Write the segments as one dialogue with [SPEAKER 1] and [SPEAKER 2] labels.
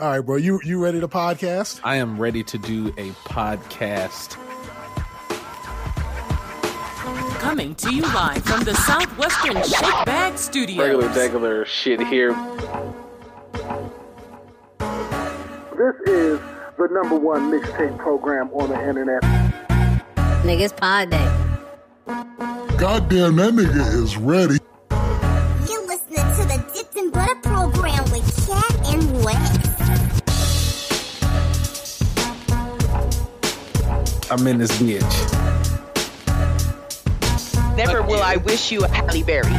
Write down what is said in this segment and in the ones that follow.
[SPEAKER 1] All right, bro. You you ready to podcast?
[SPEAKER 2] I am ready to do a podcast.
[SPEAKER 3] Coming to you live from the Southwestern Shake Bag Studio.
[SPEAKER 2] Regular, regular shit here.
[SPEAKER 1] This is the number one mixtape program on the internet.
[SPEAKER 4] Niggas pod day.
[SPEAKER 1] Goddamn, that nigga is ready.
[SPEAKER 2] I'm in this bitch.
[SPEAKER 5] Never will I wish you a Halle Berry.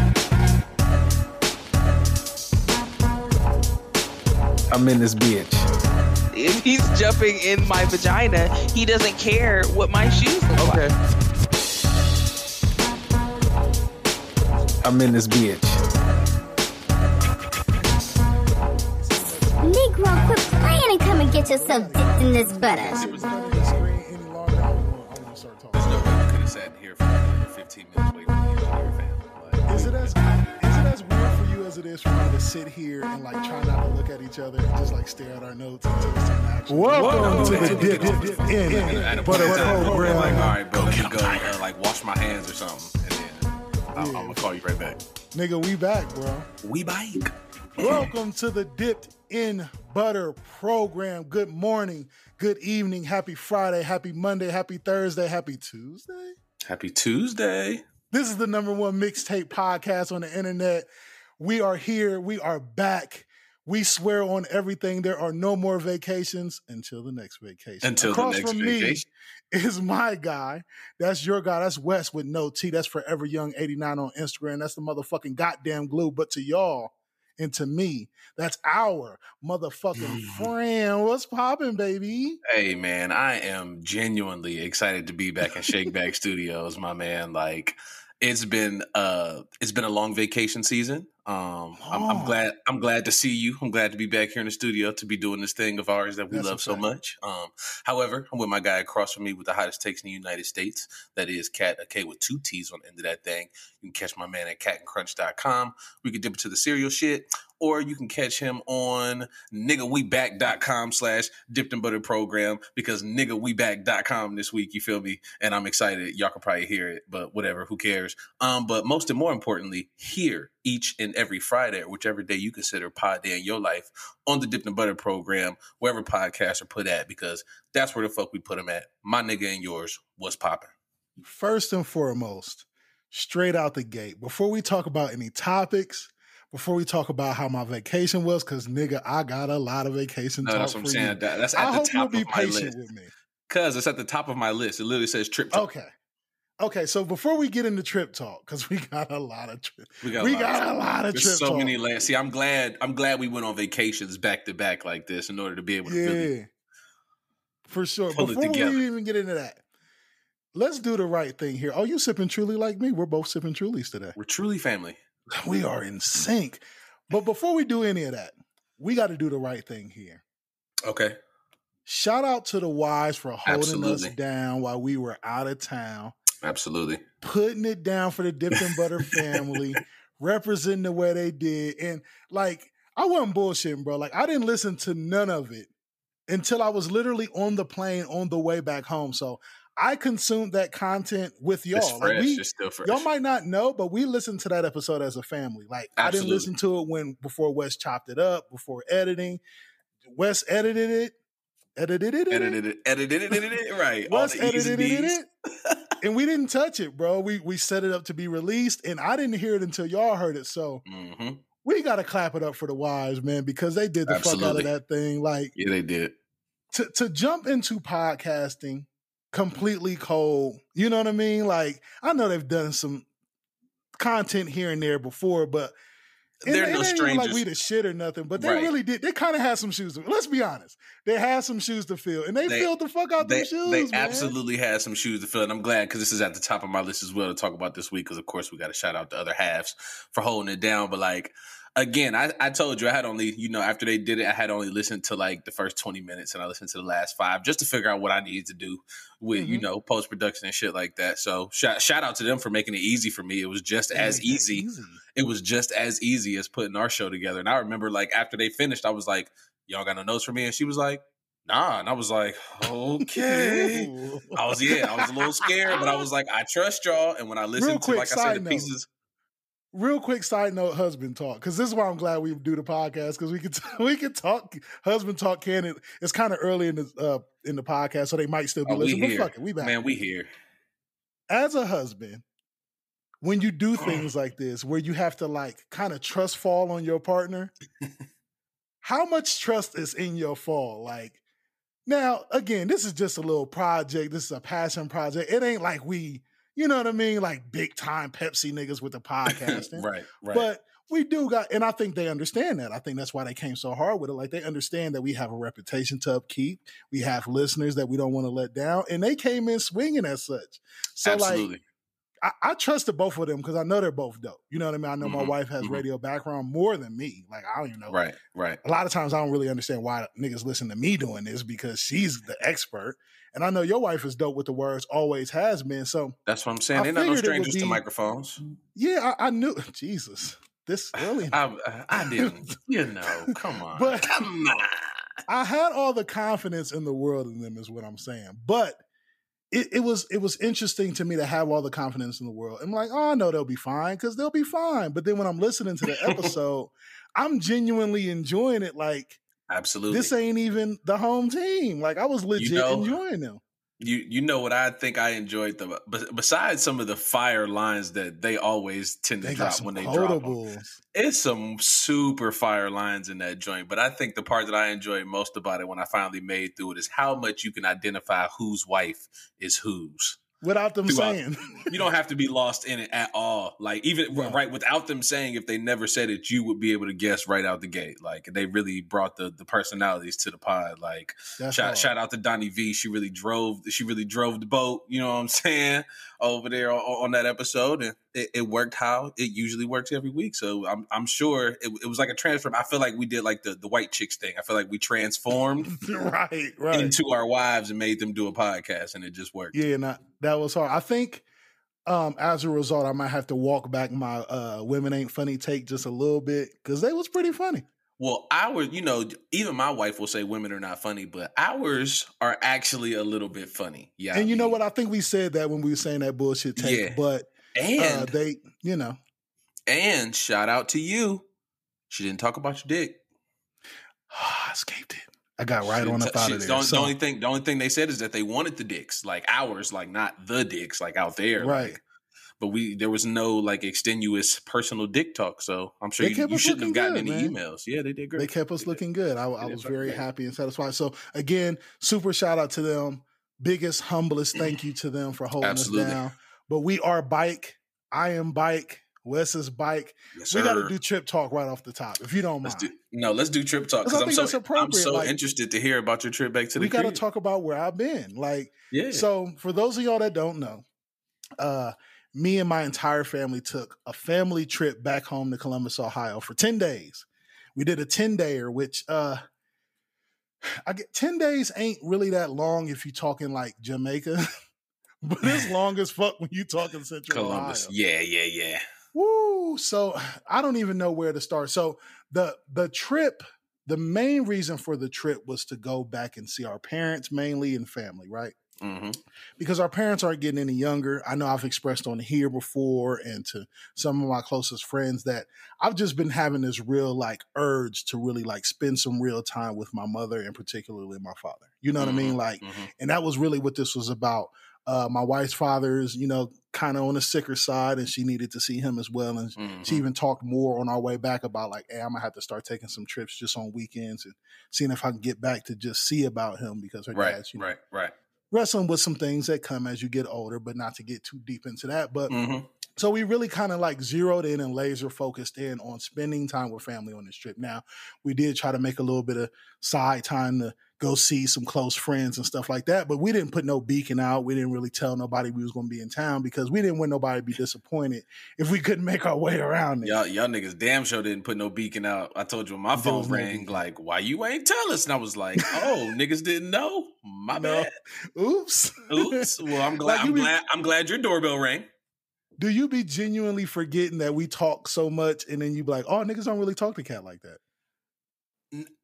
[SPEAKER 2] I'm in this bitch.
[SPEAKER 5] If he's jumping in my vagina, he doesn't care what my shoes look
[SPEAKER 2] Okay.
[SPEAKER 5] like.
[SPEAKER 2] I'm in this bitch.
[SPEAKER 6] Negro, quit playing and come and get yourself dipped in this butter.
[SPEAKER 7] 15 minutes waiting for you to hear fam.
[SPEAKER 1] Is it as is it as weird for you as it is for me to sit here and like try not to look at each other and just like stare at our notes until it's time to actually? Welcome to the dip, dip, dip, in
[SPEAKER 7] At a
[SPEAKER 1] butter
[SPEAKER 7] point in time,
[SPEAKER 1] program.
[SPEAKER 7] Like, all right, bro, let me go uh, like wash my hands or something, and then I'm, I'm gonna call you right back.
[SPEAKER 1] Nigga, we back, bro.
[SPEAKER 7] We bike.
[SPEAKER 1] Welcome to the Dipped in Butter program. Good morning, good evening, happy Friday, happy Monday, happy Thursday, happy Tuesday.
[SPEAKER 7] Happy Tuesday.
[SPEAKER 1] This is the number one mixtape podcast on the internet. We are here. We are back. We swear on everything. There are no more vacations until the next vacation.
[SPEAKER 7] Until the
[SPEAKER 1] Across
[SPEAKER 7] next
[SPEAKER 1] from
[SPEAKER 7] vacation.
[SPEAKER 1] me is my guy. That's your guy. That's Wes with no T. That's Forever Young 89 on Instagram. That's the motherfucking goddamn glue. But to y'all and to me, that's our motherfucking friend. What's popping, baby?
[SPEAKER 7] Hey man, I am genuinely excited to be back in Shakeback Studios, my man. Like it's been uh it's been a long vacation season. Um I'm, I'm glad I'm glad to see you. I'm glad to be back here in the studio to be doing this thing of ours that we
[SPEAKER 1] That's
[SPEAKER 7] love so much. Um however, I'm with my guy across from me with the hottest takes in the United States. That is Cat a K with two T's on the end of that thing. You can catch my man at catandcrunch.com. We can dip into the cereal shit. Or you can catch him on niggaweback.com slash dipped in butter program because niggaweback.com this week, you feel me? And I'm excited. Y'all can probably hear it, but whatever, who cares? Um, but most and more importantly, here each and every Friday or whichever day you consider pod day in your life on the Dipped in Butter program, wherever podcasts are put at, because that's where the fuck we put them at. My nigga and yours, what's popping?
[SPEAKER 1] first and foremost, straight out the gate, before we talk about any topics, before we talk about how my vacation was, because nigga, I got a lot of vacation
[SPEAKER 7] No,
[SPEAKER 1] talk
[SPEAKER 7] that's what I'm saying. That- That's at
[SPEAKER 1] I
[SPEAKER 7] the top of my
[SPEAKER 1] patient
[SPEAKER 7] list.
[SPEAKER 1] with me.
[SPEAKER 7] Cause it's at the top of my list. It literally says trip talk.
[SPEAKER 1] Okay. Okay, so before we get into trip talk, because we got a lot of trip,
[SPEAKER 7] We got,
[SPEAKER 1] we
[SPEAKER 7] a, lot
[SPEAKER 1] got
[SPEAKER 7] of
[SPEAKER 1] a lot of
[SPEAKER 7] There's
[SPEAKER 1] trip
[SPEAKER 7] so
[SPEAKER 1] talk.
[SPEAKER 7] many layers. See, I'm glad. I'm glad we went on vacations back to back like this in order to be able to
[SPEAKER 1] yeah,
[SPEAKER 7] really.
[SPEAKER 1] for sure.
[SPEAKER 7] pull it
[SPEAKER 1] Before
[SPEAKER 7] together.
[SPEAKER 1] we even get into that, let's do the right thing here. Oh, you sipping truly like me? We're both sipping trulies today.
[SPEAKER 7] We're truly family.
[SPEAKER 1] We are in sync. But before we do any of that, we got to do the right thing here.
[SPEAKER 7] Okay.
[SPEAKER 1] Shout out to the wise for holding us down while we were out of town,
[SPEAKER 7] Absolutely.
[SPEAKER 1] putting it down for the Dipped in Butter family, representing the way they did. And like, I wasn't bullshitting, bro. Like, I didn't listen to none of it until I was literally on the plane on the way back home. So I consumed that content with y'all.
[SPEAKER 7] It's
[SPEAKER 1] Like, we-
[SPEAKER 7] it's still fresh.
[SPEAKER 1] Y'all might not know, but we listened to that episode as a family. Like I didn't listen to it when before Wes chopped it up, before editing. Wes edited it, edited it,
[SPEAKER 7] edited it, edited it, edited it, right.
[SPEAKER 1] Wes
[SPEAKER 7] the E's and
[SPEAKER 1] edited it, and we didn't touch it, bro. We we set it up to be released, and I didn't hear it until y'all heard it. So
[SPEAKER 7] hmm
[SPEAKER 1] we got to clap it up for the wives, man, because they did the fuck out of that thing. Like
[SPEAKER 7] Yeah, they did.
[SPEAKER 1] to to jump into podcasting completely cold. You know what I mean? Like I know they've done some content here and there before, but
[SPEAKER 7] They're
[SPEAKER 1] it
[SPEAKER 7] no
[SPEAKER 1] ain't even
[SPEAKER 7] strangers.
[SPEAKER 1] like we the shit or nothing. But they
[SPEAKER 7] Right.
[SPEAKER 1] really did. They kind of had some shoes. To, let's be honest. They had some shoes to fill, and they,
[SPEAKER 7] They-
[SPEAKER 1] filled the fuck out them shoes.
[SPEAKER 7] they
[SPEAKER 1] man.
[SPEAKER 7] absolutely had some shoes to fill, and I'm glad because this is at the top of my list as well to talk about this week. Because of course we got to shout out the other halves for holding it down. But like again, I, I told you I had only you know after they did it, I had only listened to like the first 20 minutes, and I listened to the last five just to figure out what I needed to do with you
[SPEAKER 1] Mhm.
[SPEAKER 7] know post production and shit like that. So shout shout out to them for making it easy for me. It was just as
[SPEAKER 1] that
[SPEAKER 7] easy. It was just as easy as putting our show together. And I remember like after they finished, I was like. y'all got no notes for me? And she was like, nah. And I was like, okay. I was yeah, I was a little scared, but I was like, I trust y'all. And when I listened to, like I said, the
[SPEAKER 1] note.
[SPEAKER 7] pieces,
[SPEAKER 1] Real quick side note, husband talk, because this is why I'm glad we do the podcast because we can we can talk husband talk. Can it? It's kind of early in the uh, in the podcast, so they might still be
[SPEAKER 7] oh,
[SPEAKER 1] listening. But fuck it, we back.
[SPEAKER 7] man, we here.
[SPEAKER 1] As a husband, when you do things like this, where you have to like kind of trust fall on your partner, how much trust is in your fall? Like now, again, this is just a little project. This is a passion project. It ain't like we, you know what I mean, like big time Pepsi niggas with the podcasting.
[SPEAKER 7] right, right.
[SPEAKER 1] But we do got, and I think they understand that. I think that's why they came so hard with it. Like they understand that we have a reputation to upkeep. We have listeners that we don't want to let down, and they came in swinging as such. So
[SPEAKER 7] Absolutely.
[SPEAKER 1] like, I, I the both of them because I know they're both dope. You know what I mean? I know my
[SPEAKER 7] Mhm,
[SPEAKER 1] wife has
[SPEAKER 7] mhm.
[SPEAKER 1] radio background more than me. Like I don't even know.
[SPEAKER 7] right, right.
[SPEAKER 1] A lot of times I don't really understand why niggas listen to me doing this because she's the expert. And I know your wife is dope with the words, always has been. So
[SPEAKER 7] That's what I'm saying.
[SPEAKER 1] I
[SPEAKER 7] They're not no
[SPEAKER 1] figured it would
[SPEAKER 7] strangers to microphones.
[SPEAKER 1] yeah, I, I knew Jesus. This early.
[SPEAKER 7] I, I didn't, you know. Come on,
[SPEAKER 1] But-
[SPEAKER 7] come on.
[SPEAKER 1] I had all the confidence in the world in them, is what I'm saying. But it, it was it was interesting to me to have all the confidence in the world. I'm like, oh, I know they'll be fine because they'll be fine. But then when I'm listening to the episode, I'm genuinely enjoying it. Like
[SPEAKER 7] Absolutely.
[SPEAKER 1] this ain't even the home team. Like I was legit
[SPEAKER 7] know,
[SPEAKER 1] enjoying them.
[SPEAKER 7] You you know what I think I enjoyed the be- besides some of the fire lines that they always tend to
[SPEAKER 1] They
[SPEAKER 7] drop when they drop 'em.
[SPEAKER 1] quotables.
[SPEAKER 7] It's some super fire lines in that joint, but I think the part that I enjoyed most about it when I finally made through it is how much you can identify whose wife is whose.
[SPEAKER 1] Without them
[SPEAKER 7] Throughout-
[SPEAKER 1] saying.
[SPEAKER 7] You don't have to be lost in it at all. Like even
[SPEAKER 1] Right.
[SPEAKER 7] right. without them saying if they never said it, you would be able to guess right out the gate. Like they really brought the the personalities to the pod. Like shout, shout out to Donnie V. She really drove. She really drove the boat. You know what I'm saying over there on, on that episode, and it, it worked how it usually works every week. So I'm I'm sure it, it was like a transform. I feel like we did like the the white chicks thing. I feel like we transformed
[SPEAKER 1] right, right.
[SPEAKER 7] into our wives and made them do a podcast, and it just worked.
[SPEAKER 1] Yeah, and I, that was hard. I think um, as a result, I might have to walk back my uh, "women ain't funny" take just a little bit because they was pretty funny.
[SPEAKER 7] Well, ours, you know, even my wife will say women are not funny, but ours are actually a little bit funny. Yeah,
[SPEAKER 1] and you know what? I think we said that when we were saying that bullshit take,
[SPEAKER 7] Yeah.
[SPEAKER 1] but
[SPEAKER 7] And
[SPEAKER 1] uh, they, you know,
[SPEAKER 7] and shout out to you. She didn't talk about your dick.
[SPEAKER 1] I escaped it. I got right
[SPEAKER 7] She
[SPEAKER 1] on up
[SPEAKER 7] t-
[SPEAKER 1] out
[SPEAKER 7] she-
[SPEAKER 1] of
[SPEAKER 7] the
[SPEAKER 1] there.
[SPEAKER 7] only-
[SPEAKER 1] So-
[SPEAKER 7] the only thing, the only thing they said is that they wanted the dicks, like ours, like not the dicks, like out there,
[SPEAKER 1] Right.
[SPEAKER 7] like- but we there was no like extenuous personal dick talk, so I'm sure you, you shouldn't have gotten
[SPEAKER 1] good,
[SPEAKER 7] any
[SPEAKER 1] man.
[SPEAKER 7] emails. Yeah, they did great.
[SPEAKER 1] they kept us
[SPEAKER 7] They
[SPEAKER 1] looking good. I, I was very
[SPEAKER 7] great.
[SPEAKER 1] happy and satisfied. So again, super shout out to them. Biggest, humblest thank you to them for holding
[SPEAKER 7] Absolutely.
[SPEAKER 1] us down. But we are bike. I am bike. Wes is bike.
[SPEAKER 7] Yes,
[SPEAKER 1] We got to do trip talk right off the top, if you don't mind.
[SPEAKER 7] Let's do no. Let's do trip talk
[SPEAKER 1] 'Cause
[SPEAKER 7] because I'm so I'm so
[SPEAKER 1] like-
[SPEAKER 7] interested to hear about your trip back to the
[SPEAKER 1] we got to talk about where I've been. Like,
[SPEAKER 7] Yeah.
[SPEAKER 1] so for those of y'all that don't know, uh, me and my entire family took a family trip back home to Columbus, Ohio for 10 days. We did a 10 dayer, which uh I get 10 days ain't really that long if you're talking like Jamaica, but it's long as fuck when you talking Central
[SPEAKER 7] Columbus.
[SPEAKER 1] Ohio.
[SPEAKER 7] Yeah, yeah, yeah.
[SPEAKER 1] Woo! So I don't even know where to start. So the the trip, the main reason for the trip was to go back and see our parents mainly and family, right?
[SPEAKER 7] Hmm
[SPEAKER 1] Because our parents aren't getting any younger. I know I've expressed on here before and to some of my closest friends that I've just been having this real like urge to really like spend some real time with my mother and particularly my father. You know what I mean? Like
[SPEAKER 7] hmm
[SPEAKER 1] and that was really what this was about. Uh, my wife's father is, you know, kind of on the sicker side, and she needed to see him as well. And
[SPEAKER 7] Mm-hmm.
[SPEAKER 1] she even talked more on our way back about like, hey, I'm gonna have to start taking some trips just on weekends and seeing if I can get back to just see about him because her
[SPEAKER 7] Right,
[SPEAKER 1] dad's, you know,
[SPEAKER 7] right, right.
[SPEAKER 1] Wrestling with some things that come as you get older, but not to get too deep into that. But
[SPEAKER 7] hmm
[SPEAKER 1] so we really kind of like zeroed in and laser focused in on spending time with family on this trip. Now, we did try to make a little bit of side time to go see some close friends and stuff like that, but we didn't put no beacon out. We didn't really tell nobody we was going to be in town because we didn't want nobody to be disappointed if we couldn't make our way around it.
[SPEAKER 7] Y'all, y'all niggas damn sure didn't put no beacon out. I told you when my
[SPEAKER 1] There
[SPEAKER 7] phone
[SPEAKER 1] was no
[SPEAKER 7] rang, like, why you ain't tell us? And I was like, oh, niggas didn't know. My
[SPEAKER 1] No.
[SPEAKER 7] bad.
[SPEAKER 1] Oops.
[SPEAKER 7] Oops. Well, I'm glad.
[SPEAKER 1] Like,
[SPEAKER 7] I'm
[SPEAKER 1] be-
[SPEAKER 7] glad. I'm glad your doorbell rang.
[SPEAKER 1] Do you be genuinely forgetting that we talk so much and then you be like, oh, niggas don't really talk to cat like that?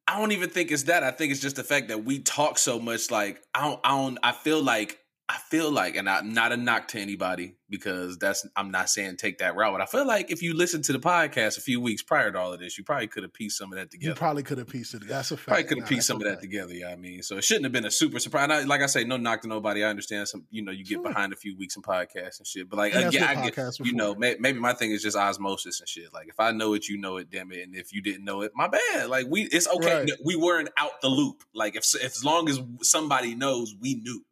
[SPEAKER 7] I don't even think it's that. I think it's just the fact that we talk so much. Like I don't, I don't. I feel like I feel like, and I'm not a knock to anybody because that's I'm not saying take that route, but I feel like if you listen to the podcast a few weeks prior to all of this, you probably could have pieced some of that together.
[SPEAKER 1] You probably could have pieced it. That's a fact.
[SPEAKER 7] Probably could have pieced some of that
[SPEAKER 1] fact.
[SPEAKER 7] together. Yeah, I mean, so it shouldn't have been a super surprise. I- like I say, no knock to nobody. I understand some, you know, you get
[SPEAKER 1] Sure.
[SPEAKER 7] behind a few weeks in podcasts and shit. But like,
[SPEAKER 1] that's
[SPEAKER 7] again, I get, you know, may, maybe my thing is just osmosis and shit. Like, if I know it, you know it, damn it. And if you didn't know it, my bad. Like, we, it's okay.
[SPEAKER 1] Right.
[SPEAKER 7] We weren't out the loop. Like, if, if as long as somebody knows, we knew.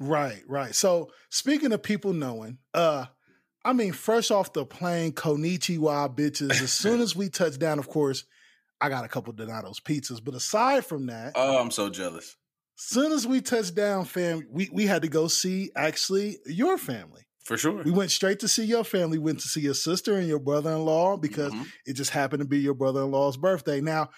[SPEAKER 1] Right, right. So speaking of people knowing, uh, I mean, fresh off the plane, Konichiwa bitches. As soon as we touch down, of course, I got a couple Donato's pizzas. But aside from that,
[SPEAKER 7] Oh, I'm so jealous.
[SPEAKER 1] As soon as we touched down, fam, we, we had to go see actually your family.
[SPEAKER 7] For sure.
[SPEAKER 1] We went straight to see your family, went to see your sister and your brother-in-law because
[SPEAKER 7] Mhm.
[SPEAKER 1] it just happened to be your brother-in-law's birthday. Now,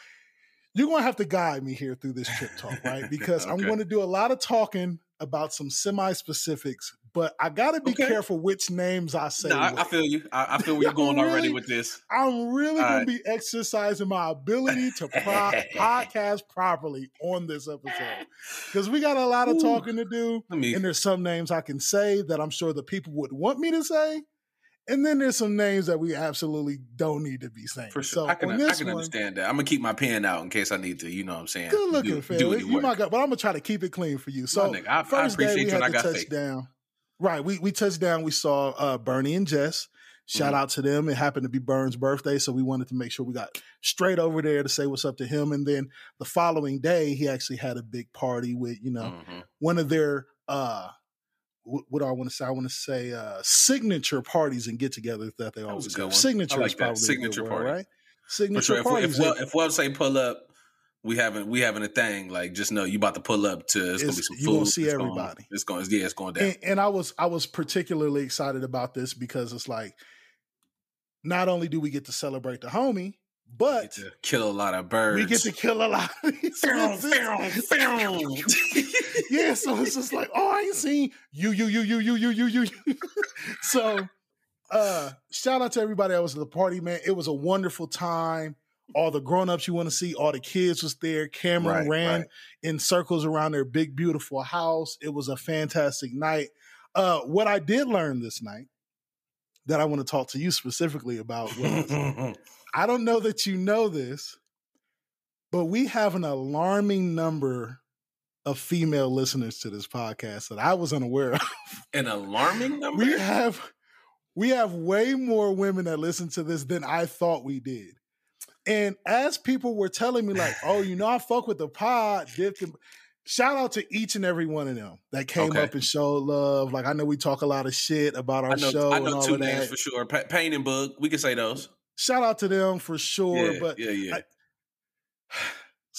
[SPEAKER 1] you're gonna have to guide me here through this trip talk, right? Because I'm going to do a lot of talking about some semi-specifics, but I gotta be
[SPEAKER 7] Okay.
[SPEAKER 1] careful which names I say.
[SPEAKER 7] No, I, I feel you. I, I feel where you're going already with this.
[SPEAKER 1] I'm really
[SPEAKER 7] All
[SPEAKER 1] gonna
[SPEAKER 7] right.
[SPEAKER 1] be exercising my ability to pro- podcast properly on this episode because we got a lot of
[SPEAKER 7] Ooh.
[SPEAKER 1] talking to do.
[SPEAKER 7] Me.
[SPEAKER 1] And there's some names I can say that I'm sure the people would want me to say. And then there's some names that we absolutely don't need to be saying.
[SPEAKER 7] For sure,
[SPEAKER 1] So
[SPEAKER 7] I can, I can
[SPEAKER 1] one,
[SPEAKER 7] understand that. I'm gonna keep my pen out in case I need to. You know what I'm saying?
[SPEAKER 1] good looking,
[SPEAKER 7] do,
[SPEAKER 1] fam.
[SPEAKER 7] do
[SPEAKER 1] You
[SPEAKER 7] work.
[SPEAKER 1] might got, but I'm gonna try to keep it clean for you. So
[SPEAKER 7] nigga, I- I
[SPEAKER 1] first day we had
[SPEAKER 7] I
[SPEAKER 1] to
[SPEAKER 7] got
[SPEAKER 1] touch
[SPEAKER 7] faith.
[SPEAKER 1] down. Right, we we touched down. We saw uh, Bernie and Jess. Shout
[SPEAKER 7] Mhm.
[SPEAKER 1] out to them. It happened to be Burns' birthday, so we wanted to make sure we got straight over there to say what's up to him. And then the following day, he actually had a big party with you know
[SPEAKER 7] Mhm.
[SPEAKER 1] one of their uh what, what do I want to say? I want to say uh signature parties and get-togethers that they
[SPEAKER 7] That
[SPEAKER 1] always
[SPEAKER 7] good
[SPEAKER 1] Signature
[SPEAKER 7] like
[SPEAKER 1] probably
[SPEAKER 7] Signature
[SPEAKER 1] word,
[SPEAKER 7] party.
[SPEAKER 1] right? Signature
[SPEAKER 7] sure. If, we-
[SPEAKER 1] parties.
[SPEAKER 7] if, well, if Web say pull up, we having we having a thing. Like just know you about to pull up to. It's, gonna be
[SPEAKER 1] It's-
[SPEAKER 7] some
[SPEAKER 1] you
[SPEAKER 7] food.
[SPEAKER 1] gonna see
[SPEAKER 7] It's
[SPEAKER 1] everybody.
[SPEAKER 7] it's going. Yeah, it's going down.
[SPEAKER 1] and, and I was I was particularly excited about this because it's like not only do we get to celebrate the homie, but
[SPEAKER 7] kill a lot of birds.
[SPEAKER 1] we get to kill a lot of these. yeah, so it's just like, oh, I ain't seen you, you, you, you, you, you, you, you. you. so, uh, shout out to everybody that was at the party, man. It was a wonderful time. All the grown-ups you want to see, all the kids was there. Cameron
[SPEAKER 7] Right,
[SPEAKER 1] ran
[SPEAKER 7] right.
[SPEAKER 1] in circles around their big, beautiful house. It was a fantastic night. Uh, what I did learn this night that I want to talk to you specifically about was I don't know that you know this, but we have an alarming number of female listeners to this podcast that I was unaware of.
[SPEAKER 7] An alarming number.
[SPEAKER 1] We have we have way more women that listen to this than I thought we did. And as people were telling me, like, oh, you know, I fuck with the pod, dipped in- shout out to each and every one of them that came
[SPEAKER 7] Okay.
[SPEAKER 1] up and showed love. Like, I know we talk a lot of shit about our
[SPEAKER 7] I know.
[SPEAKER 1] show
[SPEAKER 7] I know two names for sure. Pa- Pain and Bug. We can say those.
[SPEAKER 1] Shout out to them for sure.
[SPEAKER 7] yeah,
[SPEAKER 1] but
[SPEAKER 7] yeah, yeah.
[SPEAKER 1] I-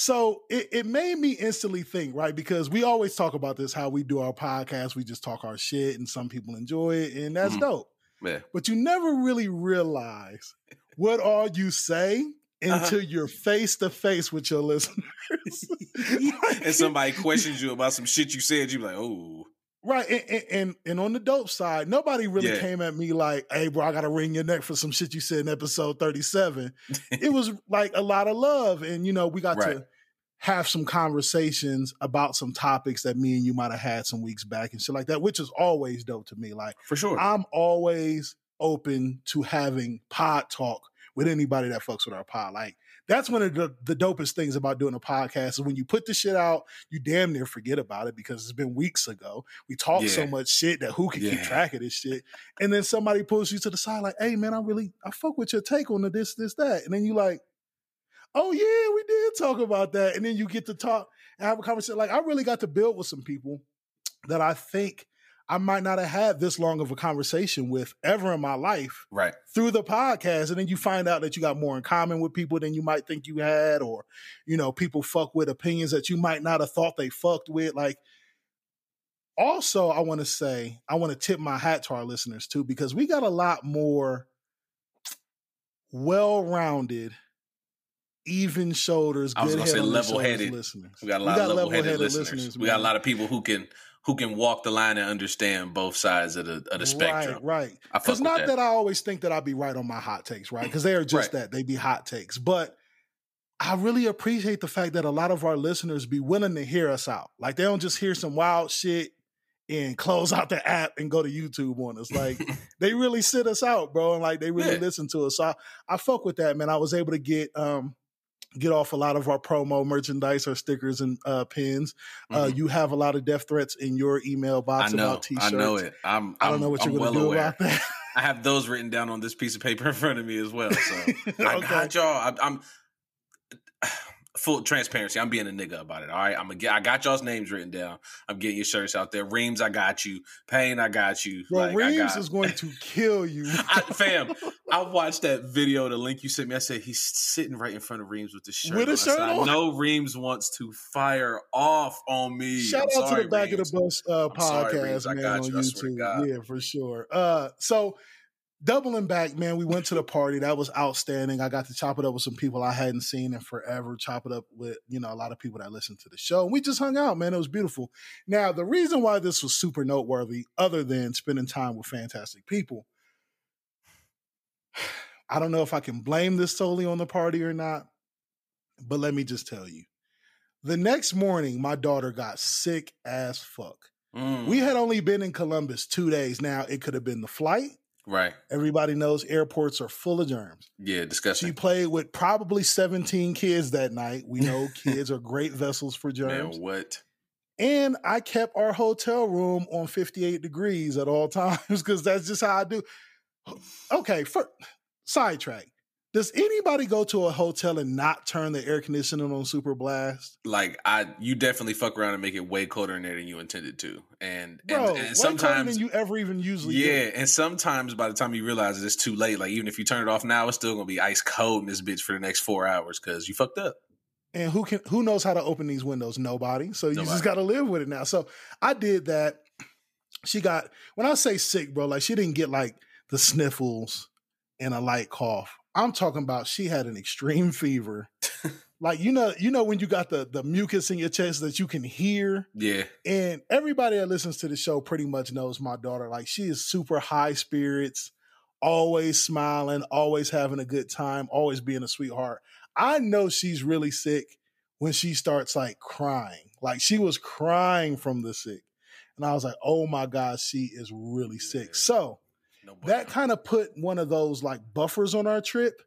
[SPEAKER 1] So it, it made me instantly think, right? Because we always talk about this, how we do our podcast, we just talk our shit, and some people enjoy it, and that's
[SPEAKER 7] Mhm.
[SPEAKER 1] dope.
[SPEAKER 7] yeah.
[SPEAKER 1] But you never really realize what all you say
[SPEAKER 7] Uh-huh.
[SPEAKER 1] until you're face to face with your listeners.
[SPEAKER 7] and somebody questions you about some shit you said, you be like, oh,
[SPEAKER 1] Right, and, and and on the dope side, nobody really
[SPEAKER 7] Yeah.
[SPEAKER 1] came at me like, "Hey, bro, I got to wring your neck for some shit you said in episode thirty-seven. it was like a lot of love, and you know, we got
[SPEAKER 7] Right.
[SPEAKER 1] to have some conversations about some topics that me and you might have had some weeks back and shit like that, which is always dope to me. Like,
[SPEAKER 7] for sure.
[SPEAKER 1] I'm always open to having pod talk with anybody that fucks with our pod. Like that's one of the, the dopest things about doing a podcast is when you put the shit out, you damn near forget about it because it's been weeks ago. We talk so much shit that who can keep track of this shit? And then somebody pulls you to the side like, hey man, I really I fuck with your take on the this, this, that. And then you like, oh yeah, we did talk about that. And then you get to talk and have a conversation. Like I really got to build with some people that I think I might not have had this long of a conversation with ever in my life
[SPEAKER 7] right.
[SPEAKER 1] through the podcast. And then you find out that you got more in common with people than you might think you had, or, you know, people fuck with opinions that you might not have thought they fucked with. Like, also, I want to say, I want to tip my hat to our listeners too, because we got a lot more well rounded, even shoulders,
[SPEAKER 7] I was
[SPEAKER 1] good
[SPEAKER 7] gonna say
[SPEAKER 1] shoulders
[SPEAKER 7] level-headed.
[SPEAKER 1] listeners.
[SPEAKER 7] We got a lot of level-headed listeners. we got a lot of people who can who can walk the line and understand both sides of the of the spectrum.
[SPEAKER 1] Right, right. Because not
[SPEAKER 7] that.
[SPEAKER 1] that. I always think that I'll be right on my hot takes, right? Because they are just
[SPEAKER 7] Right.
[SPEAKER 1] that. They be hot takes. But I really appreciate the fact that a lot of our listeners be willing to hear us out. Like they don't just hear some wild shit and close out the app and go to YouTube on us. Like they really sit us out, bro, and like they really
[SPEAKER 7] Yeah.
[SPEAKER 1] listen to us. So I, I fuck with that, man. I was able to get um get off a lot of our promo merchandise or stickers and uh pins. Uh
[SPEAKER 7] Mhm.
[SPEAKER 1] you have a lot of death threats in your email
[SPEAKER 7] I
[SPEAKER 1] box
[SPEAKER 7] know,
[SPEAKER 1] about t-shirts.
[SPEAKER 7] I know it. I'm.
[SPEAKER 1] I don't
[SPEAKER 7] I'm-
[SPEAKER 1] know what
[SPEAKER 7] I'm
[SPEAKER 1] you're
[SPEAKER 7] well
[SPEAKER 1] do
[SPEAKER 7] aware.
[SPEAKER 1] about that.
[SPEAKER 7] I have those written down on this piece of paper in front of me as well. So I
[SPEAKER 1] Okay.
[SPEAKER 7] got y'all. I, I'm full transparency. I'm being a nigga about it. All right. I'm gonna get. I got y'all's names written down. I'm getting your shirts out there. Reams, I got you. Payne, I got you.
[SPEAKER 1] Bro,
[SPEAKER 7] Like, I got-
[SPEAKER 1] is going to kill you.
[SPEAKER 7] I, fam, I watched that video, the link you sent me. I said he's sitting right in front of Reams with the shirt.
[SPEAKER 1] With a
[SPEAKER 7] on. I said,
[SPEAKER 1] shirt
[SPEAKER 7] I know Reams wants to fire off on me.
[SPEAKER 1] Shout
[SPEAKER 7] I'm
[SPEAKER 1] out
[SPEAKER 7] sorry,
[SPEAKER 1] to the back
[SPEAKER 7] Reams.
[SPEAKER 1] of the bus uh,
[SPEAKER 7] sorry,
[SPEAKER 1] podcast,
[SPEAKER 7] I
[SPEAKER 1] man,
[SPEAKER 7] got
[SPEAKER 1] on
[SPEAKER 7] you. I swear to
[SPEAKER 1] YouTube. Yeah, for sure. Uh, so doubling back, man, we went to the party. That was outstanding. I got to chop it up with some people I hadn't seen in forever. Chop it up with you know a lot of people that listen to the show. We just hung out, man. It was beautiful. Now the reason why this was super noteworthy, other than spending time with fantastic people. I don't know if I can blame this solely on the party or not, but let me just tell you. The next morning, my daughter got sick as fuck.
[SPEAKER 7] Mm,
[SPEAKER 1] We had only been in Columbus two days. Now it could have been the flight.
[SPEAKER 7] Right.
[SPEAKER 1] Everybody knows airports are full of germs.
[SPEAKER 7] Yeah,
[SPEAKER 1] discussion.
[SPEAKER 7] She
[SPEAKER 1] played with probably 17 kids that night. We know kids are great vessels for
[SPEAKER 7] Man,
[SPEAKER 1] germs.
[SPEAKER 7] what?
[SPEAKER 1] And I kept our hotel room on 58 degrees at all times because that's just how I do. Okay, for sidetrack. Does anybody go to a hotel and not turn the air conditioning on super blast?
[SPEAKER 7] Like I, you definitely fuck around and make it way colder in there than you intended to, and
[SPEAKER 1] Bro,
[SPEAKER 7] and, and sometimes
[SPEAKER 1] than you ever even usually
[SPEAKER 7] Yeah, and sometimes by the time you realize it, it's too late. Like even if you turn it off now, it's still gonna be ice cold in this bitch for the next four hours because you fucked up.
[SPEAKER 1] And who can who knows how to open these windows? Nobody. So you
[SPEAKER 7] Nobody.
[SPEAKER 1] just got to live with it now. So I did that. She got when I say sick, bro, like she didn't get like the sniffles and a light cough. I'm talking about she had an extreme fever. like you know, you know when you got the the mucus in your chest that you can hear.
[SPEAKER 7] Yeah,
[SPEAKER 1] And everybody that listens to the show pretty much knows my daughter. Like she is super high spirits, always smiling, always having a good time, always being a sweetheart. I know she's really sick when she starts like crying. Like she was crying from the sick. And I was like, oh my God, she is really
[SPEAKER 7] Yeah.
[SPEAKER 1] sick. So
[SPEAKER 7] no
[SPEAKER 1] that kind of put one of those like buffers on our trip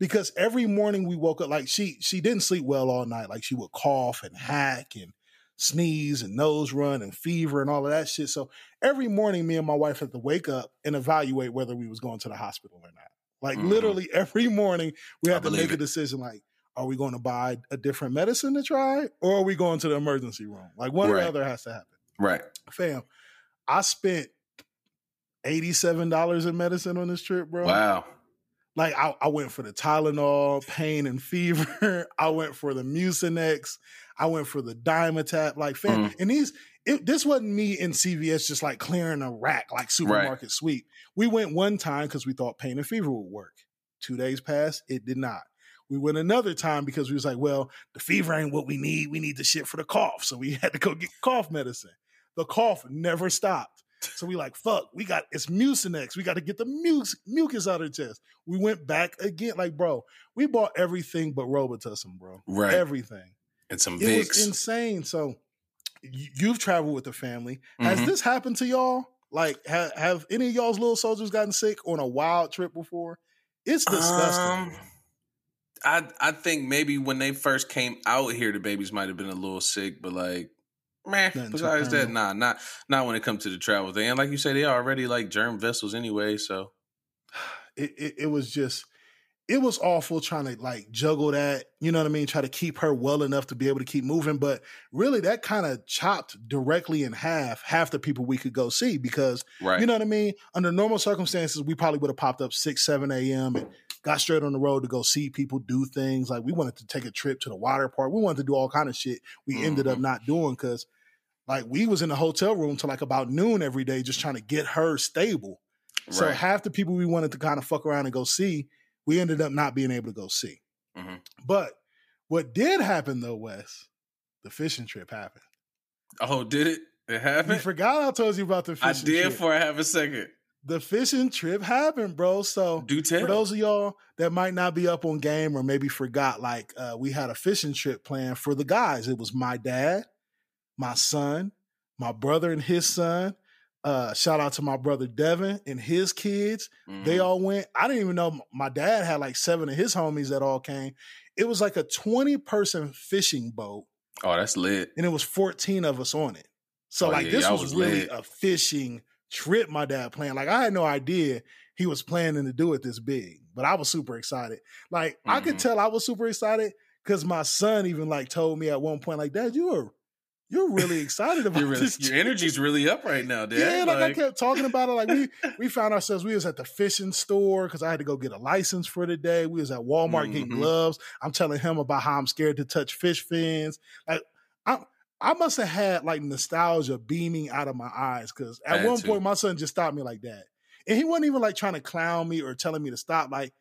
[SPEAKER 1] because every morning we woke up like she she didn't sleep well all night. Like she would cough and hack and sneeze and nose run and fever and all of that shit. So every morning me and my wife had to wake up and evaluate whether we was going to the hospital or not. Like
[SPEAKER 7] Mhm.
[SPEAKER 1] literally every morning we
[SPEAKER 7] I
[SPEAKER 1] had to make a decision like are we going to buy a different medicine to try or are we going to the emergency room? Like one or the other has to happen.
[SPEAKER 7] Right.
[SPEAKER 1] fam i spent $87 in medicine on this trip bro
[SPEAKER 7] Wow.
[SPEAKER 1] like I, I went for the Tylenol, pain and fever. I went for the Mucinex. I went for the Dimetapp. Like, fam,
[SPEAKER 7] Mm.
[SPEAKER 1] and these it, this wasn't me in CVS just like clearing a rack like supermarket sweep. We went one time because we thought pain and fever would work. Two days passed, it did not. We went another time because we was like, well, the fever ain't what we need. We need the shit for the cough, so we had to go get cough medicine. The cough never stopped. So we like, fuck, we got it's Mucinex. We got to get the mucus, mucus out of the chest. We went back again. Like, bro, we bought everything but Robitussin, bro.
[SPEAKER 7] Right.
[SPEAKER 1] Everything.
[SPEAKER 7] and some
[SPEAKER 1] It
[SPEAKER 7] Vicks.
[SPEAKER 1] was insane. So y- you've traveled with the family. Has
[SPEAKER 7] Mhm.
[SPEAKER 1] this happened to y'all? Like, ha- have any of y'all's little soldiers gotten sick on a wild trip before? It's disgusting.
[SPEAKER 7] Um, I I think maybe when they first came out here, the babies might have been a little sick, but like, man, besides that, nah, not not when it comes to the travel thing. And like you say, they are already like germ vessels anyway. So.
[SPEAKER 1] It, it, it was just it was awful trying to like juggle that you know what i mean? Try to keep her well enough to be able to keep moving but really that kind of chopped directly in half half the people we could go see because
[SPEAKER 7] right,
[SPEAKER 1] you know what i mean? Under normal circumstances we probably would have popped up 6 7 a.m and got straight on the road to go see people do things. Like we wanted to take a trip to the water park. We wanted to do all kind of shit we ended up mm-hmm. not doing because like we was in the hotel room till like about noon every day just trying to get her stable so half the people we wanted to kind of fuck around and go see, we ended up not being able to go see.
[SPEAKER 7] Mhm.
[SPEAKER 1] But what did happen though, Wes, the fishing trip happened.
[SPEAKER 7] oh, did it? It
[SPEAKER 1] You
[SPEAKER 7] happened.
[SPEAKER 1] forgot I told you about the fishing. Trip.
[SPEAKER 7] I did
[SPEAKER 1] trip.
[SPEAKER 7] for a half a second.
[SPEAKER 1] the fishing trip happened, bro. So
[SPEAKER 7] Do tell.
[SPEAKER 1] for those of y'all that might not be up on game or maybe forgot, like uh, we had a fishing trip planned for the guys. It was my dad, my son, my brother and his son. Uh, shout out to my brother Devin and his kids. They
[SPEAKER 7] Mhm.
[SPEAKER 1] all went. I didn't even know my dad had like seven of his homies that all came. It was like a 20 person fishing boat,
[SPEAKER 7] Oh, that's lit.
[SPEAKER 1] and it was 14 of us on it. So
[SPEAKER 7] Oh,
[SPEAKER 1] like
[SPEAKER 7] yeah,
[SPEAKER 1] this was,
[SPEAKER 7] was
[SPEAKER 1] really
[SPEAKER 7] lit.
[SPEAKER 1] a fishing trip my dad planned. Like I had no idea he was planning to do it this big, but I was super excited. Like I could
[SPEAKER 7] Mhm.
[SPEAKER 1] tell I was super excited because my son even like told me at one point, like, Dad, you are you're really excited about
[SPEAKER 7] really,
[SPEAKER 1] this.
[SPEAKER 7] your
[SPEAKER 1] trip."
[SPEAKER 7] energy's really up right now, Dad.
[SPEAKER 1] Yeah, like, I kept talking about it. Like we we found ourselves, we was at the fishing store because I had to go get a license for the day. We was at Walmart getting
[SPEAKER 7] Mhm.
[SPEAKER 1] gloves. I'm telling him about how I'm scared to touch fish fins. Like I I must have had like nostalgia beaming out of my eyes because at one point my son just stopped me like that. And he wasn't even like trying to clown me or telling me to stop. Like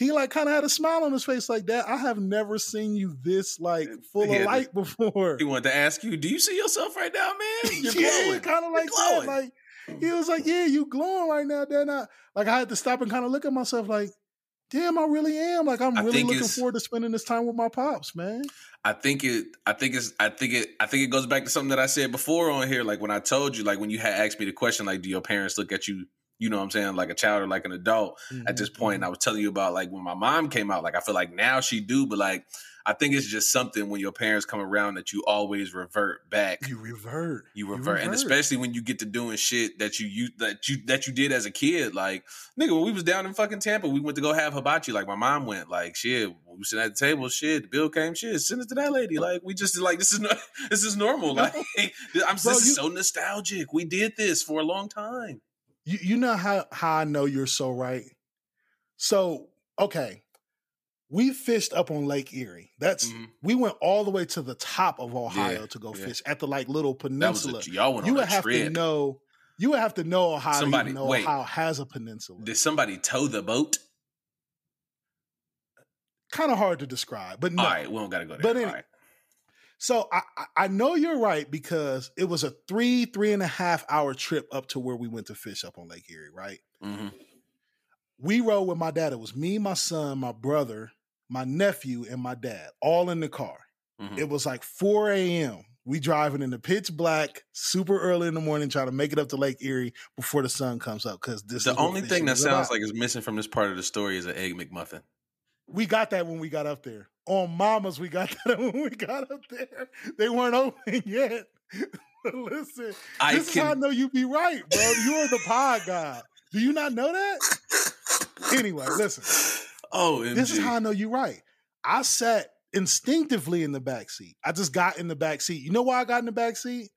[SPEAKER 1] he like kind of had a smile on his face like that. I have never seen you this like full
[SPEAKER 7] had
[SPEAKER 1] of light before.
[SPEAKER 7] He wanted to ask you, do you see yourself right now, man? You're
[SPEAKER 1] yeah,
[SPEAKER 7] glowing.
[SPEAKER 1] kind of like
[SPEAKER 7] glowing.
[SPEAKER 1] that. Like he was like, "Yeah, you glowing right now." Then I like I had to stop and kind of look at myself, like, "Damn, I really am." Like I'm
[SPEAKER 7] I
[SPEAKER 1] really looking forward to spending this time with my pops, man.
[SPEAKER 7] I think it. I think it's. I think it. I think it goes back to something that I said before on here. Like when I told you, like when you had asked me the question, like, do your parents look at you? You know what I'm saying, like a child or like an adult. At mm-hmm, this point. and mm-hmm. I was telling you about like when my mom came out. Like I feel like now she do, but like I think it's just something when your parents come around that you always revert back.
[SPEAKER 1] you revert,
[SPEAKER 7] You revert, and especially when you get to doing shit that you, you that you that you did as a kid. Like nigga, when we was down in fucking Tampa, we went to go have hibachi. Like my mom went. Like shit, we was sitting at the table. Shit, the bill came. Shit, send it to that lady. Like we just like this is no, this is normal. Like I'm
[SPEAKER 1] Bro,
[SPEAKER 7] this
[SPEAKER 1] you-
[SPEAKER 7] is so nostalgic. We did this for a long time.
[SPEAKER 1] You, you know how how I know you're so right. So okay, we fished up on Lake Erie. That's
[SPEAKER 7] Mhm.
[SPEAKER 1] we went all the way to the top of Ohio
[SPEAKER 7] Yeah,
[SPEAKER 1] to go
[SPEAKER 7] yeah.
[SPEAKER 1] fish at the like little peninsula.
[SPEAKER 7] a, y'all went
[SPEAKER 1] you
[SPEAKER 7] on
[SPEAKER 1] would have
[SPEAKER 7] trip.
[SPEAKER 1] to know. You would have to know Ohio
[SPEAKER 7] Somebody-
[SPEAKER 1] know
[SPEAKER 7] wait.
[SPEAKER 1] Ohio has a peninsula.
[SPEAKER 7] Did somebody tow the boat?
[SPEAKER 1] kind of hard to describe, but no.
[SPEAKER 7] All right, we don't gotta go there.
[SPEAKER 1] But
[SPEAKER 7] All
[SPEAKER 1] any-
[SPEAKER 7] right.
[SPEAKER 1] So I, I- know you're right because it was a three, three and a half hour trip up to where we went to fish up on Lake Erie, right?
[SPEAKER 7] Mhm.
[SPEAKER 1] We rode with my dad. It was me, my son, my brother, my nephew, and my dad, all in the car.
[SPEAKER 7] Mhm.
[SPEAKER 1] It was like 4 a.m. We driving in the pitch black, super early in the morning, trying to make it up to Lake Erie before the sun comes up. Because this
[SPEAKER 7] The only thing that sounds
[SPEAKER 1] about.
[SPEAKER 7] like is missing from this part of the story is an egg McMuffin.
[SPEAKER 1] We got that when we got up there. On Mamas, we got that when we got up there. They weren't open yet. Listen,
[SPEAKER 7] I
[SPEAKER 1] this is how I know you be right, bro. You are the pod guy. Do you not know that? Anyway, listen.
[SPEAKER 7] Oh,
[SPEAKER 1] This is how I know you're right. I sat instinctively in the back seat. I just got in the back seat. You know why I got in the back seat?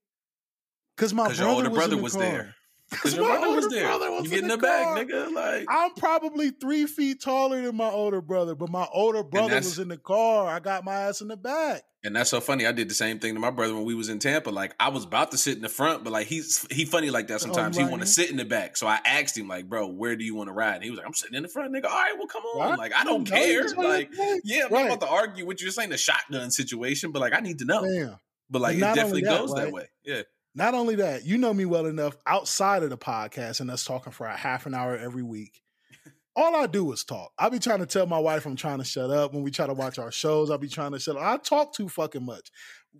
[SPEAKER 1] Because my brother was
[SPEAKER 7] brother
[SPEAKER 1] in the
[SPEAKER 7] was
[SPEAKER 1] car.
[SPEAKER 7] there. Because
[SPEAKER 1] 'Cause
[SPEAKER 7] your
[SPEAKER 1] my
[SPEAKER 7] brother was there.
[SPEAKER 1] brother was
[SPEAKER 7] you get in
[SPEAKER 1] the
[SPEAKER 7] back, nigga. Like
[SPEAKER 1] I'm probably three feet taller than my older brother, but my older brother was in the car. I got my ass in the back.
[SPEAKER 7] And that's so funny. I did the same thing to my brother when we was in Tampa. Like I was about to sit in the front, but like he's he funny like that sometimes.
[SPEAKER 1] you
[SPEAKER 7] he want to sit in the back. So I asked him like, "Bro, where do you want to ride?" And he was like, "I'm sitting in the front, nigga. All right, well, come on.
[SPEAKER 1] Right?
[SPEAKER 7] Like I don't
[SPEAKER 1] No, you
[SPEAKER 7] care. Like yeah, I'm
[SPEAKER 1] Right.
[SPEAKER 7] not about to argue with you. This ain't a shotgun situation, but like I need to know.
[SPEAKER 1] Damn.
[SPEAKER 7] But like
[SPEAKER 1] And
[SPEAKER 7] it definitely
[SPEAKER 1] that,
[SPEAKER 7] goes that way. Yeah.
[SPEAKER 1] Not only that, you know me well enough outside of the podcast and us talking for a half an hour every week. All I do is talk. I be trying to tell my wife I'm trying to shut up. When we try to watch our shows, I'll be trying to shut up. I talk too fucking much.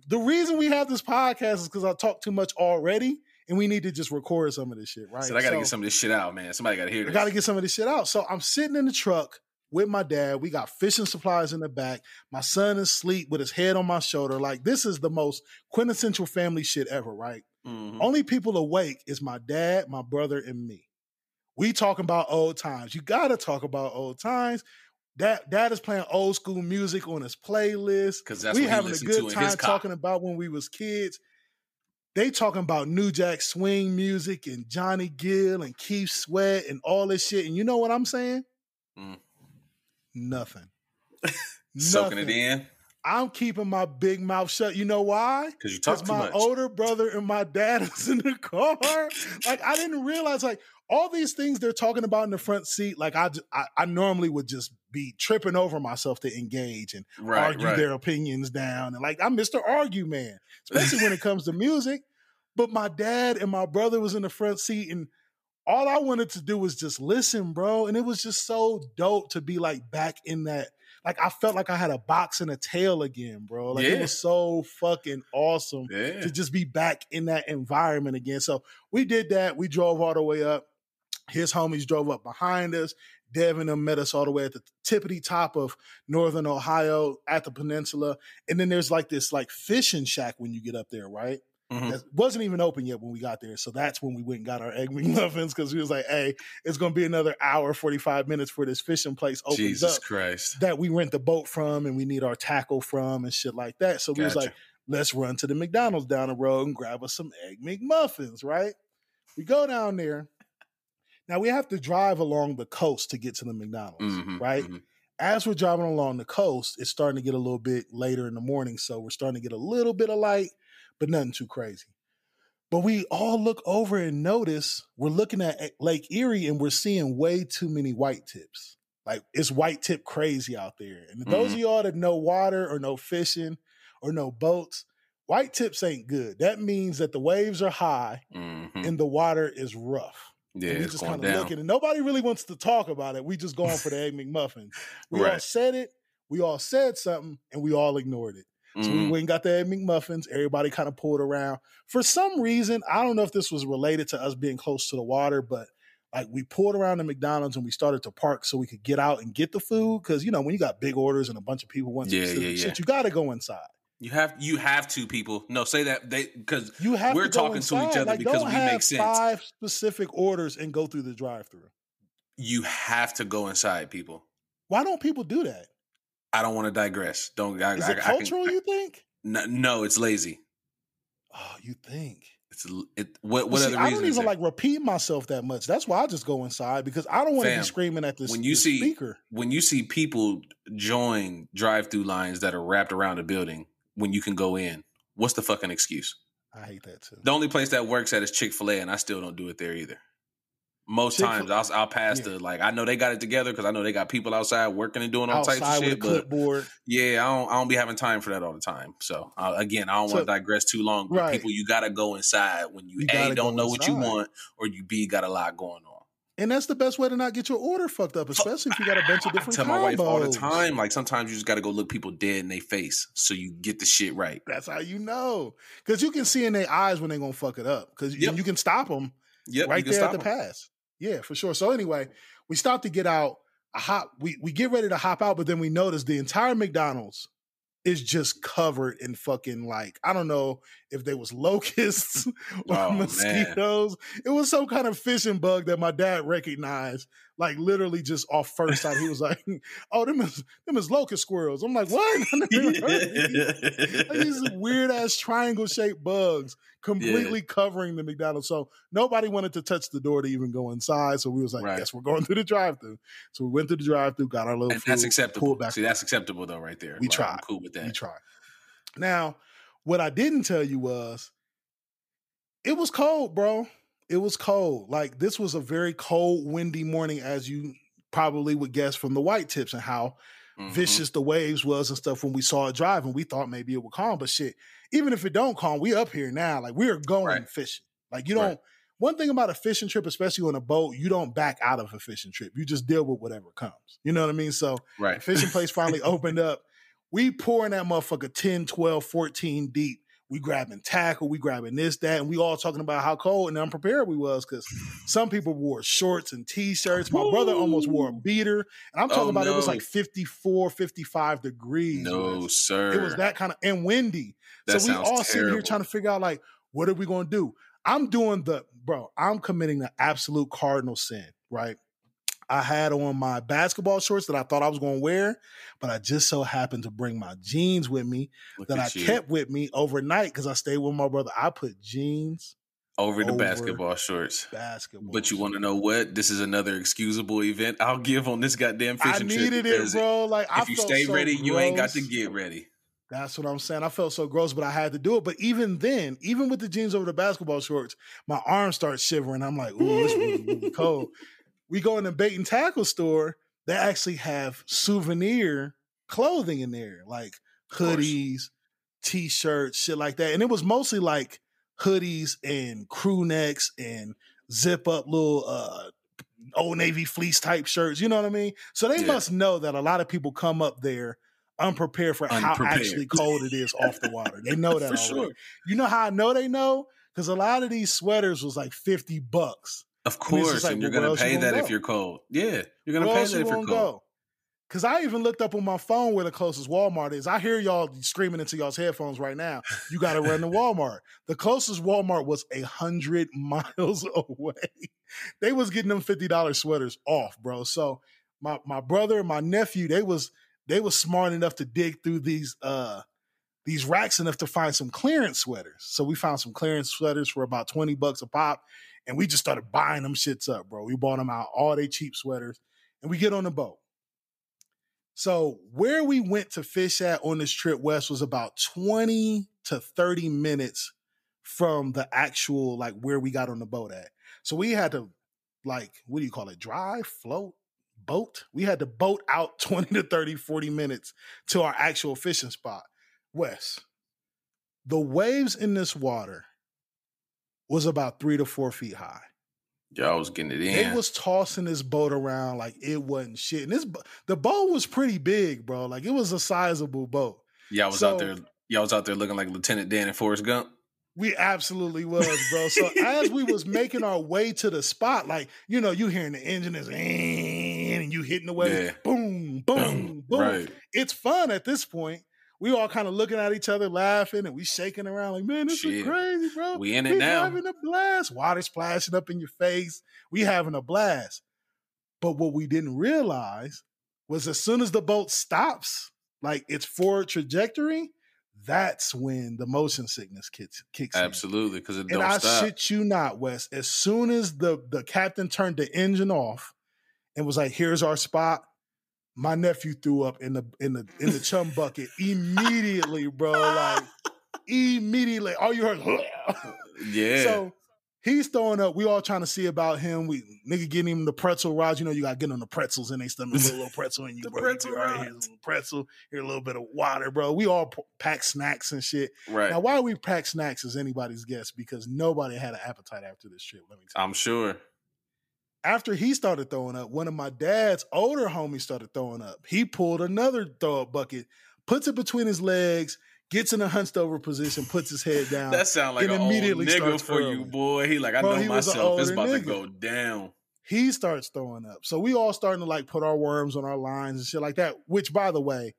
[SPEAKER 1] The reason we have this podcast is because I talk too much already, and we need to just record some of this shit, right?
[SPEAKER 7] So I gotta
[SPEAKER 1] So-
[SPEAKER 7] get some of this shit out, man. Somebody gotta hear
[SPEAKER 1] I got to get some of this shit out. So I'm sitting in the truck with my dad. We got fishing supplies in the back. My son is asleep with his head on my shoulder. Like this is the most quintessential family shit ever, right?
[SPEAKER 7] Mhm.
[SPEAKER 1] Only people awake is my dad, my brother, and me. We talking about old times. You got to talk about old times. Dad, dad is playing old school music on his playlist.
[SPEAKER 7] Because that's
[SPEAKER 1] we
[SPEAKER 7] what he
[SPEAKER 1] having a good time talking about when we was kids. They talking about New Jack Swing music and Johnny Gill and Keith Sweat and all this shit. And you know what I'm saying?
[SPEAKER 7] Mm.
[SPEAKER 1] Nothing.
[SPEAKER 7] Soaking it in
[SPEAKER 1] I'm keeping my big mouth shut. You know why?
[SPEAKER 7] because you talk too
[SPEAKER 1] my
[SPEAKER 7] much.
[SPEAKER 1] older brother and my dad is in the car. like I didn't realize like all these things they're talking about in the front seat. Like I, I, I normally would just be tripping over myself to engage and
[SPEAKER 7] right,
[SPEAKER 1] argue
[SPEAKER 7] right.
[SPEAKER 1] their opinions down. And like I'm Mr. Argue Man, especially when it comes to music. But my dad and my brother was in the front seat, and all I wanted to do was just listen, bro. And it was just so dope to be like back in that. Like I felt like I had a box and a tail again, bro. Like it was so fucking awesome
[SPEAKER 7] Yeah.
[SPEAKER 1] to just be back in that environment again. So we did that. We drove all the way up. His homies drove up behind us. Devin and met us all the way at the tippity top of northern Ohio at the peninsula. And then there's like this like fishing shack when you get up there, right?
[SPEAKER 7] Mhm.
[SPEAKER 1] That wasn't even open yet when we got there. So that's when we went and got our egg McMuffins because we was like, hey, it's gonna be another hour, 45 minutes for this fishing place opens
[SPEAKER 7] Jesus
[SPEAKER 1] up
[SPEAKER 7] Christ.
[SPEAKER 1] that we rent the boat from and we need our tackle from and shit like that. So we was like, let's run to the McDonald's down the road and grab us some egg McMuffins, right? We go down there. Now we have to drive along the coast to get to the McDonald's,
[SPEAKER 7] Mhm,
[SPEAKER 1] right?
[SPEAKER 7] mhm.
[SPEAKER 1] As we're driving along the coast, it's starting to get a little bit later in the morning. So we're starting to get a little bit of light, but nothing too crazy. But we all look over and notice we're looking at eh, Lake Erie and we're seeing way too many white tips. Like it's white tip crazy out there. And those of y'all that know water or know fishing or know boats, white tips ain't good. That means that the waves are high
[SPEAKER 7] Mhm.
[SPEAKER 1] and the water is rough.
[SPEAKER 7] Yeah,
[SPEAKER 1] And we
[SPEAKER 7] it's
[SPEAKER 1] just kind of looking, and nobody really wants to talk about it. We just going for the egg McMuffin. We all said it, we all said something, and we all ignored it. So we
[SPEAKER 7] Mhm.
[SPEAKER 1] went and got the McMuffins. Everybody kind of pulled around. For some reason, I don't know if this was related to us being close to the water, but like we pulled around the McDonald's and we started to park so we could get out and get the food. Cause you know, when you got big orders and a bunch of people want
[SPEAKER 7] Yeah, yeah, yeah.
[SPEAKER 1] shit, you gotta go inside.
[SPEAKER 7] You have you have to people. No, say that they because
[SPEAKER 1] You have
[SPEAKER 7] We're
[SPEAKER 1] to
[SPEAKER 7] talking to each other
[SPEAKER 1] Like,
[SPEAKER 7] because we
[SPEAKER 1] have
[SPEAKER 7] make sense.
[SPEAKER 1] Five specific orders and go through the drive-through.
[SPEAKER 7] you have to go inside, people.
[SPEAKER 1] Why don't people do that?
[SPEAKER 7] I don't want to digress. Don't. I,
[SPEAKER 1] Is
[SPEAKER 7] I,
[SPEAKER 1] it
[SPEAKER 7] I can-
[SPEAKER 1] cultural? you think?
[SPEAKER 7] no, no, it's lazy.
[SPEAKER 1] Oh, you think?
[SPEAKER 7] It's it. What what
[SPEAKER 1] see,
[SPEAKER 7] other
[SPEAKER 1] I don't even like repeat myself that much. That's why I just go inside because I don't want to be screaming at this,
[SPEAKER 7] when you
[SPEAKER 1] this
[SPEAKER 7] see-
[SPEAKER 1] speaker.
[SPEAKER 7] when you see people join drive-through lines that are wrapped around a building when you can go in. What's the fucking excuse?
[SPEAKER 1] I hate that too.
[SPEAKER 7] The only place that works at is Chick Fil A, and I still don't do it there either. Most
[SPEAKER 1] Chick-fil-
[SPEAKER 7] times, I'll, I'll pass
[SPEAKER 1] Yeah.
[SPEAKER 7] the like. I know they got it together because I know they got people outside working and doing all types of shit. But
[SPEAKER 1] clipboard.
[SPEAKER 7] yeah, I don't. I don't be having time for that all the time. So uh, again, I don't
[SPEAKER 1] So-
[SPEAKER 7] want to digress too long. But
[SPEAKER 1] Right.
[SPEAKER 7] people, you gotta go inside when you,
[SPEAKER 1] You
[SPEAKER 7] a don't know what you want, or you b got a lot going on.
[SPEAKER 1] And that's the best way to not get your order fucked up, especially if you got a bunch of
[SPEAKER 7] I
[SPEAKER 1] different
[SPEAKER 7] tell my wife all the time, like sometimes you just got to go look people dead in their face so you get the shit right.
[SPEAKER 1] That's how you know. Because you can see in their eyes when they're going to fuck it up. Because
[SPEAKER 7] Yep.
[SPEAKER 1] you can stop them
[SPEAKER 7] Yep,
[SPEAKER 1] right
[SPEAKER 7] you can
[SPEAKER 1] there at
[SPEAKER 7] the
[SPEAKER 1] the
[SPEAKER 7] 'em.
[SPEAKER 1] pass. Yeah, for sure. So anyway, we stop to get out. A hop. We we get ready to hop out, but then we notice the entire McDonald's is just covered in fucking like I don't know if they was locusts or
[SPEAKER 7] Oh, man.
[SPEAKER 1] mosquitoes. It was some kind of fishing bug that my dad recognized, like literally just off first sight. He was like, "Oh, them is them is locust squirrels." I'm like, "What?" I never heard of these like these weird ass triangle shaped bugs completely covering the McDonald's. So nobody wanted to touch the door to even go inside. So we was like,
[SPEAKER 7] Right.
[SPEAKER 1] guess we're going through the drive through. So we went through the drive through, got our little
[SPEAKER 7] And
[SPEAKER 1] food,
[SPEAKER 7] that's acceptable.
[SPEAKER 1] back.
[SPEAKER 7] See, that's acceptable though, right there.
[SPEAKER 1] We
[SPEAKER 7] Like,
[SPEAKER 1] tried.
[SPEAKER 7] I'm cool with that.
[SPEAKER 1] we tried. Now, what I didn't tell you was it was cold, bro. It was cold. Like this was a very cold, windy morning, as you probably would guess from the white tips and how
[SPEAKER 7] Mhm.
[SPEAKER 1] vicious the waves was and stuff when we saw it driving. we thought maybe it would calm but shit even if it don't calm we up here now like we're going
[SPEAKER 7] Right.
[SPEAKER 1] fishing like you don't
[SPEAKER 7] Right.
[SPEAKER 1] one thing about a fishing trip especially on a boat you don't back out of a fishing trip you just deal with whatever comes you know what i mean so
[SPEAKER 7] Right.
[SPEAKER 1] fishing place finally opened up we pouring that motherfucker 10 12 14 deep. We grabbing tackle we grabbing this that and we all talking about how cold and unprepared we was because some people wore shorts and t-shirts. My brother almost wore a beater and i'm talking
[SPEAKER 7] Oh,
[SPEAKER 1] about it was like 54 55 degrees
[SPEAKER 7] No, sir.
[SPEAKER 1] it was that kind of and windy.
[SPEAKER 7] That
[SPEAKER 1] so we all sitting here trying to figure out like what are we going to do? I'm doing the bro i'm committing the absolute cardinal sin right I had on my basketball shorts that I thought I was going to wear, but I just so happened to bring my jeans with me
[SPEAKER 7] Look
[SPEAKER 1] that I
[SPEAKER 7] you.
[SPEAKER 1] kept with me overnight because I stayed with my brother. I put jeans,
[SPEAKER 7] over the
[SPEAKER 1] over
[SPEAKER 7] basketball shorts.
[SPEAKER 1] basketball.
[SPEAKER 7] But you want to know what? This is another excusable event I'll give on this goddamn fishing trip.
[SPEAKER 1] I needed it, bro. Like I
[SPEAKER 7] If you stay
[SPEAKER 1] so
[SPEAKER 7] ready, you ain't got to get ready.
[SPEAKER 1] That's what I'm saying. I felt so gross, but I had to do it. But even then, even with the jeans over the basketball shorts, my arms start shivering. I'm like, ooh, it's really, really cold. We go in the bait and tackle store. They actually have souvenir clothing in there, like hoodies, t-shirts, shit like that. And it was mostly like hoodies and crew necks and zip up little uh old navy fleece type shirts. You know what I mean? So they
[SPEAKER 7] Yeah.
[SPEAKER 1] must know that a lot of people come up there unprepared for how actually cold it is off the water. They know that
[SPEAKER 7] For
[SPEAKER 1] already.
[SPEAKER 7] sure.
[SPEAKER 1] You know how I know they know? Because a lot of these sweaters was like 50 bucks.
[SPEAKER 7] Of
[SPEAKER 1] I mean,
[SPEAKER 7] course,
[SPEAKER 1] like,
[SPEAKER 7] and you're
[SPEAKER 1] well,
[SPEAKER 7] gonna
[SPEAKER 1] else you
[SPEAKER 7] pay that
[SPEAKER 1] go?
[SPEAKER 7] if you're cold. Yeah, you're gonna
[SPEAKER 1] Where
[SPEAKER 7] pay that
[SPEAKER 1] you
[SPEAKER 7] if you're cold.
[SPEAKER 1] go? Because I even looked up on my phone where the closest Walmart is. I hear y'all screaming into y'all's headphones right now. You got to run to Walmart. The closest Walmart was a hundred miles away. They was getting them fifty dollars sweaters off, bro. So my my brother and my nephew, they was they was smart enough to dig through these uh these racks enough to find some clearance sweaters. So we found some clearance sweaters for about twenty bucks a pop, and we just started buying them shits up, bro. We bought them out all they cheap sweaters, and we get on the boat. So where we went to fish at on this trip west was about 20 to 30 minutes from the actual like where we got on the boat at. So we had to like what do you call it? Drive, float, boat. We had to boat out 20 to 30 40 minutes to our actual fishing spot. Wes. The waves in this water was about 3 to 4 feet high.
[SPEAKER 7] Y'all was getting it
[SPEAKER 1] They
[SPEAKER 7] in.
[SPEAKER 1] was tossing this boat around like it wasn't shit. And this the boat was pretty big, bro. Like it was a sizable boat.
[SPEAKER 7] y'all was
[SPEAKER 1] so-
[SPEAKER 7] out there. Y'all was out there looking like Lieutenant Dan and Forrest Gump.
[SPEAKER 1] We absolutely was, bro. So as we was making our way to the spot, like you know, you hearing the engine is and you hitting the wave,
[SPEAKER 7] Yeah.
[SPEAKER 1] boom, boom, boom.
[SPEAKER 7] Right.
[SPEAKER 1] It's fun at this point. We all kind of looking at each other, laughing, and we shaking around like, man, this is crazy, bro.
[SPEAKER 7] We in it
[SPEAKER 1] we
[SPEAKER 7] now.
[SPEAKER 1] having a blast. Water splashing up in your face. We having a blast. But what we didn't realize was as soon as the boat stops, like its forward trajectory, that's when the motion sickness kicks kicks in.
[SPEAKER 7] Absolutely, because it
[SPEAKER 1] And
[SPEAKER 7] don't
[SPEAKER 1] I
[SPEAKER 7] stop.
[SPEAKER 1] shit you not, Wes. As soon as the the captain turned the engine off and was like, "Here's our spot," my nephew threw up in the in the in the chum bucket immediately, bro. Like immediately, all you heard.
[SPEAKER 7] yeah.
[SPEAKER 1] So he's throwing up. We all trying to see about him. We nigga getting him the pretzel rods. You know, you got to get on the pretzels in they stomach. Put a little pretzel in you,
[SPEAKER 7] The
[SPEAKER 1] bro.
[SPEAKER 7] pretzel
[SPEAKER 1] You be all right. Here's little pretzel. Here a little bit of water, bro. We all pack snacks and shit.
[SPEAKER 7] right.
[SPEAKER 1] Now, why we pack snacks is anybody's guess because nobody had an appetite after this trip. Let me tell you.
[SPEAKER 7] I'm sure.
[SPEAKER 1] After he started throwing up, one of my dad's older homies started throwing up. He pulled another throw up bucket, puts it between his legs, gets in a hunched over position, puts his head down.
[SPEAKER 7] That sound like
[SPEAKER 1] and
[SPEAKER 7] an old
[SPEAKER 1] immediately
[SPEAKER 7] nigga
[SPEAKER 1] starts
[SPEAKER 7] for you, boy. He like, I
[SPEAKER 1] Bro,
[SPEAKER 7] know
[SPEAKER 1] he was an
[SPEAKER 7] myself. It's about to go down.
[SPEAKER 1] he starts throwing up. So we all starting to like put our worms on our lines and shit like that, which by the way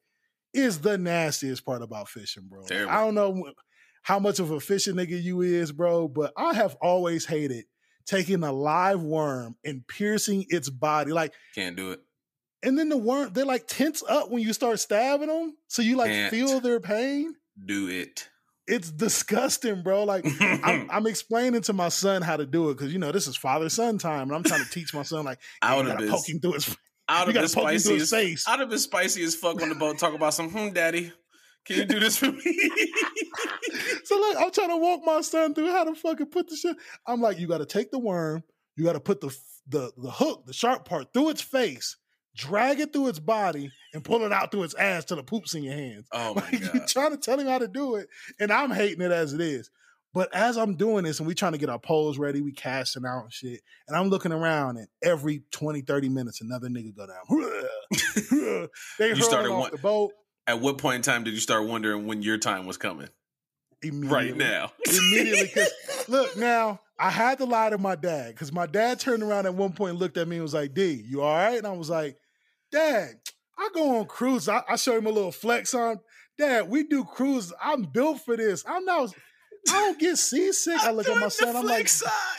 [SPEAKER 1] is the nastiest part about fishing, bro.
[SPEAKER 7] Terrible.
[SPEAKER 1] I don't know how much of a fishing nigga you is, bro, but I have always hated taking a live worm and piercing its body. Like,
[SPEAKER 7] Can't do it.
[SPEAKER 1] and then the worm, they like tense up when you start stabbing them. So you like
[SPEAKER 7] Can't.
[SPEAKER 1] feel their pain.
[SPEAKER 7] Do it.
[SPEAKER 1] It's disgusting, bro. Like I'm, I'm explaining to my son how to do it because you know this is father son time, and I'm trying to teach my son like
[SPEAKER 7] I
[SPEAKER 1] you gotta poke him through his
[SPEAKER 7] I'd
[SPEAKER 1] you
[SPEAKER 7] have
[SPEAKER 1] gotta poke him
[SPEAKER 7] spicy
[SPEAKER 1] through his face.
[SPEAKER 7] I'd have been spicy as fuck on the boat. Talk about some, hmm, daddy. Can you do this for me?
[SPEAKER 1] So look, I'm trying to walk my son through how to fucking put the shit. I'm like, you got to take the worm, you got to put the the the hook, the sharp part, through its face, drag it through its body, and pull it out through its ass till the poops in your hands.
[SPEAKER 7] oh my
[SPEAKER 1] Like you
[SPEAKER 7] god.
[SPEAKER 1] trying to tell him how to do it, and I'm hating it as it is. But as I'm doing this and we trying to get our poles ready, we casting out and shit. And I'm looking around and every 20, 30 minutes, another nigga go down. they
[SPEAKER 7] You started
[SPEAKER 1] off
[SPEAKER 7] one-
[SPEAKER 1] the boat
[SPEAKER 7] At what point in time did you start wondering when your time was coming?
[SPEAKER 1] immediately.
[SPEAKER 7] Right now.
[SPEAKER 1] immediately. Because look, now I had to lie to my dad because my dad turned around at one point and looked at me and was like, "D, you all right?" And I was like, "Dad, I go on cruise. I, I show him a little flex on. Dad, we do cruise. I'm built for this. I'm not. I don't get seasick. I look at my son. I'm like,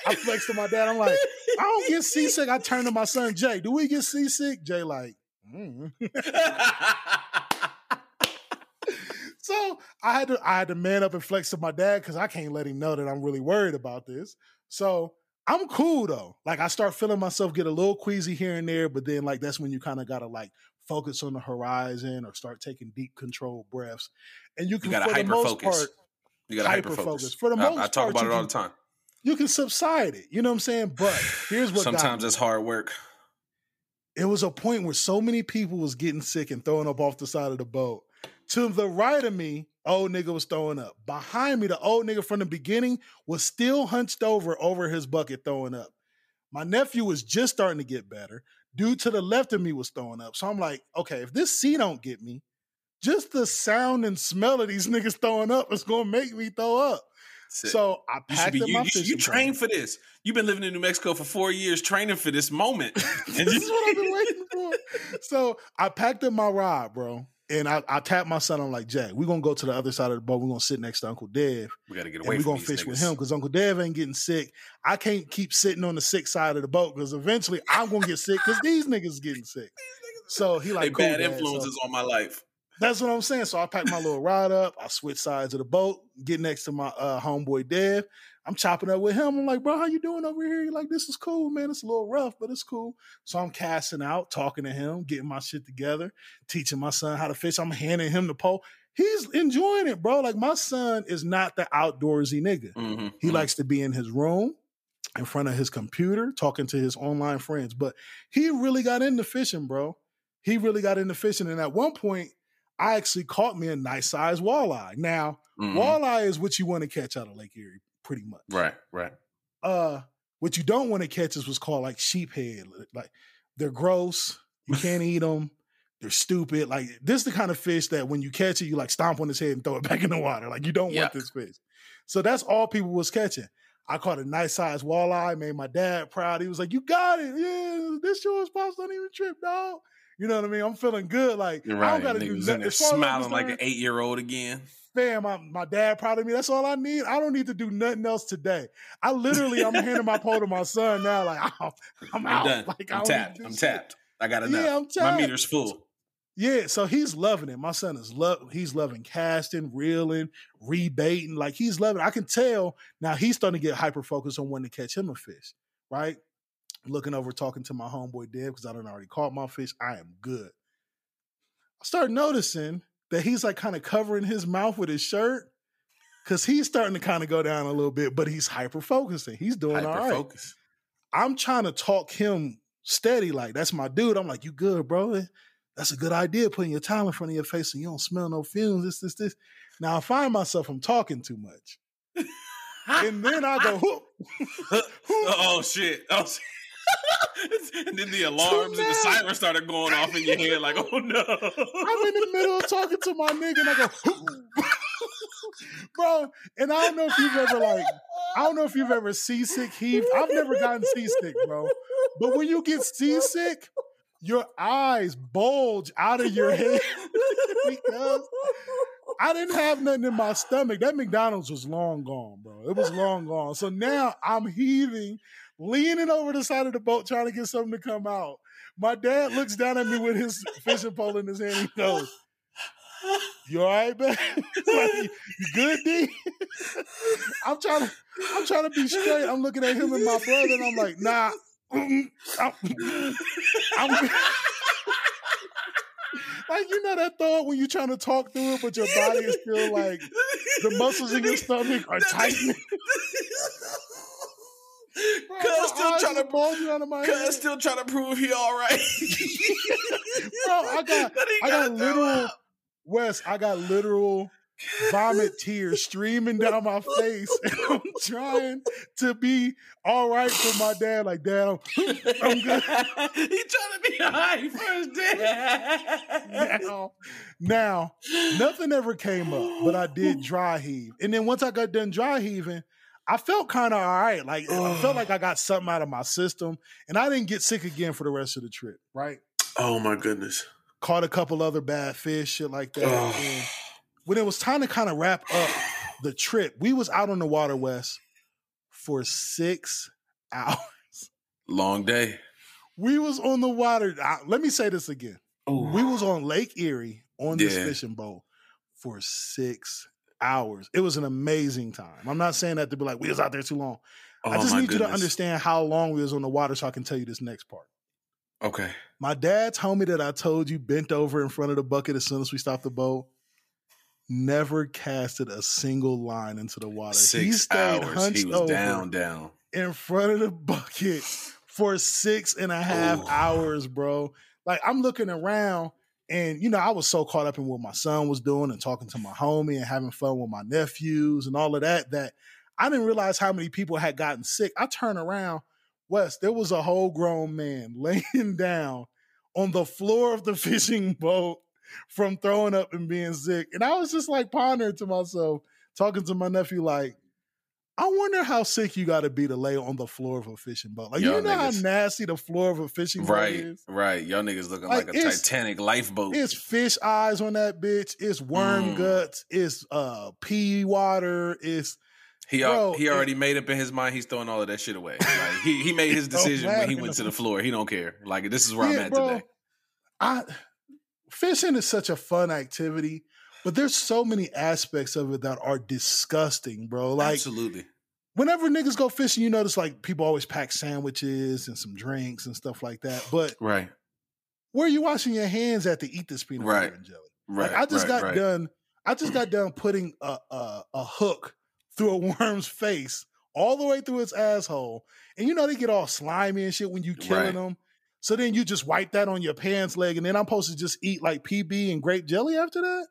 [SPEAKER 1] I flex to my dad. I'm like, I don't get seasick. I turn to my son, Jay. Do we get seasick? Jay, like. "Mm." So I had to I had to man up and flex to my dad because I can't let him know that I'm really worried about this. So I'm cool though. Like I start feeling myself get a little queasy here and there, but then like that's when you kind of gotta like focus on the horizon or start taking deep controlled breaths. And you can
[SPEAKER 7] gotta
[SPEAKER 1] for the most part,
[SPEAKER 7] you gotta hyper
[SPEAKER 1] hyper
[SPEAKER 7] focus.
[SPEAKER 1] For the
[SPEAKER 7] I-
[SPEAKER 1] most
[SPEAKER 7] I, talk
[SPEAKER 1] part,
[SPEAKER 7] about it all
[SPEAKER 1] can-
[SPEAKER 7] the time.
[SPEAKER 1] you can subside it. You know what I'm saying? But here's what
[SPEAKER 7] Sometimes
[SPEAKER 1] me.
[SPEAKER 7] it's hard work.
[SPEAKER 1] it was a point where so many people was getting sick and throwing up off the side of the boat. To the right of me, old nigga was throwing up. Behind me, the old nigga from the beginning was still hunched over over his bucket throwing up. My nephew was just starting to get better. Dude to the left of me was throwing up. So I'm like, okay, if this C don't get me, just the sound and smell of these niggas throwing up is gonna make me throw up.
[SPEAKER 7] Sick.
[SPEAKER 1] So I
[SPEAKER 7] you
[SPEAKER 1] packed
[SPEAKER 7] be
[SPEAKER 1] up
[SPEAKER 7] you,
[SPEAKER 1] my
[SPEAKER 7] you,
[SPEAKER 1] fishing
[SPEAKER 7] you trained for this. You've been living in New Mexico for four years, training for this moment. And
[SPEAKER 1] this is what I've been waiting for. So I packed up my rod, bro. And I, I tapped my son. I'm like, Jack, we're gonna go to the other side of the boat. We're gonna sit next to Uncle Dev.
[SPEAKER 7] we got to get
[SPEAKER 1] and
[SPEAKER 7] away
[SPEAKER 1] we're gonna fish
[SPEAKER 7] niggas.
[SPEAKER 1] with him because Uncle Dev ain't getting sick. I can't keep sitting on the sick side of the boat because eventually I'm gonna get sick because these niggas getting sick. So he like cool,
[SPEAKER 7] bad
[SPEAKER 1] Dad. So
[SPEAKER 7] influences on my life.
[SPEAKER 1] that's what I'm saying. So I pack my little rod up. I switch sides of the boat, get next to my uh, homeboy Dev. I'm chopping up with him. I'm like, bro, how you doing over here? He like, this is cool, man. It's a little rough, but it's cool. So I'm casting out, talking to him, getting my shit together, teaching my son how to fish. I'm handing him the pole. He's enjoying it, bro. Like my son is not the outdoorsy nigga.
[SPEAKER 7] Mhm,
[SPEAKER 1] He
[SPEAKER 7] mhm.
[SPEAKER 1] likes to be in his room in front of his computer talking to his online friends. But he really got into fishing, bro. He really got into fishing. And at one point, I actually caught me a nice sized walleye. Now,
[SPEAKER 7] Mhm.
[SPEAKER 1] walleye is what you want to catch out of Lake Erie, pretty much.
[SPEAKER 7] Right, right.
[SPEAKER 1] Uh, what you don't want to catch is what's called like sheephead. Like they're gross. You can't eat them. They're stupid. Like this is the kind of fish that when you catch it, you like stomp on his head and throw it back in the water. Like you don't want this fish. So that's all people was catching. I caught a nice sized walleye, made my dad proud. He was like, You got it. Yeah, this yours, pops. Don't even trip, dog. You know what I mean? I'm feeling good. Like,
[SPEAKER 7] You're
[SPEAKER 1] I
[SPEAKER 7] right.
[SPEAKER 1] don't gotta do
[SPEAKER 7] Niggas
[SPEAKER 1] nothing.
[SPEAKER 7] there
[SPEAKER 1] As far as I'm
[SPEAKER 7] smiling like an eight year old again.
[SPEAKER 1] Fam, my, my dad proud of me. That's all I need. I don't need to do nothing else today. I literally, I'm handing my pole to my son now. Like, I'm, I'm
[SPEAKER 7] I'm
[SPEAKER 1] out.
[SPEAKER 7] done.
[SPEAKER 1] Like,
[SPEAKER 7] I'm
[SPEAKER 1] don't
[SPEAKER 7] tapped. I'm
[SPEAKER 1] shit.
[SPEAKER 7] tapped. I got enough.
[SPEAKER 1] Yeah, I'm
[SPEAKER 7] My meter's full.
[SPEAKER 1] Yeah, so he's loving it. My son is love. He's loving casting, reeling, rebaiting. Like he's loving. It. I can tell now. He's starting to get hyper focused on when to catch him a fish. Right, looking over, talking to my homeboy Dev because I done already caught my fish. I am good. I start noticing that he's like kind of covering his mouth with his shirt because he's starting to kind of go down a little bit, but he's hyper focusing. He's doing all
[SPEAKER 7] Hyper
[SPEAKER 1] right.
[SPEAKER 7] focus.
[SPEAKER 1] I'm trying to talk him steady, like that's my dude. I'm like, you good, bro? That's a good idea, putting your towel in front of your face so you don't smell no fumes. This, this, this. Now I find myself I'm talking too much, and then I go, whoop,
[SPEAKER 7] oh shit! Oh shit! and then the alarms and the sirens started going off in your head, like, oh no!
[SPEAKER 1] I'm in the middle of talking to my nigga, and I go, bro. And I don't know if you've ever like, I don't know if you've ever seasick heaved. I've never gotten seasick, bro. But when you get seasick, your eyes bulge out of your head because I didn't have nothing in my stomach. That McDonald's was long gone, bro. It was long gone. So now I'm heaving, leaning over the side of the boat, trying to get something to come out. My dad looks down at me with his fishing pole in his hand. He goes, "You all right, man? like, you good, D?" I'm trying to, I'm trying to be straight. I'm looking at him and my brother, and I'm like, "Nah." I'm, I'm- like you know that thought when you're trying to talk through it, but your body is still like the muscles in your stomach are tightening.
[SPEAKER 7] Cuz still trying to,
[SPEAKER 1] bulging out of my
[SPEAKER 7] cuz still trying to prove he all right.
[SPEAKER 1] Bro, I got, I got literal. Wes, I got literal vomit tears streaming down my face. And I'm trying to be all right for my dad. Like, dad, I'm, I'm good.
[SPEAKER 7] he trying to be high first day.
[SPEAKER 1] now, now, nothing ever came up, but I did dry heave. And then once I got done dry heaving, I felt kind of all right. Like I felt like I got something out of my system, and I didn't get sick again for the rest of the trip. Right?
[SPEAKER 7] oh my goodness.
[SPEAKER 1] Caught a couple other bad fish, shit like that. When it was time to kind of wrap up the trip, we was out on the water west for six hours.
[SPEAKER 7] Long day.
[SPEAKER 1] We was on the water. I- let me say this again. We was on Lake Erie on this
[SPEAKER 7] Yeah.
[SPEAKER 1] fishing boat for six hours. It was an amazing time. I'm not saying that to be like we was out there too long. I
[SPEAKER 7] Oh,
[SPEAKER 1] just
[SPEAKER 7] my
[SPEAKER 1] need you to understand how long we was on the water so I can tell you this next part.
[SPEAKER 7] Okay.
[SPEAKER 1] My dad told me that I told you bent over in front of the bucket as soon as we stopped the boat. Never casted a single line into the water. he
[SPEAKER 7] Six
[SPEAKER 1] stayed
[SPEAKER 7] hours.
[SPEAKER 1] hunched
[SPEAKER 7] He was
[SPEAKER 1] over
[SPEAKER 7] down, down.
[SPEAKER 1] in front of the bucket for six and a half
[SPEAKER 7] Ooh.
[SPEAKER 1] hours, bro. Like I'm looking around and you know, I was so caught up in what my son was doing and talking to my homie and having fun with my nephews and all of that that I didn't realize how many people had gotten sick. I turn around, Wes, there was a whole grown man laying down on the floor of the fishing boat from throwing up and being sick. And I was just like pondering to myself, talking to my nephew, like, I wonder how sick you got to be to lay on the floor of a fishing boat. Like,
[SPEAKER 7] Y'all
[SPEAKER 1] you know
[SPEAKER 7] niggas-
[SPEAKER 1] how nasty the floor of a fishing boat
[SPEAKER 7] Right,
[SPEAKER 1] is?
[SPEAKER 7] right. Right. Y'all niggas looking
[SPEAKER 1] Like,
[SPEAKER 7] like, a Titanic lifeboat.
[SPEAKER 1] It's fish eyes on that bitch. It's worm
[SPEAKER 7] Mm.
[SPEAKER 1] guts. It's uh pea water. It's
[SPEAKER 7] He
[SPEAKER 1] Bro,
[SPEAKER 7] he
[SPEAKER 1] it-
[SPEAKER 7] already made up in his mind. He's throwing all of that shit away. Like he he made his decision when he went to the floor. He don't care. Like this is where I'm at
[SPEAKER 1] bro.
[SPEAKER 7] today.
[SPEAKER 1] I fishing is such a fun activity, but there's so many aspects of it that are disgusting, bro. Like
[SPEAKER 7] Absolutely.
[SPEAKER 1] whenever niggas go fishing, you notice like people always pack sandwiches and some drinks and stuff like that. But
[SPEAKER 7] Right.
[SPEAKER 1] where are you washing your hands at to eat this peanut
[SPEAKER 7] Right.
[SPEAKER 1] butter and jelly?
[SPEAKER 7] Right.
[SPEAKER 1] Like I just
[SPEAKER 7] right,
[SPEAKER 1] got
[SPEAKER 7] right.
[SPEAKER 1] done. I just got done putting a, a a hook through a worm's face all the way through its asshole, and you know they get all slimy and shit when you killing them. So then you just wipe that on your pants leg, and then I'm supposed to just eat like PB and grape jelly after that.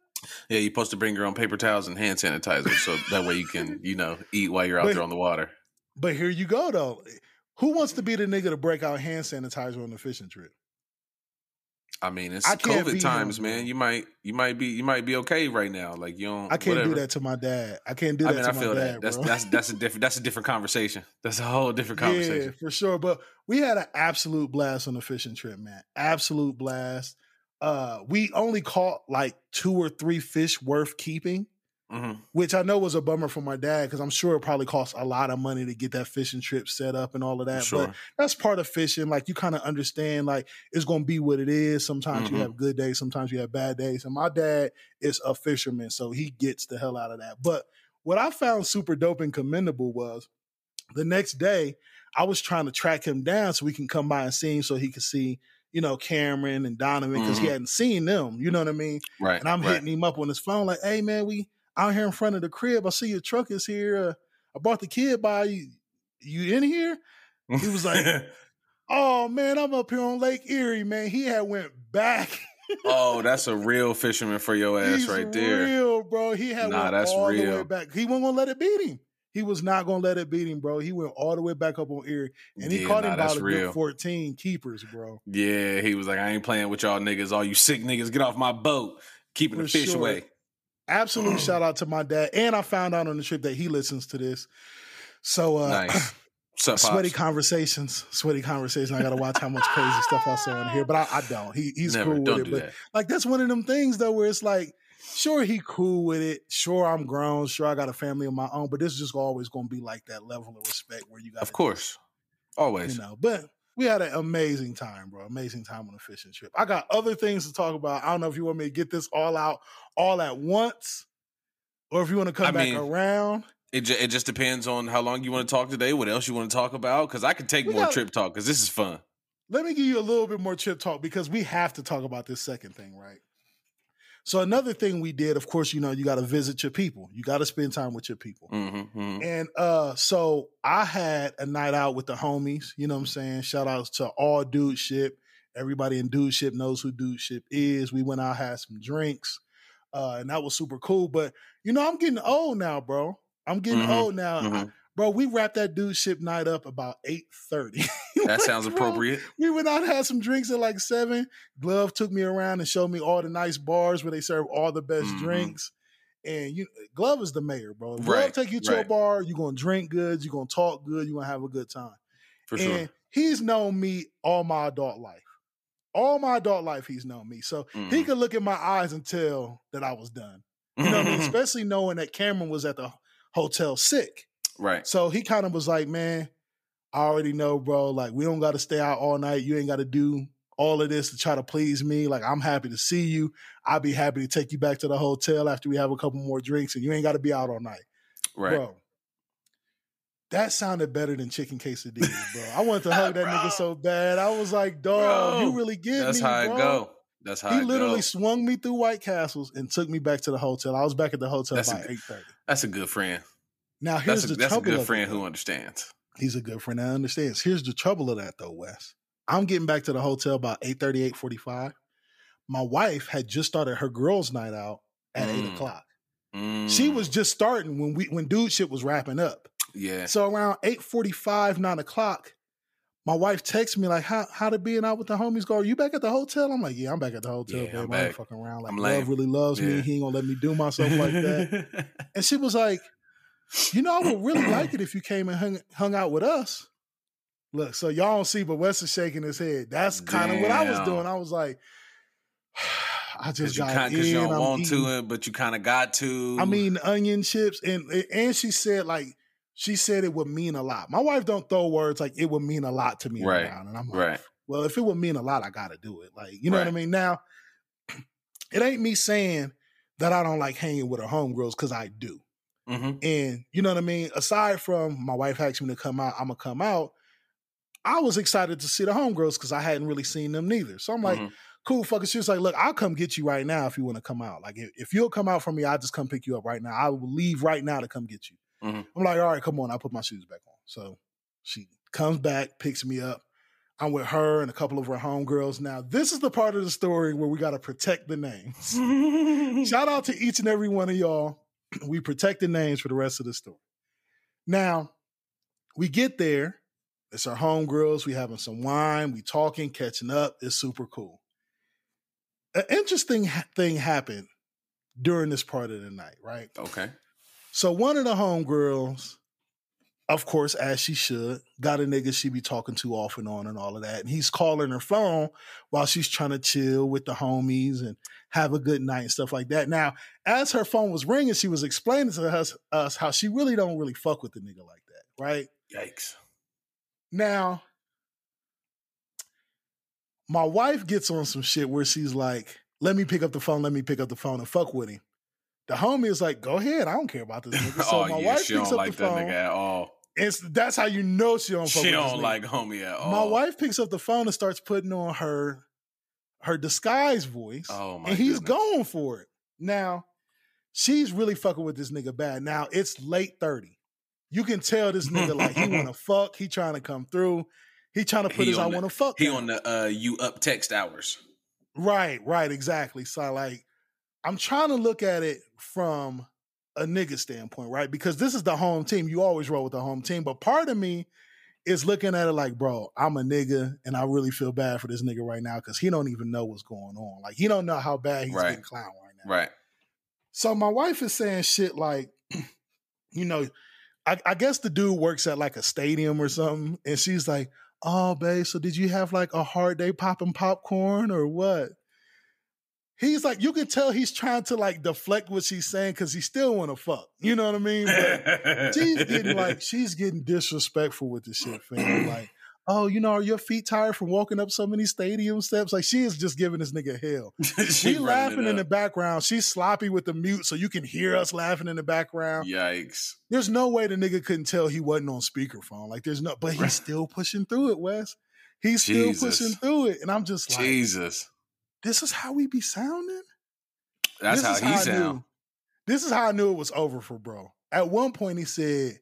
[SPEAKER 7] Yeah, you're supposed to bring your own paper towels and hand sanitizer so that way you can, you know, eat while you're out
[SPEAKER 1] But-
[SPEAKER 7] there on the water.
[SPEAKER 1] But here you go though. Who wants to be the nigga to break out hand sanitizer on the fishing trip?
[SPEAKER 7] I mean, it's
[SPEAKER 1] I
[SPEAKER 7] COVID times,
[SPEAKER 1] bro.
[SPEAKER 7] man. You might you might be you might be okay right now. Like you don't
[SPEAKER 1] I can't
[SPEAKER 7] whatever.
[SPEAKER 1] do that to my dad. I can't do
[SPEAKER 7] I
[SPEAKER 1] that
[SPEAKER 7] mean,
[SPEAKER 1] to
[SPEAKER 7] I
[SPEAKER 1] my
[SPEAKER 7] feel
[SPEAKER 1] dad,
[SPEAKER 7] that. That's that's that's a different that's a different conversation. That's a whole different conversation.
[SPEAKER 1] Yeah, for sure. But we had an absolute blast on the fishing trip, man. Absolute blast. Uh, we only caught like two or three fish worth keeping,
[SPEAKER 7] hmm
[SPEAKER 1] which I know was a bummer for my dad because I'm sure it probably cost a lot of money to get that fishing trip set up and all of that.
[SPEAKER 7] Sure.
[SPEAKER 1] But that's part of fishing. Like you kind of understand, like it's gonna be what it is. Sometimes you
[SPEAKER 7] Mhm.
[SPEAKER 1] have good days, sometimes you have bad days. And my dad is a fisherman, so he gets the hell out of that. But what I found super dope and commendable was the next day I was trying to track him down so we can come by and see him so he could see, you know, Cameron and Donovan because he
[SPEAKER 7] Mhm.
[SPEAKER 1] hadn't seen them. You know what I mean?
[SPEAKER 7] Right.
[SPEAKER 1] And I'm
[SPEAKER 7] right.
[SPEAKER 1] hitting him up on his phone like, "Hey man, we out here in front of the crib. I see your truck is here. Uh, I brought the kid by. You, you in here?" He was like, "Oh man, I'm up here on Lake Erie, man." He had went back.
[SPEAKER 7] "Oh, that's a real fisherman for your ass
[SPEAKER 1] He's
[SPEAKER 7] right there."
[SPEAKER 1] real, bro. He had
[SPEAKER 7] Nah,
[SPEAKER 1] went
[SPEAKER 7] that's
[SPEAKER 1] all the way
[SPEAKER 7] real.
[SPEAKER 1] back. He wasn't gonna let it beat him. He was not gonna let it beat him, bro. He went all the way back up on Erie, and he
[SPEAKER 7] Yeah,
[SPEAKER 1] caught
[SPEAKER 7] nah,
[SPEAKER 1] him about a good 14 keepers, bro.
[SPEAKER 7] Yeah, he was like, "I ain't playing with y'all niggas. All you sick niggas, get off my boat. Keeping the fish
[SPEAKER 1] sure.
[SPEAKER 7] away."
[SPEAKER 1] Absolute shout out to my dad, and I found out on the trip that he listens to this. So, uh,
[SPEAKER 7] Nice.
[SPEAKER 1] Sweaty
[SPEAKER 7] Pops?
[SPEAKER 1] conversations, sweaty conversations. I gotta watch how much crazy stuff I say on here, but I, I don't. He, he's
[SPEAKER 7] Never.
[SPEAKER 1] cool with it, but
[SPEAKER 7] that.
[SPEAKER 1] like that's one of them things though where it's like sure he cool with it sure i'm grown sure i got a family of my own but this is just always going to be like that level of respect where you got
[SPEAKER 7] Of course, always.
[SPEAKER 1] you know but we had an amazing time bro amazing time on a fishing trip i got other things to talk about i don't know if you want me to get this all out all at once or if you want to come
[SPEAKER 7] I
[SPEAKER 1] back
[SPEAKER 7] mean,
[SPEAKER 1] around
[SPEAKER 7] It, ju- it just depends on how long you want to talk today. What else you want to talk about? Because I could take
[SPEAKER 1] We
[SPEAKER 7] more
[SPEAKER 1] got-
[SPEAKER 7] trip talk. Because this is fun.
[SPEAKER 1] let me give you a little bit more trip talk because we have to talk about this second thing, right? So another thing we did, of course, you know, you got to visit your people. You got to spend time with your people.
[SPEAKER 7] hmm
[SPEAKER 1] And uh so I had a night out with the homies, you know what I'm saying? Shout outs to all dude ship. Everybody in dude ship knows who dude ship is. We went out, had some drinks, uh, and that was super cool. But you know, I'm getting old now, bro. I'm getting
[SPEAKER 7] Mhm,
[SPEAKER 1] old now. I-
[SPEAKER 7] mhm.
[SPEAKER 1] bro, we wrapped that dude ship night up about 8:30.
[SPEAKER 7] That sounds appropriate.
[SPEAKER 1] we went out and had some drinks at like seven. Glove took me around and showed me all the nice bars where they serve all the best
[SPEAKER 7] Mhm.
[SPEAKER 1] drinks. And you, Glove is the mayor, bro. If Glove
[SPEAKER 7] Right,
[SPEAKER 1] take you to a bar, you're gonna drink good, you're gonna talk good, you're gonna have a good time.
[SPEAKER 7] For
[SPEAKER 1] and
[SPEAKER 7] sure.
[SPEAKER 1] he's known me all my adult life. All my adult life, he's known me. So he
[SPEAKER 7] Mhm.
[SPEAKER 1] could look in my eyes and tell that I was done. You know what I mean? Especially knowing that Cameron was at the hotel sick.
[SPEAKER 7] right.
[SPEAKER 1] So he kind of was like, man, I already know, bro. Like, we don't got to stay out all night. You ain't got to do all of this to try to please me. Like, I'm happy to see you. I'll be happy to take you back to the hotel after we have a couple more drinks and you ain't got to be out all night.
[SPEAKER 7] Right.
[SPEAKER 1] Bro, that sounded better than chicken quesadillas, bro. I wanted to hug that nigga so bad. I was like, dog, you really get
[SPEAKER 7] That's
[SPEAKER 1] me, That's
[SPEAKER 7] how it
[SPEAKER 1] bro.
[SPEAKER 7] go. That's how
[SPEAKER 1] He
[SPEAKER 7] it
[SPEAKER 1] literally
[SPEAKER 7] go.
[SPEAKER 1] swung me through White Castles and took me back to the hotel. I was back at the hotel
[SPEAKER 7] That's
[SPEAKER 1] by
[SPEAKER 7] good-
[SPEAKER 1] eight thirty.
[SPEAKER 7] That's a good friend.
[SPEAKER 1] Now here's
[SPEAKER 7] That's a,
[SPEAKER 1] the
[SPEAKER 7] that's a
[SPEAKER 1] trouble.
[SPEAKER 7] good
[SPEAKER 1] of it,
[SPEAKER 7] friend who understands.
[SPEAKER 1] He's a good friend that understands. Here's the trouble of that though, Wes. I'm getting back to the hotel about 8:30, 8:45. My wife had just started her girls' night out at eight
[SPEAKER 7] Mm.
[SPEAKER 1] o'clock. She was
[SPEAKER 7] Mm,
[SPEAKER 1] just starting when we when dude shit was wrapping up.
[SPEAKER 7] yeah.
[SPEAKER 1] So around 8:45, 9 o'clock, my wife texts me like, "How how to being out with the homies go? Are you back at the hotel?" I'm like, "Yeah, I'm back at the hotel,
[SPEAKER 7] Yeah,
[SPEAKER 1] babe.
[SPEAKER 7] I'm
[SPEAKER 1] I
[SPEAKER 7] back.
[SPEAKER 1] fucking around. Like,
[SPEAKER 7] I'm
[SPEAKER 1] love really loves me. He ain't gonna let me do myself like that." And she was like, "You know, I would really like it if you came and hung hung out with us." Look, so y'all don't see, but Wes is shaking his head. That's kind of what I was doing. I was like, I just got
[SPEAKER 7] kind,
[SPEAKER 1] in.
[SPEAKER 7] you don't
[SPEAKER 1] I'm
[SPEAKER 7] want
[SPEAKER 1] eating-
[SPEAKER 7] to, but you kind of got to.
[SPEAKER 1] I mean, onion chips, and and she said like she said it would mean a lot. My wife don't throw words like it would mean a lot to me
[SPEAKER 7] Right,
[SPEAKER 1] around, and I'm like,
[SPEAKER 7] right.
[SPEAKER 1] well, if it would mean a lot, I got to do it. Like, you know what I mean? Now, it ain't me saying that I don't like hanging with her homegirls because I do.
[SPEAKER 7] Hmm
[SPEAKER 1] And you know what I mean? Aside from my wife asking me to come out, I'm gonna come out. I was excited to see the homegirls because I hadn't really seen them neither. So I'm like,
[SPEAKER 7] Mhm.
[SPEAKER 1] cool, fucker. She was like, look, I'll come get you right now if you want to come out. Like, if, if you'll come out for me, I'll just come pick you up right now. I will leave right now to come get you.
[SPEAKER 7] Mhm.
[SPEAKER 1] I'm like, all right, come on. I'll put my shoes back on. So she comes back, picks me up. I'm with her and a couple of her homegirls. Now, this is the part of the story where we got to protect the names. Shout out to each and every one of y'all. We protect the names for the rest of the story. Now, we get there. It's our homegirls. We having some wine. We talking, catching up. It's super cool. An interesting ha- thing happened during this part of the night, right?
[SPEAKER 7] Okay.
[SPEAKER 1] So one of the homegirls, of course, as she should, got a nigga she be talking to off and on and all of that. And he's calling her phone while she's trying to chill with the homies and have a good night and stuff like that. Now, as her phone was ringing, she was explaining to us, us how she really don't really fuck with the nigga like that, right?
[SPEAKER 7] Yikes.
[SPEAKER 1] Now, my wife gets on some shit where she's like, let me pick up the phone, let me pick up the phone and fuck with him. The homie is like, go ahead, I don't care about this nigga. So
[SPEAKER 7] oh
[SPEAKER 1] my
[SPEAKER 7] yeah,
[SPEAKER 1] wife
[SPEAKER 7] she
[SPEAKER 1] picks
[SPEAKER 7] don't
[SPEAKER 1] up
[SPEAKER 7] like
[SPEAKER 1] the
[SPEAKER 7] that
[SPEAKER 1] phone.
[SPEAKER 7] nigga at all.
[SPEAKER 1] And that's how you know she don't
[SPEAKER 7] She don't like homie at all.
[SPEAKER 1] My wife picks up the phone and starts putting on her her disguise voice.
[SPEAKER 7] Oh my
[SPEAKER 1] and he's
[SPEAKER 7] goodness.
[SPEAKER 1] going for it. Now, she's really fucking with this nigga bad. Now it's late 30. You can tell this nigga like he wanna fuck, he trying to come through. He trying to put
[SPEAKER 7] He
[SPEAKER 1] his I
[SPEAKER 7] the-
[SPEAKER 1] wanna fuck.
[SPEAKER 7] He
[SPEAKER 1] down.
[SPEAKER 7] on the uh you up text hours.
[SPEAKER 1] Right, right, exactly. So like I'm trying to look at it from a nigga standpoint, right? Because this is the home team. You always roll with the home team. But part of me is looking at it like, bro, I'm a nigga and I really feel bad for this nigga right now because he don't even know what's going on. Like he don't know how bad he's
[SPEAKER 7] Right.
[SPEAKER 1] getting clown right now.
[SPEAKER 7] Right.
[SPEAKER 1] So my wife is saying shit like, you know, I, I guess the dude works at like a stadium or something, and she's like, "Oh, babe, so did you have like a hard day popping popcorn or what?" He's like, you can tell he's trying to like deflect what she's saying because he still want to fuck. You know what I mean? But she's getting like she's getting disrespectful with the shit, fam. Like, oh, you know, are your feet tired from walking up so many stadium steps? Like, she is just giving this nigga hell.
[SPEAKER 7] She
[SPEAKER 1] laughing in the background. She's sloppy with the mute, so you can hear us laughing in the background.
[SPEAKER 7] Yikes.
[SPEAKER 1] There's no way the nigga couldn't tell he wasn't on speakerphone. Like, there's no, but he's still pushing through it, Wes. He's still
[SPEAKER 7] Jesus.
[SPEAKER 1] pushing through it, and I'm just like,
[SPEAKER 7] Jesus.
[SPEAKER 1] This is how we be sounding.
[SPEAKER 7] That's
[SPEAKER 1] This
[SPEAKER 7] how
[SPEAKER 1] is
[SPEAKER 7] he
[SPEAKER 1] I
[SPEAKER 7] sound.
[SPEAKER 1] knew- This is how I knew it was over for bro. At one point, he said,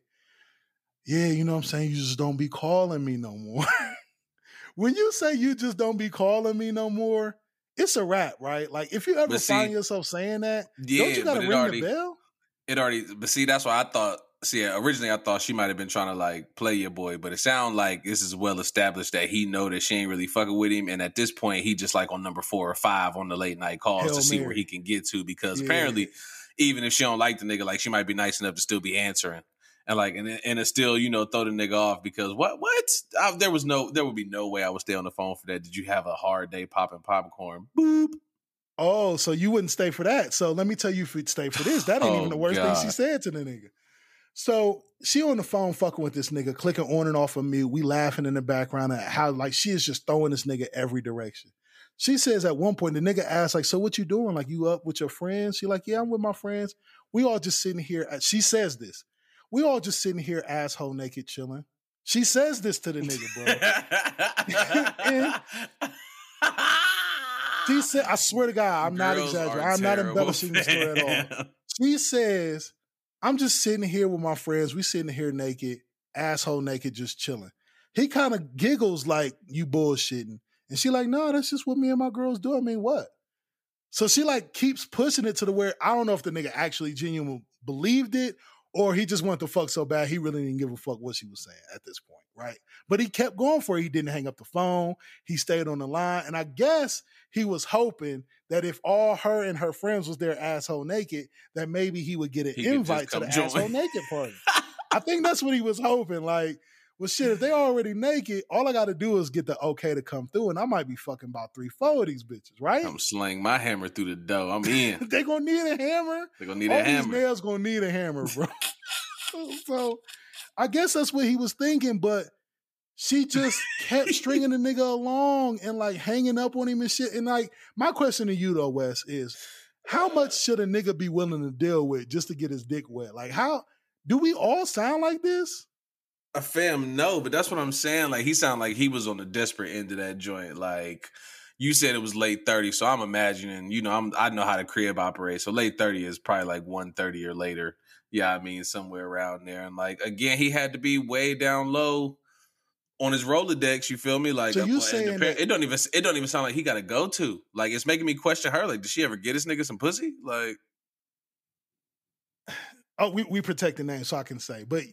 [SPEAKER 1] "Yeah, you know what I'm saying. You just don't be calling me no more." when you say you just don't be calling me no more, it's a wrap, right? Like if you ever
[SPEAKER 7] see-
[SPEAKER 1] find yourself saying that,
[SPEAKER 7] Yeah,
[SPEAKER 1] don't you got to ring
[SPEAKER 7] already
[SPEAKER 1] the bell?
[SPEAKER 7] it already but see that's why I thought see yeah, originally I thought she might have been trying to like play your boy, but it sounds like this is well established that he know that she ain't really fucking with him, and at this point he just like on number four or five on the late night calls
[SPEAKER 1] Hail
[SPEAKER 7] to see where he can get to because
[SPEAKER 1] Yeah.
[SPEAKER 7] apparently even if she don't like the nigga, like she might be nice enough to still be answering. And like and and it still you know throw the nigga off because what what I, there was no there would be no way I would stay on the phone for that. Did you have a hard day popping popcorn? Boop.
[SPEAKER 1] Oh, so you wouldn't stay for that. So let me tell you if you'd stay for this. That ain't
[SPEAKER 7] Oh,
[SPEAKER 1] even the worst thing she said to the nigga. So she on the phone fucking with this nigga, clicking on and off of mute. We laughing in the background at how like she is just throwing this nigga every direction. She says at one point, the nigga asks, like, so what you doing? Like, you up with your friends? She like, yeah, I'm with my friends. We all just sitting here. She says this. We all just sitting here asshole naked chilling. She says this to the nigga, bro. She said, I swear to God, I'm not exaggerating. I'm not embellishing the story at all. She says, I'm just sitting here with my friends. We sitting here naked, asshole naked, just chilling. He kind of giggles like, you bullshitting. And she like, no, that's just what me and my girls do. I mean, what? So she like keeps pushing it to the where I don't know if the nigga actually genuinely believed it or he just wanted to fuck so bad he really didn't give a fuck what she was saying at this point. Right? But he kept going for it. He didn't hang up the phone. He stayed on the line. And I guess he was hoping that if all her and her friends was there asshole naked, that maybe he would get an
[SPEAKER 7] He
[SPEAKER 1] invite to the
[SPEAKER 7] join.
[SPEAKER 1] asshole naked party. I think that's what he was hoping. Like, well, shit, if they already naked, all I got to do is get the okay to come through, and I might be fucking about three, four of these bitches, right?
[SPEAKER 7] I'm slang my hammer through the dough. I'm in.
[SPEAKER 1] they gonna need a hammer.
[SPEAKER 7] They're gonna need
[SPEAKER 1] All
[SPEAKER 7] a
[SPEAKER 1] these
[SPEAKER 7] hammer.
[SPEAKER 1] nails gonna need a hammer, bro. so I guess that's what he was thinking, but she just kept stringing the nigga along and like hanging up on him and shit. And like my question to you though, Wes, is how much should a nigga be willing to deal with just to get his dick wet? Like how do we all sound like this?
[SPEAKER 7] A fam, no, but that's what I'm saying. Like he sounded like he was on the desperate end of that joint. Like you said, it was late 30, so I'm imagining. You know, I'm I know how the crib operates, so late 30 is probably like 1:30 or later. Yeah, I mean somewhere around there. And like again, he had to be way down low on his Rolodex. You feel me? Like
[SPEAKER 1] So you saying
[SPEAKER 7] par-
[SPEAKER 1] that-
[SPEAKER 7] it don't even it don't even sound like he got to go to. Like it's making me question her. Like, did she ever get this nigga some pussy? Like.
[SPEAKER 1] Oh, we, we protect the name so I can say. But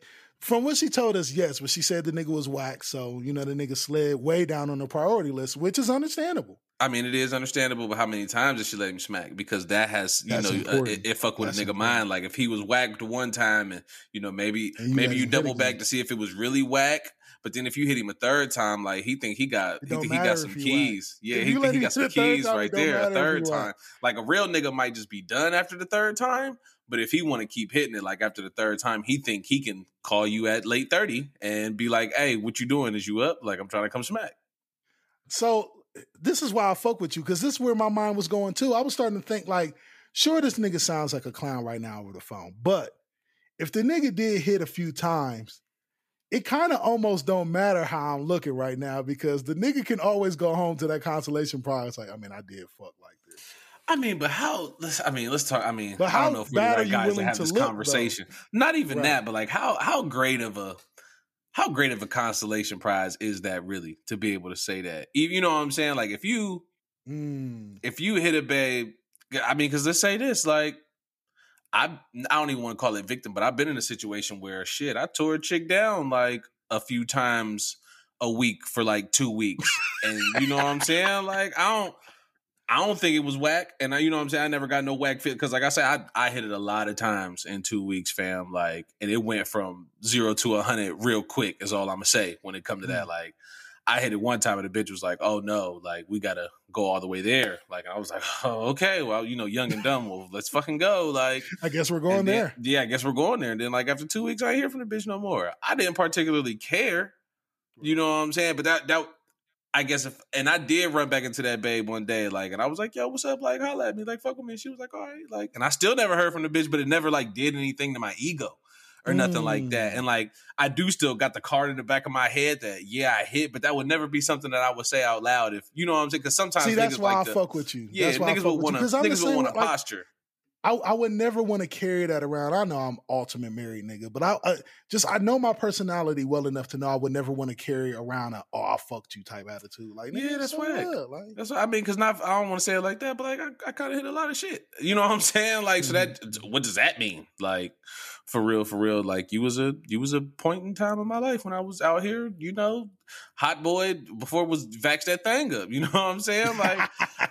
[SPEAKER 1] from what she told us, yes, but she said the nigga was whack. So, you know, the nigga slid way down on the priority list, which is understandable.
[SPEAKER 7] I mean, it is understandable, but how many times did she let him smack? Because that has, you
[SPEAKER 1] That's
[SPEAKER 7] know, uh,
[SPEAKER 1] important.
[SPEAKER 7] it, it fuck with
[SPEAKER 1] That's
[SPEAKER 7] a nigga
[SPEAKER 1] important.
[SPEAKER 7] mind. Like if he was whacked one time, and you know, maybe
[SPEAKER 1] you
[SPEAKER 7] maybe you double back to see if it was really whack. But then if you hit him a third time, like he think he got, he think he got some
[SPEAKER 1] he
[SPEAKER 7] keys.
[SPEAKER 1] whack.
[SPEAKER 7] Yeah,
[SPEAKER 1] If
[SPEAKER 7] he think he got some
[SPEAKER 1] hit a third
[SPEAKER 7] keys
[SPEAKER 1] time,
[SPEAKER 7] right there. A third
[SPEAKER 1] he whack.
[SPEAKER 7] time, like a real nigga might just be done after the third time. But if he want to keep hitting it, like after the third time, he think he can call you at late thirty and be like, "Hey, what you doing? Is you up? Like I'm trying to come smack."
[SPEAKER 1] So this is why I fuck with you, because this is where my mind was going too. I was starting to think like, sure, this nigga sounds like a clown right now over the phone. But if the nigga did hit a few times, it kind of almost don't matter how I'm looking right now because the nigga can always go home to that consolation prize. Like, I mean, I did fuck like.
[SPEAKER 7] I mean, but how? Let's. I mean, let's talk. I mean,
[SPEAKER 1] But
[SPEAKER 7] I don't know if we're the right guys to have
[SPEAKER 1] to
[SPEAKER 7] this
[SPEAKER 1] look, though?
[SPEAKER 7] conversation. Not even
[SPEAKER 1] Right.
[SPEAKER 7] that, but like how how great of a how great of a consolation prize is that really to be able to say that? You you know what I'm saying? Like if you
[SPEAKER 1] Mm.
[SPEAKER 7] if you hit a babe, I mean, because let's say this, like I I don't even want to call it victim, but I've been in a situation where shit, I tore a chick down like a few times a week for like two weeks, and you know what I'm saying? Like I don't. I don't think it was whack, and I, you know what I'm saying. I never got no whack fit because, like I said, I, I hit it a lot of times in two weeks, fam. Like, and it went from zero to a hundred real quick. Is all I'm gonna say when it come to that. Mm. Like, I hit it one time, and the bitch was like, "Oh no, like we gotta go all the way there." Like, I was like, "Oh, okay, well, you know, young and dumb. Well, let's fucking go." Like,
[SPEAKER 1] I guess we're going
[SPEAKER 7] then-
[SPEAKER 1] there.
[SPEAKER 7] yeah, I guess we're going there. And then, like after two weeks, I hear from the bitch no more. I didn't particularly care. You know what I'm saying? But that that I guess if and I did run back into that babe one day, like, and I was like, "Yo, what's up?" Like, holla at me, like, fuck with me. And she was like, "All right," like, and I still never heard from the bitch, but it never like did anything to my ego or nothing like that.
[SPEAKER 1] Mm.
[SPEAKER 7] And like, I do still got the card in the back of my head that yeah, I hit, but that would never be something that I would say out loud if you know what I'm saying. Because sometimes
[SPEAKER 1] See, that's
[SPEAKER 7] niggas
[SPEAKER 1] why
[SPEAKER 7] like
[SPEAKER 1] I
[SPEAKER 7] to,
[SPEAKER 1] fuck with you.
[SPEAKER 7] yeah,
[SPEAKER 1] that's why I
[SPEAKER 7] niggas would want to
[SPEAKER 1] the
[SPEAKER 7] niggas would want to posture.
[SPEAKER 1] I, I would never want to carry that around. I know I'm ultimate married nigga, but I, I just I know my personality well enough to know I would never want to carry around a oh I fucked you type attitude. Like nigga,
[SPEAKER 7] Yeah, that's whack.
[SPEAKER 1] what? Like
[SPEAKER 7] That's what I mean, because not I don't want to say it like that, but like I, I kind of hit a lot of shit. You know what I'm saying? Like, so mm-hmm. that what does that mean? Like, for real, for real. Like, you was a you was a point in time in my life when I was out here. You know, hot boy before it was vax that thing up. You know what I'm saying? Like,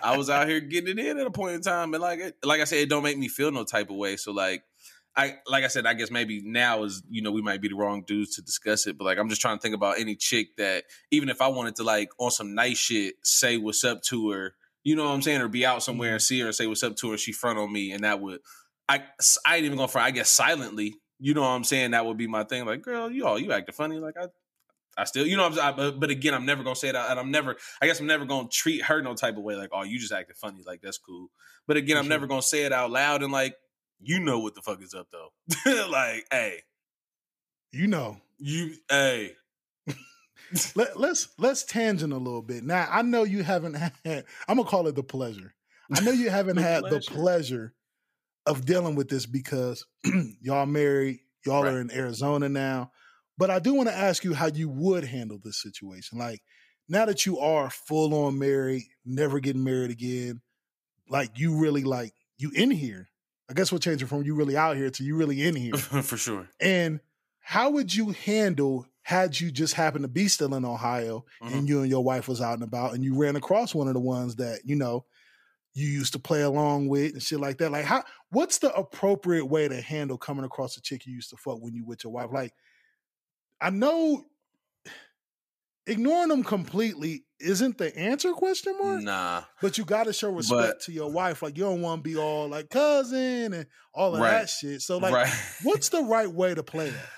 [SPEAKER 7] I was out here getting it in at a point in time, and like it, like I said, it don't make me feel no type of way. So like. I like I said, I guess maybe now is you know we might be the wrong dudes to discuss it, but like I'm just trying to think about any chick that even if I wanted to like on some nice shit say what's up to her, you know what I'm saying, or be out somewhere and mm-hmm. see her and say what's up to her, she front on me, and that would I I ain't even for I guess silently, you know what I'm saying, that would be my thing. Like, girl, you all you acting funny, like I. I still, you know, what I'm, I, but, but again, I'm never gonna say it, out- and I'm never. I guess I'm never gonna treat her no type of way, like, oh, you just acting funny, like that's cool. But again, I'm
[SPEAKER 1] sure.
[SPEAKER 7] never gonna say it out loud, and like, you know what the fuck is up though. like, hey,
[SPEAKER 1] you know.
[SPEAKER 7] you, hey,
[SPEAKER 1] Let, let's let's tangent a little bit. Now I know you haven't had. I'm gonna call it the pleasure. I know you haven't
[SPEAKER 7] The
[SPEAKER 1] had the
[SPEAKER 7] pleasure.
[SPEAKER 1] Of dealing with this because y'all married, y'all are in Arizona now. But I do want to ask you how you would handle this situation. Like now that you are full on married, never getting married again, like you really like you in here. I guess we'll change it from you really out here to you really in here.
[SPEAKER 7] for sure.
[SPEAKER 1] And how would you handle had you just happened to be still in Ohio
[SPEAKER 7] Mhm.
[SPEAKER 1] and you and your wife was out and about and you ran across one of the ones that, you know, you used to play along with and shit like that. Like how what's the appropriate way to handle coming across a chick you used to fuck when you with your wife? Like I know ignoring them completely isn't the answer question mark
[SPEAKER 7] Nah.
[SPEAKER 1] but you got to show respect
[SPEAKER 7] But-
[SPEAKER 1] to your wife like you don't want to be all like cousin and all of
[SPEAKER 7] Right.
[SPEAKER 1] that shit so like
[SPEAKER 7] right.
[SPEAKER 1] what's the right way to play that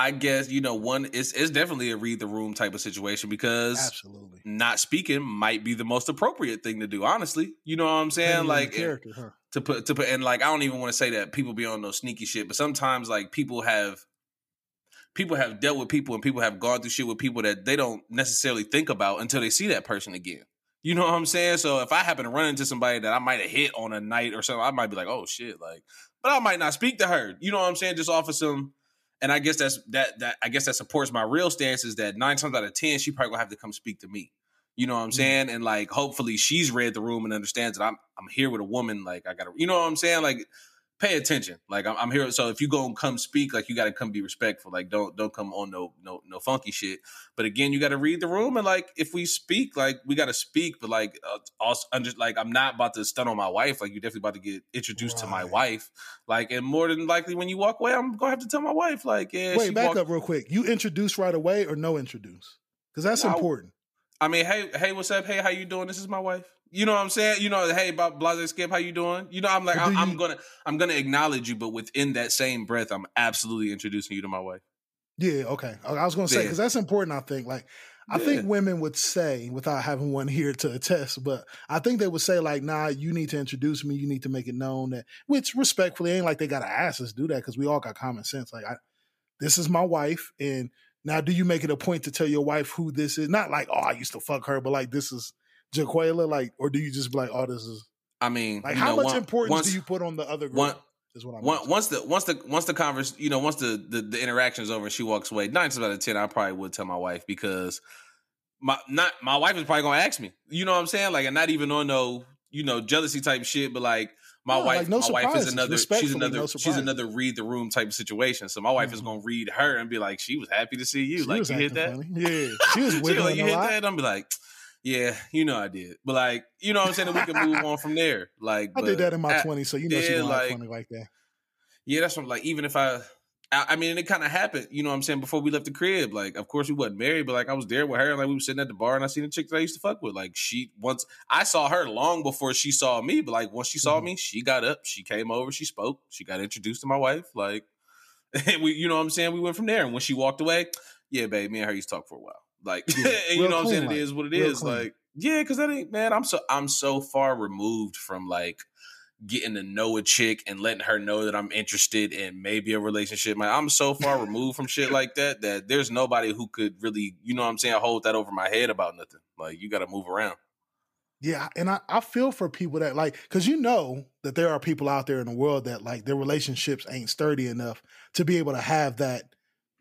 [SPEAKER 7] I guess you know one. It's it's definitely a read the room type of situation because
[SPEAKER 1] absolutely
[SPEAKER 7] not speaking might be the most appropriate thing to do. Honestly, you know what I'm saying?
[SPEAKER 1] Depending
[SPEAKER 7] Like
[SPEAKER 1] character huh
[SPEAKER 7] to put to put and like I don't even want to say that people be on no sneaky shit, but sometimes like people have people have dealt with people and people have gone through shit with people that they don't necessarily think about until they see that person again. You know what I'm saying? So if I happen to run into somebody that I might have hit on a night or something, I might be like, oh shit, like, but I might not speak to her. You know what I'm saying? Just offer some. And I guess that's that that I guess that supports my real stance is that nine times out of ten, she probably gonna have to come speak to me. You know what I'm
[SPEAKER 1] Mhm.
[SPEAKER 7] saying? And like hopefully she's read the room and understands that I'm I'm here with a woman. Like I gotta you know what I'm saying? Like pay attention. Like I'm, I'm here. So if you go and come speak, like you gotta come be respectful. Like don't don't come on no no no funky shit. But again, you gotta read the room and like if we speak, like we gotta speak. But like uh, also under like I'm not about to stun on my wife. Like you're definitely about to get introduced to my wife. Like and more than likely when you walk away, I'm gonna have to tell my wife. Like yeah,
[SPEAKER 1] wait
[SPEAKER 7] she
[SPEAKER 1] back
[SPEAKER 7] walked-
[SPEAKER 1] up real quick you introduce right away or no introduce because that's
[SPEAKER 7] No.
[SPEAKER 1] important
[SPEAKER 7] I mean, hey, hey, what's up? Hey, how you doing? This is my wife. You know what I'm saying? You know, hey, about Blase Skip, how you doing? You know, I'm like, I'm, I'm gonna, I'm gonna acknowledge you, but within that same breath, I'm absolutely introducing you to my wife.
[SPEAKER 1] yeah okay i was gonna say
[SPEAKER 7] Yeah.
[SPEAKER 1] because that's important i think like I think women would say, without having one here to attest, but I think they would say, like, nah, you need to introduce me. You need to make it known that, which respectfully ain't like they got to ask us to do that because we all got common sense. Like, I, this is my wife. And now, do you make it a point to tell your wife who this is? Not like, oh, I used to fuck her, but like, this is Jaquela. Like, or do you just be like, oh, this is,
[SPEAKER 7] I mean,
[SPEAKER 1] like, how
[SPEAKER 7] know,
[SPEAKER 1] much
[SPEAKER 7] one-
[SPEAKER 1] importance
[SPEAKER 7] once,
[SPEAKER 1] do you put on the other girl?
[SPEAKER 7] one-
[SPEAKER 1] is what I'm
[SPEAKER 7] one- once the once the once the converse, you know, once the the, the interaction is over and she walks away, nine times out of ten, I probably would tell my wife because my not my wife is probably gonna ask me. You know what I'm saying? Like, and not even on no you know jealousy type shit, but like. My
[SPEAKER 1] No,
[SPEAKER 7] wife,
[SPEAKER 1] like, no
[SPEAKER 7] my wife is another. She's another.
[SPEAKER 1] no
[SPEAKER 7] she's another read the room type of situation. So my wife is
[SPEAKER 1] Mhm.
[SPEAKER 7] gonna read her and be like, "She was happy to see you.
[SPEAKER 1] She
[SPEAKER 7] like you hit that.
[SPEAKER 1] funny. Yeah, she was
[SPEAKER 7] She like, you hit that. I'm be like, yeah, you know I did. But like, you know what I'm saying? And we can move on from there. Like,
[SPEAKER 1] I did that in my
[SPEAKER 7] I-
[SPEAKER 1] 20s, so you know she
[SPEAKER 7] yeah,
[SPEAKER 1] don't like funny like that.
[SPEAKER 7] Yeah, that's what like. Even if I, I, I mean, it kind of happened. You know what I'm saying? Before we left the crib, like, of course we wasn't married, but like I was there with her. And like we were sitting at the bar, and I seen a chick that I used to fuck with. Like she once I saw her long before she saw me, but like once she saw
[SPEAKER 1] Mhm.
[SPEAKER 7] me, she got up, she came over, she spoke, she got introduced to my wife. Like, and we, you know what I'm saying? We went from there. And when she walked away, yeah, babe, me and her used to talk for a while. Like,
[SPEAKER 1] Yeah,
[SPEAKER 7] you know what I'm saying?
[SPEAKER 1] clean,
[SPEAKER 7] It is what it is.
[SPEAKER 1] clean.
[SPEAKER 7] Like, yeah, because that ain't man. I'm so I'm so far removed from like getting to know a chick and letting her know that I'm interested in maybe a relationship. Like, I'm so far removed from shit like that that there's nobody who could really, you know what I'm saying, hold that over my head about nothing. Like, you got to move around.
[SPEAKER 1] Yeah, and I, I feel for people that like because you know that there are people out there in the world that like their relationships ain't sturdy enough to be able to have that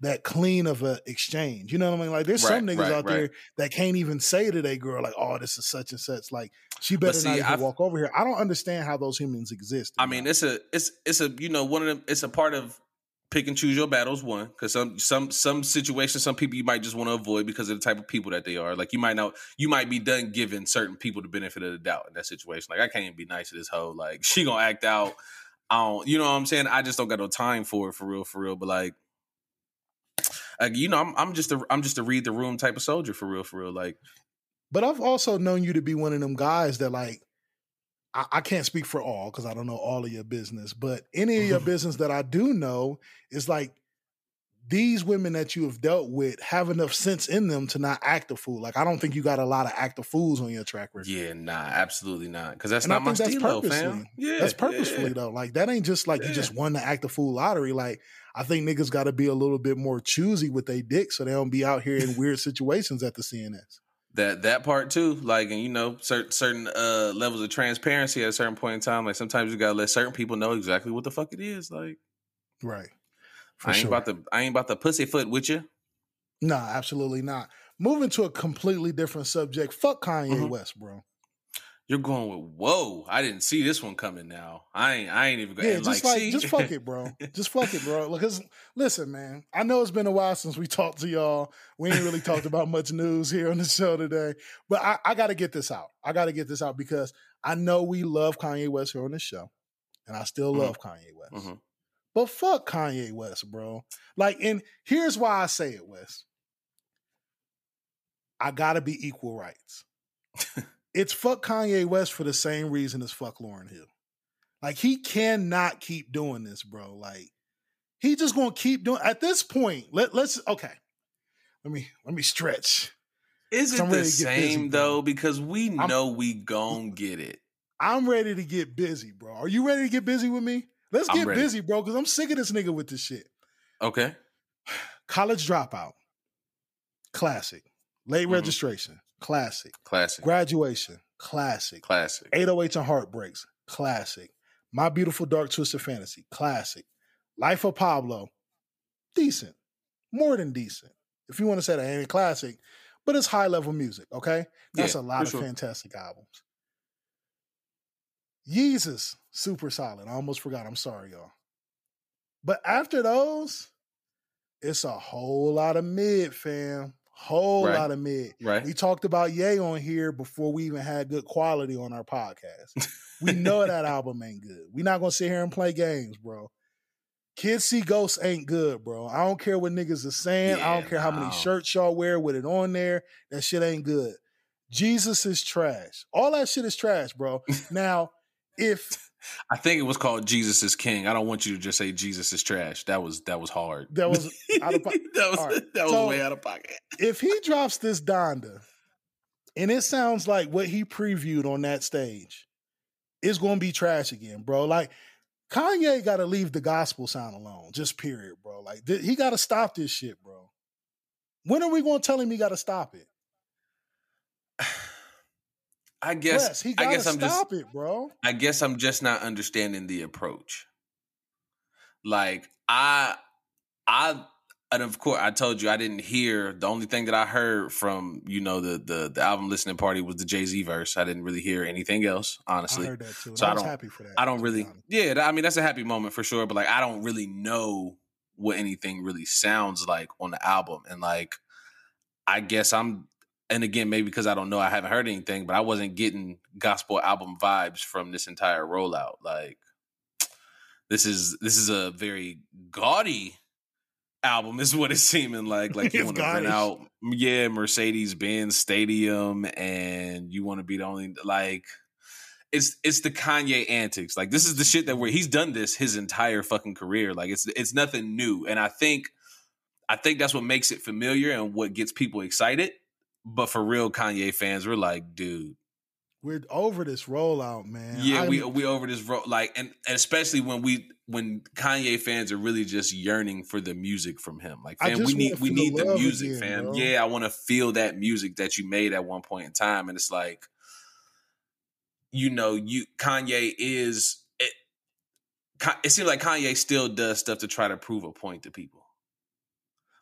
[SPEAKER 1] that clean of a exchange. You know what I mean? Like there's some niggas
[SPEAKER 7] right,
[SPEAKER 1] out there that can't even say to their girl like, "Oh, this is such and such." Like she better
[SPEAKER 7] see,
[SPEAKER 1] not even
[SPEAKER 7] I've-
[SPEAKER 1] walk over here. I don't understand how those humans exist.
[SPEAKER 7] I mean, it's a it's it's a you know one of them. It's a part of pick and choose your battles. One because some some some situations, some people you might just want to avoid because of the type of people that they are. Like you might not you might be done giving certain people the benefit of the doubt in that situation. Like I can't even be nice to this hoe. Like she gonna act out. I don't. You know what I'm saying? I just don't got no time for it for real, for real. But like. Like you know, I'm I'm just a I'm just a read the room type of soldier for real, for real. Like
[SPEAKER 1] But I've also known you to be one of them guys that like I, I can't speak for all because I don't know all of your business, but any of your business that I do know is like these women that you have dealt with have enough sense in them to not act a fool. Like I don't think you got a lot of active fools on your track record.
[SPEAKER 7] yeah, nah, absolutely not. Because that's
[SPEAKER 1] And
[SPEAKER 7] not my
[SPEAKER 1] that's
[SPEAKER 7] stilo,
[SPEAKER 1] purposely.
[SPEAKER 7] fam. Yeah,
[SPEAKER 1] That's purposefully
[SPEAKER 7] yeah.
[SPEAKER 1] though. Like that ain't just like you just won the act a fool lottery. Like I think niggas got to be a little bit more choosy with their dick so they don't be out here in weird situations at the CNS.
[SPEAKER 7] that that part too like and you know certain certain uh levels of transparency at a certain point in time like sometimes you gotta let certain people know exactly what the fuck it is like
[SPEAKER 1] Right. For
[SPEAKER 7] i ain't
[SPEAKER 1] sure.
[SPEAKER 7] about to i ain't about to pussyfoot with you
[SPEAKER 1] Nah, absolutely not. Moving to a completely different subject. Fuck Kanye
[SPEAKER 7] Mhm.
[SPEAKER 1] West, bro.
[SPEAKER 7] You're going with whoa! I didn't see this one coming. Now I ain't. I ain't even going.
[SPEAKER 1] Yeah, just
[SPEAKER 7] like,
[SPEAKER 1] like, just fuck it, bro. Just fuck it, bro. Because listen, man, I know it's been a while since we talked to y'all. We ain't really talked about much news here on the show today, but I, I got to get this out. I got to get this out because I know we love Kanye West here on the show, and I still
[SPEAKER 7] Mhm.
[SPEAKER 1] love Kanye West.
[SPEAKER 7] Mhm.
[SPEAKER 1] But fuck Kanye West, bro. Like, and here's why I say it, Wes. I gotta be equal rights. it's fuck Kanye West for the same reason as fuck Lauryn Hill. Like, he cannot keep doing this, bro. Like, he just gonna keep doing at this point. Let, let's okay. Let me let me stretch.
[SPEAKER 7] Is it the
[SPEAKER 1] get busy,
[SPEAKER 7] same though? Because we
[SPEAKER 1] I'm-
[SPEAKER 7] know we gon' get it.
[SPEAKER 1] I'm ready to get busy, bro. Are you ready to get busy with me? Let's get busy, bro, because I'm sick of this nigga with this shit.
[SPEAKER 7] Okay.
[SPEAKER 1] College dropout, classic. Late
[SPEAKER 7] Mhm.
[SPEAKER 1] registration, classic.
[SPEAKER 7] Classic.
[SPEAKER 1] Graduation, classic.
[SPEAKER 7] Classic.
[SPEAKER 1] 808 and heartbreaks, classic. My beautiful dark twisted fantasy, classic. Life of Pablo, decent, more than decent. If you want to say that ain't a classic, but it's high level music. Okay, that's
[SPEAKER 7] Yeah,
[SPEAKER 1] a lot of
[SPEAKER 7] sure.
[SPEAKER 1] fantastic albums. Yeezus, super solid. I almost forgot. I'm sorry, y'all. But after those, it's a whole lot of mid, fam. Whole
[SPEAKER 7] Right.
[SPEAKER 1] lot of mid.
[SPEAKER 7] Right.
[SPEAKER 1] We talked about Ye on here before we even had good quality on our podcast. We know that album ain't good. We're not gonna sit here and play games, bro. Kids See Ghosts ain't good, bro. I don't care what niggas are saying. I don't care how many shirts y'all wear with it on there. That shit ain't good. Jesus is trash. All that shit is trash, bro. Now, if
[SPEAKER 7] I think it was called Jesus is King. I don't want you to just say Jesus is trash. That was that was hard.
[SPEAKER 1] That was out of po-
[SPEAKER 7] that was
[SPEAKER 1] right.
[SPEAKER 7] that was
[SPEAKER 1] So-
[SPEAKER 7] way out of pocket.
[SPEAKER 1] if he drops this Donda, and it sounds like what he previewed on that stage, is gonna be trash again, bro. Like Kanye got to leave the gospel sound alone, just period, bro. Like th- he got to stop this shit, bro. When are we gonna tell him he got to stop it?
[SPEAKER 7] I guess
[SPEAKER 1] he
[SPEAKER 7] I
[SPEAKER 1] got to
[SPEAKER 7] guess I'm just
[SPEAKER 1] stop it, bro.
[SPEAKER 7] I guess I'm just not understanding the approach. Like I I and of course I told you I didn't hear the only thing that I heard from, you know, the the, the album listening party was the Jay-Z verse. I didn't really hear anything else, honestly.
[SPEAKER 1] I heard that too.
[SPEAKER 7] So
[SPEAKER 1] I
[SPEAKER 7] I
[SPEAKER 1] was
[SPEAKER 7] don't-
[SPEAKER 1] happy for that.
[SPEAKER 7] I don't really. Yeah, I mean that's a happy moment for sure, but like I don't really know what anything really sounds like on the album and like I guess I'm and again maybe because I don't know I haven't heard anything, but I wasn't getting gospel album vibes from this entire rollout. Like this is this is a very gaudy album is what it's seeming like like you want to rent out yeah Mercedes Benz Stadium and you want to be the only like it's it's the Kanye antics. Like this is the shit that where he's done this his entire fucking career. Like it's it's nothing new. And I think I think that's what makes it familiar and what gets people excited. But for real Kanye fans, we're like, dude,
[SPEAKER 1] We're over this rollout, man.
[SPEAKER 7] yeah, we
[SPEAKER 1] I'm-
[SPEAKER 7] we over this road. Like, and, and especially when we when Kanye fans are really just yearning for the music from him. Like, fam, we need we need the music,
[SPEAKER 1] again,
[SPEAKER 7] fam.
[SPEAKER 1] bro.
[SPEAKER 7] Yeah, I want to feel that music that you made at one point in time, and it's like, you know, you Kanye is it. It seems like Kanye still does stuff to try to prove a point to people.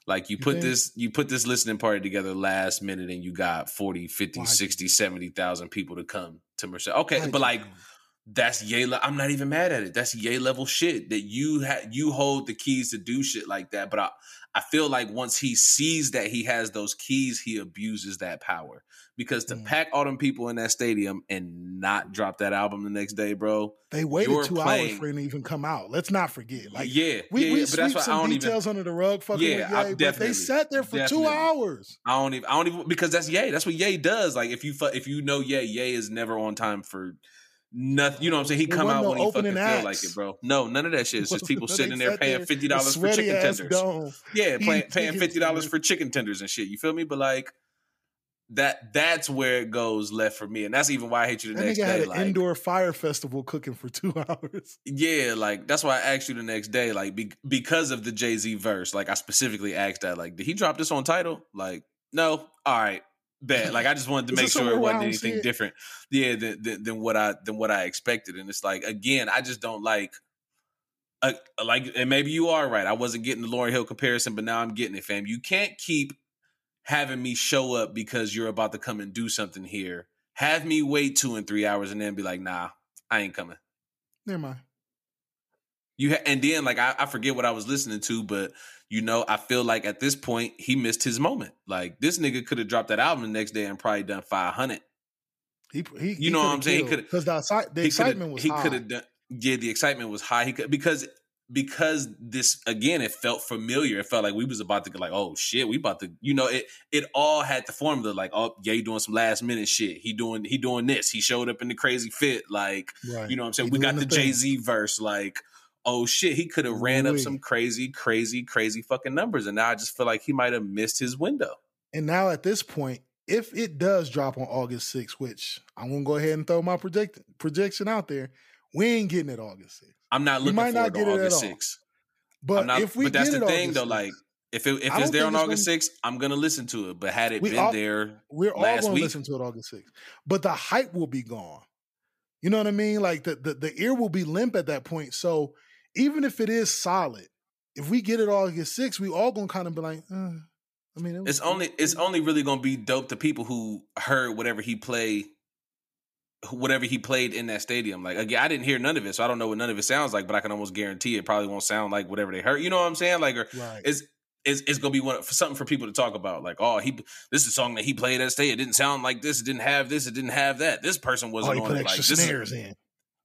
[SPEAKER 7] Like you put
[SPEAKER 1] think?
[SPEAKER 7] this you put this listening party together last minute and you got 40, 50,
[SPEAKER 1] Why'd
[SPEAKER 7] 60, 70,000 people to come to Mercedes. Okay, but like? That's Ye. Le- I'm not even mad at it. That's Ye level shit that you ha- you hold the keys to do shit like that. But I I feel like once he sees that he has those keys, he abuses that power because to
[SPEAKER 1] Mm.
[SPEAKER 7] pack all them people in that stadium and not drop that album the next day, bro.
[SPEAKER 1] they waited two
[SPEAKER 7] playing-
[SPEAKER 1] hours for it to even come out. Let's not forget. Like
[SPEAKER 7] yeah,
[SPEAKER 1] we,
[SPEAKER 7] yeah,
[SPEAKER 1] we
[SPEAKER 7] yeah, but that's
[SPEAKER 1] sweep
[SPEAKER 7] I
[SPEAKER 1] some
[SPEAKER 7] don't even.
[SPEAKER 1] details under the rug, fucking
[SPEAKER 7] Yeah,
[SPEAKER 1] with
[SPEAKER 7] I-
[SPEAKER 1] Ye, but
[SPEAKER 7] definitely,
[SPEAKER 1] they sat there for two hours.
[SPEAKER 7] I don't even. I don't even because that's Ye. That's what Ye does. Like if you if you know Ye, Ye is never on time for nothing. You know what I'm saying? He come out
[SPEAKER 1] no
[SPEAKER 7] when he fucking
[SPEAKER 1] opening
[SPEAKER 7] feel like it, bro. No, none of that shit. It's just people sitting there paying fifty dollars for chicken tenders.
[SPEAKER 1] dome.
[SPEAKER 7] Yeah, paying paying fifty dollars for chicken tenders and shit. You feel me? But like that that's where it goes left for me, and that's even why I hate you the
[SPEAKER 1] That
[SPEAKER 7] next
[SPEAKER 1] nigga
[SPEAKER 7] day.
[SPEAKER 1] had an
[SPEAKER 7] like,
[SPEAKER 1] indoor fire festival cooking for two hours.
[SPEAKER 7] yeah, like that's why I asked you the next day, like be, because of the Jay Z verse. Like I specifically asked that, like, did he drop this on title? Like, no. All right, bet. Like I just wanted to make sure it
[SPEAKER 1] somewhere where I
[SPEAKER 7] wasn't anything
[SPEAKER 1] it?
[SPEAKER 7] different. Yeah, than, than, than what I than what I expected. And it's like again, I just don't like. Uh, like, and maybe you are right. I wasn't getting the Lauryn Hill comparison, but now I'm getting it, fam. You can't keep having me show up because you're about to come and do something here, have me wait two and three hours and then be like, nah, I ain't coming.
[SPEAKER 1] Never mind.
[SPEAKER 7] You ha- and then like I, I forget what I was listening to, but you know I feel like at this point he missed his moment. Like this nigga could have dropped that album the next day and probably done five hundred.
[SPEAKER 1] He, he,
[SPEAKER 7] You know what I'm saying? He
[SPEAKER 1] because the, the excitement was
[SPEAKER 7] he could have done yeah the excitement was high he could because because this again it felt familiar it felt like we was about to get like oh shit we about to you know it it all had the formula like oh yeah he doing some last minute shit he doing he doing this he showed up in the crazy fit like
[SPEAKER 1] Right.
[SPEAKER 7] you know what i'm saying
[SPEAKER 1] He
[SPEAKER 7] we got the
[SPEAKER 1] the
[SPEAKER 7] jay-z verse like oh shit he could have ran up some crazy crazy crazy fucking numbers and now i just feel like he might have missed his window
[SPEAKER 1] And now at this point, if it does drop on August 6th, which I'm gonna go ahead and throw my project projection out there, we ain't getting it August 6th.
[SPEAKER 7] i'm not looking
[SPEAKER 1] might
[SPEAKER 7] forward
[SPEAKER 1] not get it
[SPEAKER 7] august
[SPEAKER 1] all.
[SPEAKER 7] 6th
[SPEAKER 1] But
[SPEAKER 7] not,
[SPEAKER 1] if we
[SPEAKER 7] but that's
[SPEAKER 1] get
[SPEAKER 7] the
[SPEAKER 1] it
[SPEAKER 7] thing
[SPEAKER 1] August
[SPEAKER 7] though.
[SPEAKER 1] 6th,
[SPEAKER 7] Like if it, if it's there on
[SPEAKER 1] it's
[SPEAKER 7] August 6th, I'm gonna listen to it. But had it been
[SPEAKER 1] all-
[SPEAKER 7] there,
[SPEAKER 1] we're all gonna
[SPEAKER 7] week.
[SPEAKER 1] listen to it August 6th. But the hype will be gone. You know what I mean? Like the, the the ear will be limp at that point. So even if it is solid, if we get it all August 6th, we all gonna kind of be like, uh, I mean, it was-
[SPEAKER 7] it's only it's only really gonna be dope to people who heard whatever he played, whatever he played in that stadium. Like again, I didn't hear none of it, so I don't know what none of it sounds like. But I can almost guarantee it probably won't sound like whatever they heard. You know what I'm saying? Like, or
[SPEAKER 1] right.
[SPEAKER 7] it's it's, it's gonna be one for something for people to talk about. Like, oh, he this is a song that he played at state. It didn't sound like this. It didn't have this. It didn't have that. This person
[SPEAKER 1] oh,
[SPEAKER 7] wasn't
[SPEAKER 1] he
[SPEAKER 7] on
[SPEAKER 1] put
[SPEAKER 7] it. Like this is,
[SPEAKER 1] snares in.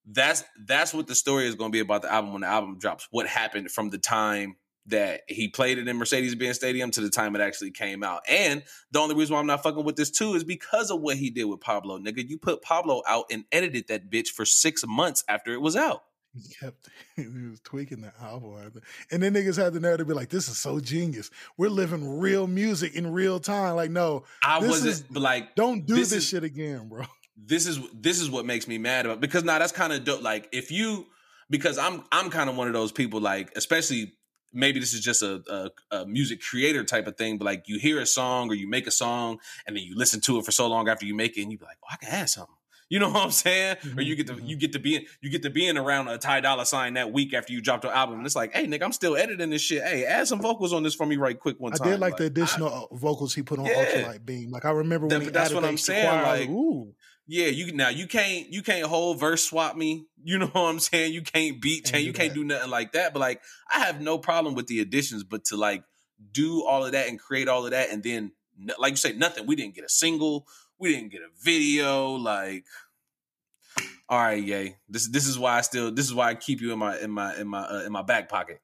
[SPEAKER 7] That's that's what the story is going to be about the album when the album drops. What happened from the time that he played it in Mercedes-Benz Stadium to the time it actually came out. And the only reason why I'm not fucking with this too is because of what he did with Pablo. Nigga, you put Pablo out and edited that bitch for six months after it was out.
[SPEAKER 1] He kept he was tweaking the album. And then niggas had the nerve to be like, this is so genius. We're living real music in real time. Like, no,
[SPEAKER 7] I
[SPEAKER 1] This
[SPEAKER 7] wasn't
[SPEAKER 1] is-
[SPEAKER 7] like
[SPEAKER 1] don't do
[SPEAKER 7] This
[SPEAKER 1] this,
[SPEAKER 7] is-
[SPEAKER 1] shit again, bro.
[SPEAKER 7] This is this is what makes me mad about because now that's kind of dope. Like if you because I'm I'm kind of one of those people like especially maybe this is just a, a a music creator type of thing, but like you hear a song or you make a song and then you listen to it for so long after you make it and you be like, oh, I can add something. You know what I'm saying? Or you get to you get to be you get to being around a Ty Dolla Sign that week after you dropped an album, and it's like, hey, nigga, I'm still editing this shit. Hey, add some vocals on this for me right quick one time.
[SPEAKER 1] I did like, the additional uh vocals he put on
[SPEAKER 7] Yeah.
[SPEAKER 1] Ultralight Beam. Like I remember
[SPEAKER 7] That-
[SPEAKER 1] when he
[SPEAKER 7] that's
[SPEAKER 1] added
[SPEAKER 7] what I'm saying,
[SPEAKER 1] choir, I
[SPEAKER 7] like,
[SPEAKER 1] ooh,
[SPEAKER 7] Yeah, you now you can't you can't hold verse swap me. You know what I'm saying? You can't beat
[SPEAKER 1] do
[SPEAKER 7] You can't do nothing like that. But like, I have no problem with the additions, but to like do all of that and create all of that, and then like you say, nothing. We didn't get a single. We didn't get a video. Like, all right, yay. This this is why I still this is why I keep you in my in my in my uh, in my back pocket.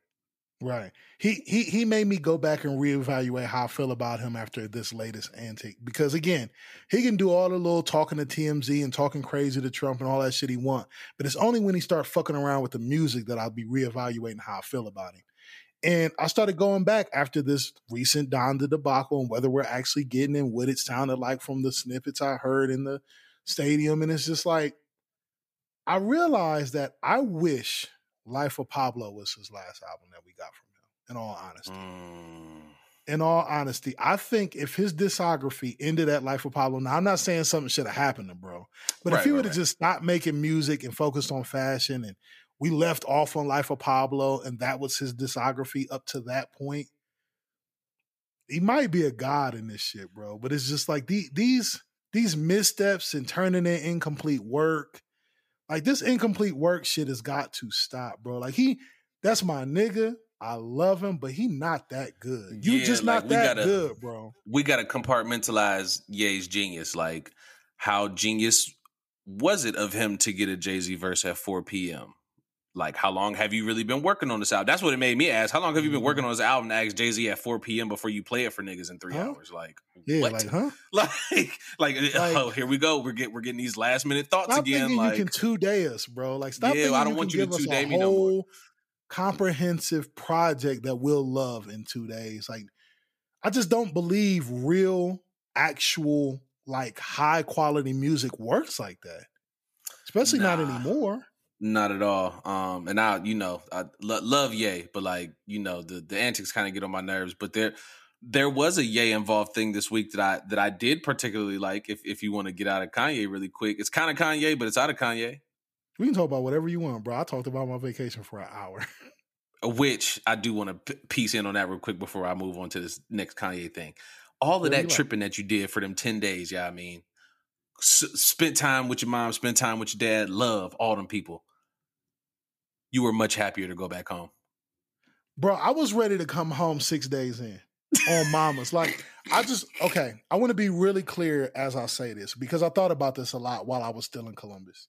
[SPEAKER 1] Right. He he he made me go back and reevaluate how I feel about him after this latest antic. Because again, he can do all the little talking to TMZ and talking crazy to Trump and all that shit he want. But it's only when he start fucking around with the music that I'll be reevaluating how I feel about him. And I started going back after this recent Donda debacle and whether we're actually getting in what it sounded like from the snippets I heard in the stadium. And it's just like, I realized that I wish Life of Pablo was his last album that we got from him, in all honesty.
[SPEAKER 7] Mm.
[SPEAKER 1] In all honesty, I think if his discography ended at Life of Pablo, now I'm not saying something should have happened to bro, but
[SPEAKER 7] Right,
[SPEAKER 1] if he would have
[SPEAKER 7] right.
[SPEAKER 1] just stopped making music and focused on fashion and we left off on Life of Pablo and that was his discography up to that point, he might be a god in this shit, bro. But it's just like the, these these missteps and turning in incomplete work, like this incomplete work shit has got to stop, bro. Like he, that's my nigga. I love him, but he not that good. You
[SPEAKER 7] Yeah,
[SPEAKER 1] just
[SPEAKER 7] like,
[SPEAKER 1] not that
[SPEAKER 7] gotta-
[SPEAKER 1] good, bro.
[SPEAKER 7] we got to compartmentalize Ye's genius. Like, how genius was it of him to get a Jay Z verse at 4 p.m.? Like, how long have you really been working on this album? That's what it made me ask. How long have you been working mm-hmm. on this album ask Jay Z at 4 p.m. before you play it for niggas in three
[SPEAKER 1] Huh?
[SPEAKER 7] hours? Like,
[SPEAKER 1] Yeah,
[SPEAKER 7] what?
[SPEAKER 1] like, huh?
[SPEAKER 7] like, like, eh,
[SPEAKER 1] Like-
[SPEAKER 7] oh, here we go. We're getting we're getting these last minute thoughts
[SPEAKER 1] Stop
[SPEAKER 7] again. Like,
[SPEAKER 1] you can two day us, bro. Like, stop
[SPEAKER 7] Yeah, I don't
[SPEAKER 1] you
[SPEAKER 7] want you to
[SPEAKER 1] give us
[SPEAKER 7] two-day me no more.
[SPEAKER 1] comprehensive project that we'll love in two days. Like, I just don't believe real, actual, like high quality music works like that. Especially not anymore.
[SPEAKER 7] Not at all. Um, and I, you know, I lo- love Ye, but like, you know, the the antics kind of get on my nerves. But there, there was a Ye involved thing this week that I that I did particularly like. If if you want to get out of Kanye really quick, it's kind of Kanye, but it's out of Kanye.
[SPEAKER 1] We can talk about whatever you want, bro. I talked about my vacation for an hour.
[SPEAKER 7] Which I do want to p- piece in on that real quick before I move on to this next Kanye thing. All of that
[SPEAKER 1] you like.
[SPEAKER 7] tripping that you did for them ten days, yeah, I mean, spent time with your mom, spent time with your dad, love all them people, you were much happier to go back home.
[SPEAKER 1] Bro, I was ready to come home six days in on mamas. Like, I just, okay, I want to be really clear as I say this because I thought about this a lot while I was still in Columbus.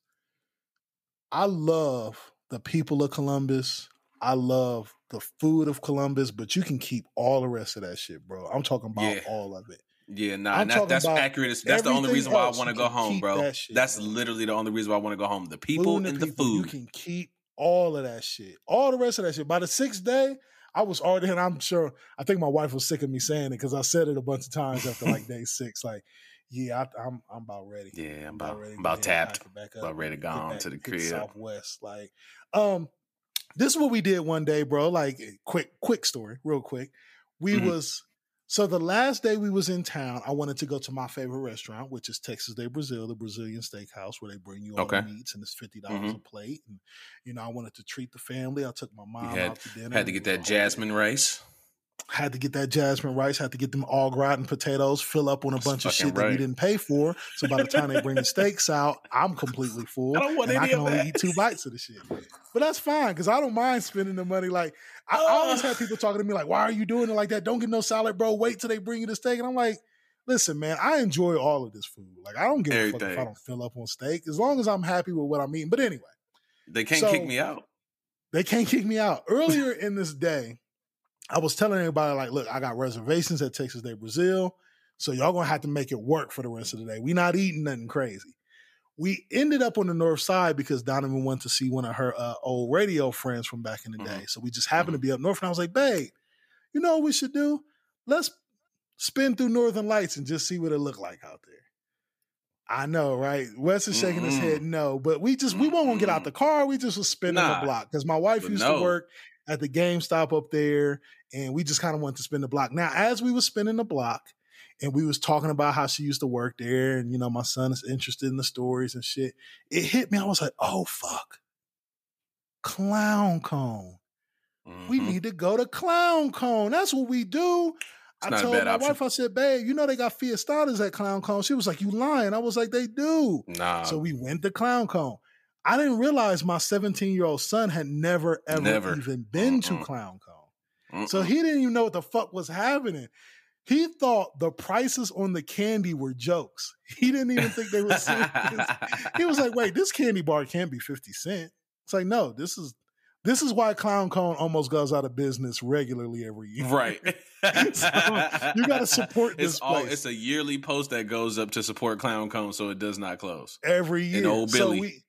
[SPEAKER 1] I love the people of Columbus. I love the food of Columbus, but you can keep all the rest of that shit, bro. I'm talking about
[SPEAKER 7] Yeah.
[SPEAKER 1] all of it.
[SPEAKER 7] Yeah, nah,
[SPEAKER 1] I'm
[SPEAKER 7] that, that's
[SPEAKER 1] about
[SPEAKER 7] accurate. That's the only reason why I want to go home, bro.
[SPEAKER 1] that
[SPEAKER 7] that's literally the only reason why I want to go home. The people
[SPEAKER 1] Food
[SPEAKER 7] and the
[SPEAKER 1] people, You can keep all of that shit. All the rest of that shit. By the sixth day, I was already, and I'm sure, I think my wife was sick of me saying it because I said it a bunch of times after like day six. Like, yeah, I, I'm I'm about ready.
[SPEAKER 7] Yeah, I'm about,
[SPEAKER 1] ready
[SPEAKER 7] I'm about tapped.
[SPEAKER 1] back up
[SPEAKER 7] About ready to go
[SPEAKER 1] back-
[SPEAKER 7] to the crib.
[SPEAKER 1] Southwest. Like, um, this is what we did one day, bro. Like, quick, quick story, real quick. We
[SPEAKER 7] Mhm.
[SPEAKER 1] was so the last day we was in town, I wanted to go to my favorite restaurant, which is Texas de Brazil, the Brazilian steakhouse, where they bring you all the meats and it's fifty dollars a mm-hmm. plate. And you know, I wanted to treat the family. I took my mom
[SPEAKER 7] had-
[SPEAKER 1] out to dinner.
[SPEAKER 7] Had to get that jasmine rice.
[SPEAKER 1] Had to get that jasmine rice, had to get them all gratin potatoes, fill up on a
[SPEAKER 7] That's
[SPEAKER 1] bunch of shit that we didn't pay for. So by the time they bring the steaks out, I'm completely full.
[SPEAKER 7] I don't want
[SPEAKER 1] and I
[SPEAKER 7] any
[SPEAKER 1] can
[SPEAKER 7] of
[SPEAKER 1] only
[SPEAKER 7] that.
[SPEAKER 1] eat two bites of the shit. But that's fine because I don't mind spending the money. Like I, I always have people talking to me like, "Why are you doing it like that? Don't get no salad, bro. Wait till they bring you the steak." And I'm like, "Listen, man, I enjoy all of this food. Like I don't give a fuck if I don't fill up on steak as long as I'm happy with what I'm eating." But anyway,
[SPEAKER 7] They can't
[SPEAKER 1] So-
[SPEAKER 7] kick me out.
[SPEAKER 1] they can't kick me out. Earlier in this day, I was telling everybody, like, look, I got reservations at Texas de Brazil. So y'all gonna have to make it work for the rest of the day. We not eating nothing crazy. We ended up on the north side because Donovan went to see one of her uh, old radio friends from back in the mm-hmm. day. So we just happened to mm-hmm. be up north, and I was like, babe, you know what we should do? Let's spin through Northern Lights and just see what it looked like out there. I know, right? Wes is shaking his
[SPEAKER 7] Mm-mm.
[SPEAKER 1] head mm-hmm. no, but we just we won't get out the car. We just was spinning
[SPEAKER 7] Nah.
[SPEAKER 1] the block because my wife
[SPEAKER 7] But
[SPEAKER 1] used
[SPEAKER 7] no.
[SPEAKER 1] to work at the GameStop up there, and we just kind of wanted to spin the block. Now, as we was spinning the block, and we was talking about how she used to work there, and you know, my son is interested in the stories and shit. It hit me. I was like, oh fuck, clown cone. We
[SPEAKER 7] Mhm.
[SPEAKER 1] need to go to Clown Cone. That's what we do. I told my
[SPEAKER 7] option.
[SPEAKER 1] wife, I said, babe, you know they got Fiestadas at Clown Cone. She was like, you lying. I was like, they do.
[SPEAKER 7] Nah.
[SPEAKER 1] so we went to Clown Cone. I didn't realize my 17 year old son had never, ever
[SPEAKER 7] Never.
[SPEAKER 1] even been to. Clown Cone.
[SPEAKER 7] Mm-mm.
[SPEAKER 1] So he didn't even know what the fuck was happening. He thought the prices on the candy were jokes. He didn't even think they were serious. he was like, wait, this candy bar can't be 50 cent. It's like, no, this is this is why Clown Cone almost goes out of business regularly every year.
[SPEAKER 7] right.
[SPEAKER 1] So, you gotta support
[SPEAKER 7] it's
[SPEAKER 1] this
[SPEAKER 7] all
[SPEAKER 1] place.
[SPEAKER 7] it's a yearly post that goes up to support Clown Cone so it does not close.
[SPEAKER 1] Every year.
[SPEAKER 7] Old
[SPEAKER 1] So
[SPEAKER 7] Billy.
[SPEAKER 1] we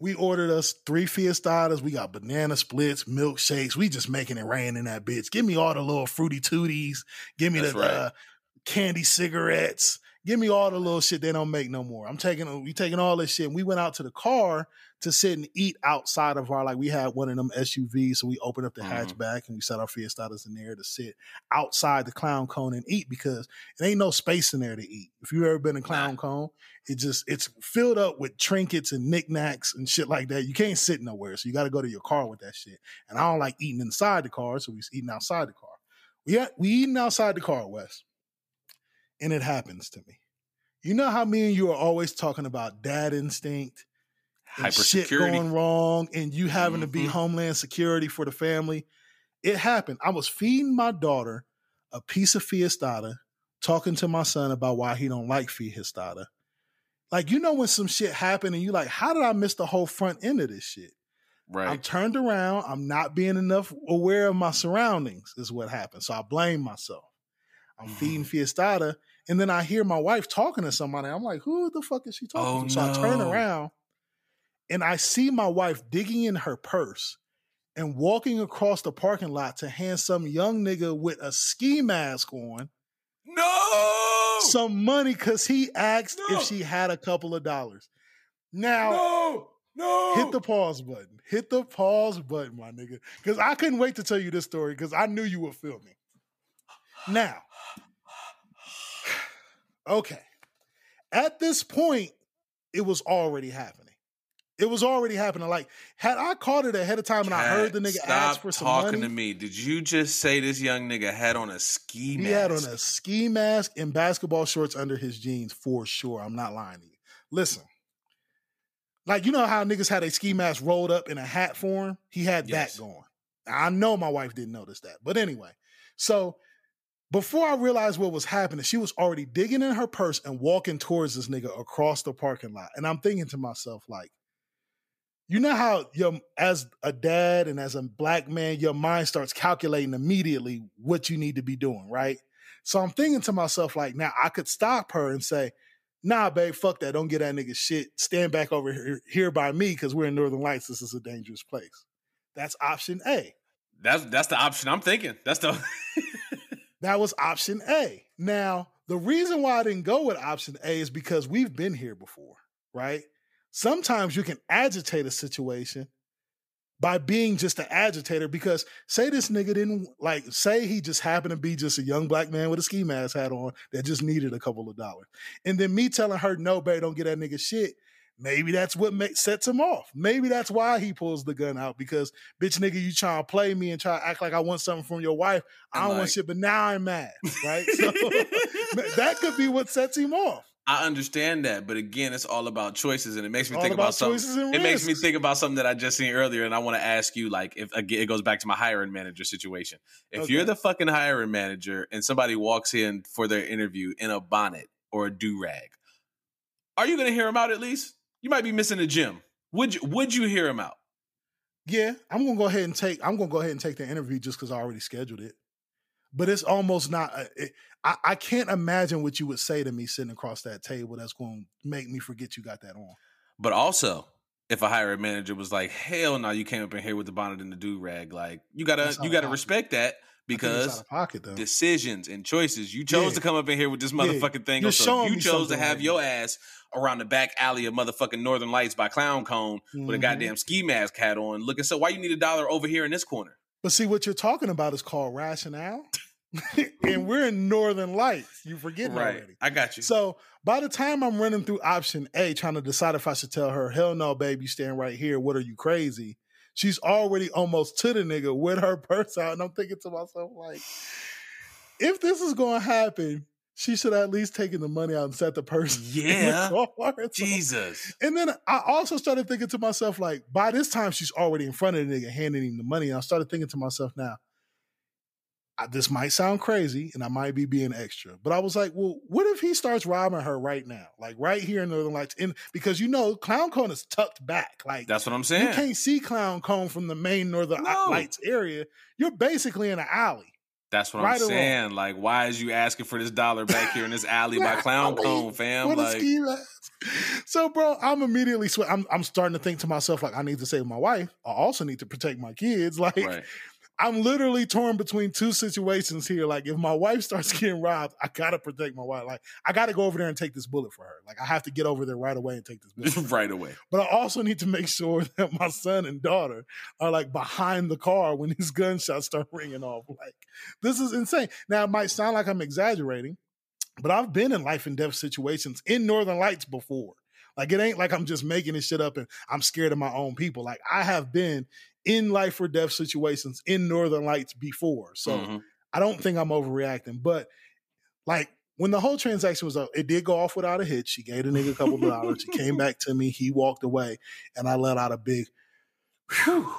[SPEAKER 1] we ordered us three Fiestadas. We got banana splits, milkshakes. We just making it rain in that bitch. Give me all the little fruity tooties. Give me
[SPEAKER 7] That's
[SPEAKER 1] the
[SPEAKER 7] right.
[SPEAKER 1] uh, candy cigarettes. Give me all the little shit they don't make no more. I'm taking we taking all this shit. And we went out to the car to sit and eat outside of our like we had one of them SUVs, so we opened up the
[SPEAKER 7] Mhm.
[SPEAKER 1] hatchback and we set our Fiestadas in there to sit outside the clown cone and eat because it ain't no space in there to eat. If you've ever been in clown cone, it just it's filled up with trinkets and knickknacks and shit like that. You can't sit nowhere, so you got to go to your car with that shit. And I don't like eating inside the car, so we was eating outside the car. We had, we eating outside the car, Wes, and it happens to me. You know how me and you are always talking about dad instinct and shit going wrong, and you having to be
[SPEAKER 7] Mhm.
[SPEAKER 1] homeland security for the family. It happened. I was feeding my daughter a piece of fiestada, talking to my son about why he don't like fiestada. Like you know when some shit happened and you like, how did I miss the whole front end of this shit?
[SPEAKER 7] Right.
[SPEAKER 1] I'm turned around. I'm not being enough aware of my surroundings. Is what happened. So I blame myself. I'm feeding fiestada, and then I hear my wife talking to somebody. I'm like, who the fuck is she talking
[SPEAKER 7] Oh,
[SPEAKER 1] to? So I turn around, and I see my wife digging in her purse and walking across the parking lot to hand some young nigga with a ski mask on
[SPEAKER 7] No.
[SPEAKER 1] some money because he asked
[SPEAKER 7] No.
[SPEAKER 1] if she had a couple of dollars. Now
[SPEAKER 7] no. No.
[SPEAKER 1] hit the pause button. Hit the pause button, my nigga. Because I couldn't wait to tell you this story because I knew you would feel me. Now, okay. At this point, it was already happening. It was already happening. Like, had I caught it ahead of time and I heard the nigga ask for some
[SPEAKER 7] talking
[SPEAKER 1] money,
[SPEAKER 7] to me. Did you just say this young nigga had on a ski mask?
[SPEAKER 1] he had on a ski mask and basketball shorts under his jeans for sure. I'm not lying to you. listen. Like you know how niggas had a ski mask rolled up in a hat form? He had
[SPEAKER 7] Yes.
[SPEAKER 1] that going. I know my wife didn't notice that. But anyway, so before I realized what was happening, she was already digging in her purse and walking towards this nigga across the parking lot. And I'm thinking to myself, like, you know how your as a dad and as a black man, your mind starts calculating immediately what you need to be doing, right? So I'm thinking to myself, like, now I could stop her and say, nah, babe, fuck that. Don't get that nigga shit. Stand back over here, here by me because we're in Northern Lights. This is a dangerous place. That's option A.
[SPEAKER 7] That's that's the option I'm thinking. That's the
[SPEAKER 1] That was option A. Now, the reason why I didn't go with option A is because we've been here before, right? Sometimes you can agitate a situation by being just an agitator because say this nigga didn't like say he just happened to be just a young black man with a ski mask hat on that just needed a couple of dollars. And then me telling her, no, babe, don't get that nigga shit. Maybe that's what ma- sets him off. Maybe that's why he pulls the gun out because bitch nigga, you trying to play me and try to act like I want something from your wife. I don't
[SPEAKER 7] like-
[SPEAKER 1] want shit, but now I'm mad, right? So that could be what sets him off.
[SPEAKER 7] I understand that, but again, it's all about choices, and it makes me
[SPEAKER 1] All
[SPEAKER 7] think
[SPEAKER 1] about
[SPEAKER 7] about, something. It makes me think about something that I just seen earlier, and I want to ask you, like, if again, it goes back to my hiring manager situation. If
[SPEAKER 1] Okay.
[SPEAKER 7] you're the fucking hiring manager and somebody walks in for their interview in a bonnet or a do rag, are you going to hear them out at least? You might be missing a gym. Would you? Would you hear him out?
[SPEAKER 1] Yeah, I'm gonna go ahead and take. I'm gonna go ahead and take the interview just because I already scheduled it. But it's almost not. uh, It, I, I can't imagine what you would say to me sitting across that table. That's going to make me forget you got that on.
[SPEAKER 7] But also, if a hiring manager was like, "Hell no, you came up in here with the bonnet and the do rag," like you gotta you gotta respect that
[SPEAKER 1] I think it's out
[SPEAKER 7] because
[SPEAKER 1] pocket
[SPEAKER 7] decisions and choices. You chose
[SPEAKER 1] Yeah.
[SPEAKER 7] to come up in here with this
[SPEAKER 1] Yeah.
[SPEAKER 7] motherfucking thing.
[SPEAKER 1] You're
[SPEAKER 7] so you chose to have
[SPEAKER 1] right
[SPEAKER 7] your ass around the back alley of motherfucking Northern Lights by Clown Cone with a
[SPEAKER 1] Mhm.
[SPEAKER 7] goddamn ski mask hat on, looking so. Why you need a dollar over here in this corner?
[SPEAKER 1] But see, what you're talking about is called rationale, and we're in Northern Lights. You forgetting already.
[SPEAKER 7] I got you.
[SPEAKER 1] So by the time I'm running through option A, trying to decide if I should tell her, hell no, babe, you stand right here. What are you crazy? She's already almost to the nigga with her purse out. And I'm thinking to myself, like, if this is to happen, she should at least taken the money out and set the purse. in the
[SPEAKER 7] Yeah.
[SPEAKER 1] So-
[SPEAKER 7] Jesus.
[SPEAKER 1] and then I also started thinking to myself, like, by this time she's already in front of the nigga handing him the money. And I started thinking to myself, now, I, this might sound crazy and I might be being extra, but I was like, well, what if he starts robbing her right now? Like right here in Northern Lights? And because you know, Clown Cone is tucked back. Like
[SPEAKER 7] That's what I'm saying.
[SPEAKER 1] you can't see Clown Cone from the main Northern
[SPEAKER 7] No.
[SPEAKER 1] Lights area. You're basically in an alley.
[SPEAKER 7] That's what
[SPEAKER 1] Right
[SPEAKER 7] I'm
[SPEAKER 1] wrong?
[SPEAKER 7] saying. Like, why is you asking for this dollar back here in this alley by Clown Cone, fam?
[SPEAKER 1] What
[SPEAKER 7] Like.
[SPEAKER 1] So, bro, I'm immediately swe- I'm I'm starting to think to myself like I need to save my wife. I also need to protect my kids. Like
[SPEAKER 7] right.
[SPEAKER 1] I'm literally torn between two situations here. Like if my wife starts getting robbed, I gotta protect my wife. Like I gotta go over there and take this bullet for her. Like I have to get over there right away and take this bullet.
[SPEAKER 7] right away.
[SPEAKER 1] but I also need to make sure that my son and daughter are like behind the car when these gunshots start ringing off. Like this is insane. Now it might sound like I'm exaggerating, but I've been in life and death situations in Northern Lights before. Like it ain't like I'm just making this shit up and I'm scared of my own people. Like I have been in life or death situations in Northern Lights before. So
[SPEAKER 7] Mhm.
[SPEAKER 1] I don't think I'm overreacting. But like when the whole transaction was up, it did go off without a hitch. She gave the nigga a couple of dollars. She came back to me. He walked away, and I let out a big, whew,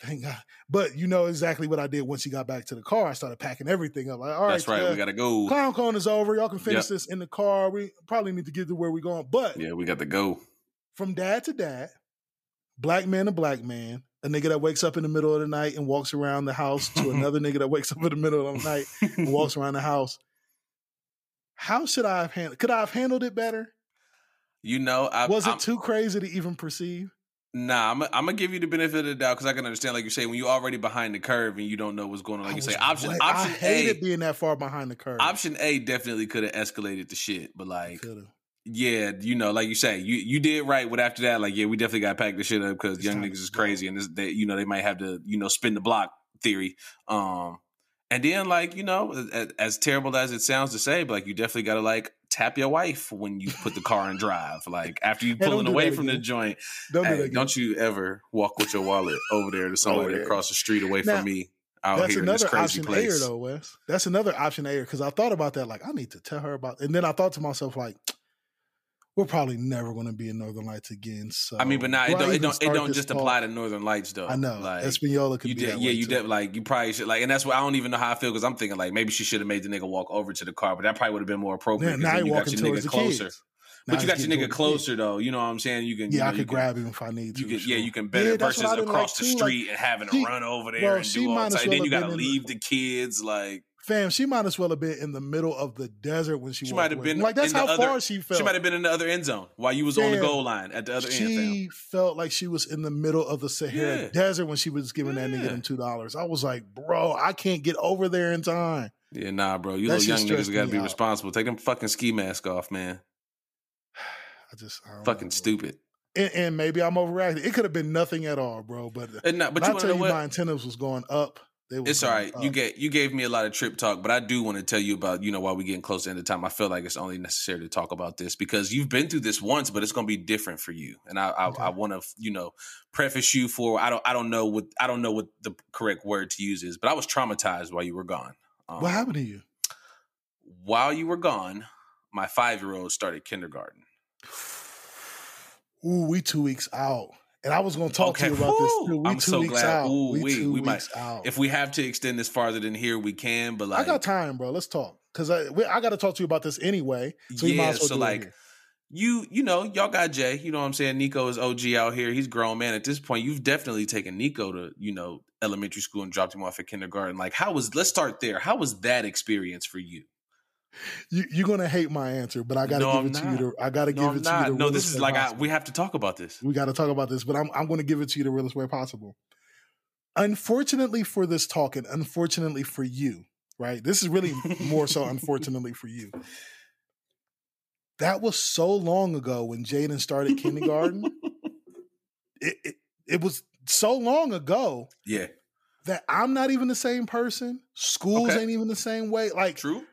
[SPEAKER 1] thank God. But you know exactly what I did once she got back to the car. I started packing everything up. Like, all right,
[SPEAKER 7] That's right.
[SPEAKER 1] uh,
[SPEAKER 7] we gotta go.
[SPEAKER 1] Clown Cone is over. Y'all can finish
[SPEAKER 7] Yep.
[SPEAKER 1] this in the car. We probably need to get to where we're going. But
[SPEAKER 7] Yeah, we got to go.
[SPEAKER 1] from dad to dad, black man to black man, a nigga that wakes up in the middle of the night and walks around the house to another nigga that wakes up in the middle of the night and walks around the house. How should I have handled? Could I have handled it better?
[SPEAKER 7] You know, I,
[SPEAKER 1] Was it
[SPEAKER 7] I'm,
[SPEAKER 1] too crazy to even perceive?
[SPEAKER 7] nah. I'm, I'm gonna give you the benefit of the doubt because I can understand, like you say, when you're already behind the curve and you don't know what's going on. Like
[SPEAKER 1] I
[SPEAKER 7] you say, option option
[SPEAKER 1] I
[SPEAKER 7] A,
[SPEAKER 1] hated being that far behind the curve.
[SPEAKER 7] option A definitely could have escalated the shit, but like,
[SPEAKER 1] Coulda.
[SPEAKER 7] Yeah, you know, like you say, you you did right. But after that, like, yeah, we definitely got to pack the shit up because young niggas is crazy and this, they, you know, they might have to, you know, spin the block theory. Um, and then like you know, as, as terrible as it sounds to say, but like you definitely got to like tap your wife when you put the car in drive. Like after you
[SPEAKER 1] Hey,
[SPEAKER 7] pulling
[SPEAKER 1] do
[SPEAKER 7] away from the joint,
[SPEAKER 1] Don't do
[SPEAKER 7] hey,
[SPEAKER 1] again.
[SPEAKER 7] don't you ever walk with your wallet over there to somebody
[SPEAKER 1] there.
[SPEAKER 7] across the street away
[SPEAKER 1] Now,
[SPEAKER 7] from me out
[SPEAKER 1] That's
[SPEAKER 7] here in this
[SPEAKER 1] another
[SPEAKER 7] crazy
[SPEAKER 1] option
[SPEAKER 7] place.
[SPEAKER 1] A though, Wes. That's another option A because I thought about that. Like, I need to tell her about, and then I thought to myself, like, we're probably never going to be in Northern Lights again. So
[SPEAKER 7] I mean, but now it don't it don't it don't just
[SPEAKER 1] talk?
[SPEAKER 7] apply to Northern Lights though.
[SPEAKER 1] I know
[SPEAKER 7] like
[SPEAKER 1] Espanola could
[SPEAKER 7] you
[SPEAKER 1] be that
[SPEAKER 7] yeah, you did like you probably should like, and that's why I don't even know how I feel because I'm thinking like maybe she should have made the nigga walk over to the car, but that probably would have been more appropriate.
[SPEAKER 1] Yeah, now
[SPEAKER 7] you got your nigga closer,
[SPEAKER 1] kids.
[SPEAKER 7] but
[SPEAKER 1] Now
[SPEAKER 7] you got your nigga closer though. You know what I'm saying? You can, you
[SPEAKER 1] Yeah,
[SPEAKER 7] know,
[SPEAKER 1] I could grab him if I need to.
[SPEAKER 7] You can,
[SPEAKER 1] sure.
[SPEAKER 7] yeah, you can better
[SPEAKER 1] Yeah,
[SPEAKER 7] versus
[SPEAKER 1] what I didn't
[SPEAKER 7] across
[SPEAKER 1] like,
[SPEAKER 7] the
[SPEAKER 1] too, like,
[SPEAKER 7] street and having to run over there
[SPEAKER 1] bro,
[SPEAKER 7] and do all
[SPEAKER 1] might
[SPEAKER 7] that.
[SPEAKER 1] as
[SPEAKER 7] And
[SPEAKER 1] well
[SPEAKER 7] then you got to leave
[SPEAKER 1] the-
[SPEAKER 7] the kids. Like
[SPEAKER 1] Fam, she might as well have been in the middle of the desert when she,
[SPEAKER 7] she might have been
[SPEAKER 1] like that's how
[SPEAKER 7] other,
[SPEAKER 1] far she felt.
[SPEAKER 7] She might have been in the other end zone while you was on the goal line at the other end.
[SPEAKER 1] She felt like she was in the middle of the Sahara
[SPEAKER 7] Yeah.
[SPEAKER 1] Desert when she was giving that nigga them two dollars. I was like, bro, I can't get over there in time.
[SPEAKER 7] Yeah, nah, bro. You
[SPEAKER 1] That
[SPEAKER 7] little young niggas got to be
[SPEAKER 1] out.
[SPEAKER 7] responsible. Take them fucking ski mask off, man.
[SPEAKER 1] I just I don't
[SPEAKER 7] Fucking
[SPEAKER 1] know.
[SPEAKER 7] stupid.
[SPEAKER 1] And, and maybe I'm overreacting. It could have been nothing at all, bro. But
[SPEAKER 7] And not, but
[SPEAKER 1] I tell
[SPEAKER 7] know
[SPEAKER 1] you,
[SPEAKER 7] what?
[SPEAKER 1] my antennas was going up.
[SPEAKER 7] It's all
[SPEAKER 1] right.
[SPEAKER 7] right. You get you gave me a lot of trip talk, but I do want to tell you about you know while we're getting close to the end of time. I feel like it's only necessary to talk about this because you've been through this once, but it's going to be different for you. And I I,
[SPEAKER 1] Okay.
[SPEAKER 7] I want to you know preface you for I don't I don't know what I don't know what the correct word to use is, but I was traumatized while you were gone. Um,
[SPEAKER 1] What happened to you?
[SPEAKER 7] while you were gone? My five year old started kindergarten.
[SPEAKER 1] Ooh, we two weeks out. And I was going to talk
[SPEAKER 7] Okay,
[SPEAKER 1] to you about this too. We
[SPEAKER 7] I'm
[SPEAKER 1] two
[SPEAKER 7] so
[SPEAKER 1] weeks
[SPEAKER 7] glad.
[SPEAKER 1] out.
[SPEAKER 7] Ooh,
[SPEAKER 1] we
[SPEAKER 7] we-
[SPEAKER 1] two
[SPEAKER 7] we might-
[SPEAKER 1] weeks out.
[SPEAKER 7] If we have to extend this farther than here, we can. But like
[SPEAKER 1] I got time, bro. Let's talk because I we, I got to talk to you about this anyway. So you might
[SPEAKER 7] Yeah,
[SPEAKER 1] as well
[SPEAKER 7] so like, you you know y'all got Jay. You know what I'm saying. Nico is OG out here. He's grown man at this point. You've definitely taken Nico to you know elementary school and dropped him off at kindergarten. Like how was? Let's start there. How was that experience for you?
[SPEAKER 1] You, you're gonna hate my answer, but I got to
[SPEAKER 7] No,
[SPEAKER 1] give
[SPEAKER 7] I'm
[SPEAKER 1] it to you.
[SPEAKER 7] not.
[SPEAKER 1] To, I got to
[SPEAKER 7] No,
[SPEAKER 1] give
[SPEAKER 7] I'm
[SPEAKER 1] it to
[SPEAKER 7] not.
[SPEAKER 1] you. The
[SPEAKER 7] No, this is like I, we have to talk about this.
[SPEAKER 1] we got to talk about this, but I'm I'm going to give it to you the realest way possible. Unfortunately for this talk, and unfortunately for you, right? This is really more so unfortunately for you. That was so long ago when Jaden started kindergarten. it, it it was so long ago
[SPEAKER 7] Yeah,
[SPEAKER 1] that I'm not even the same person. Schools
[SPEAKER 7] Okay.
[SPEAKER 1] ain't even the same way. Like
[SPEAKER 7] true.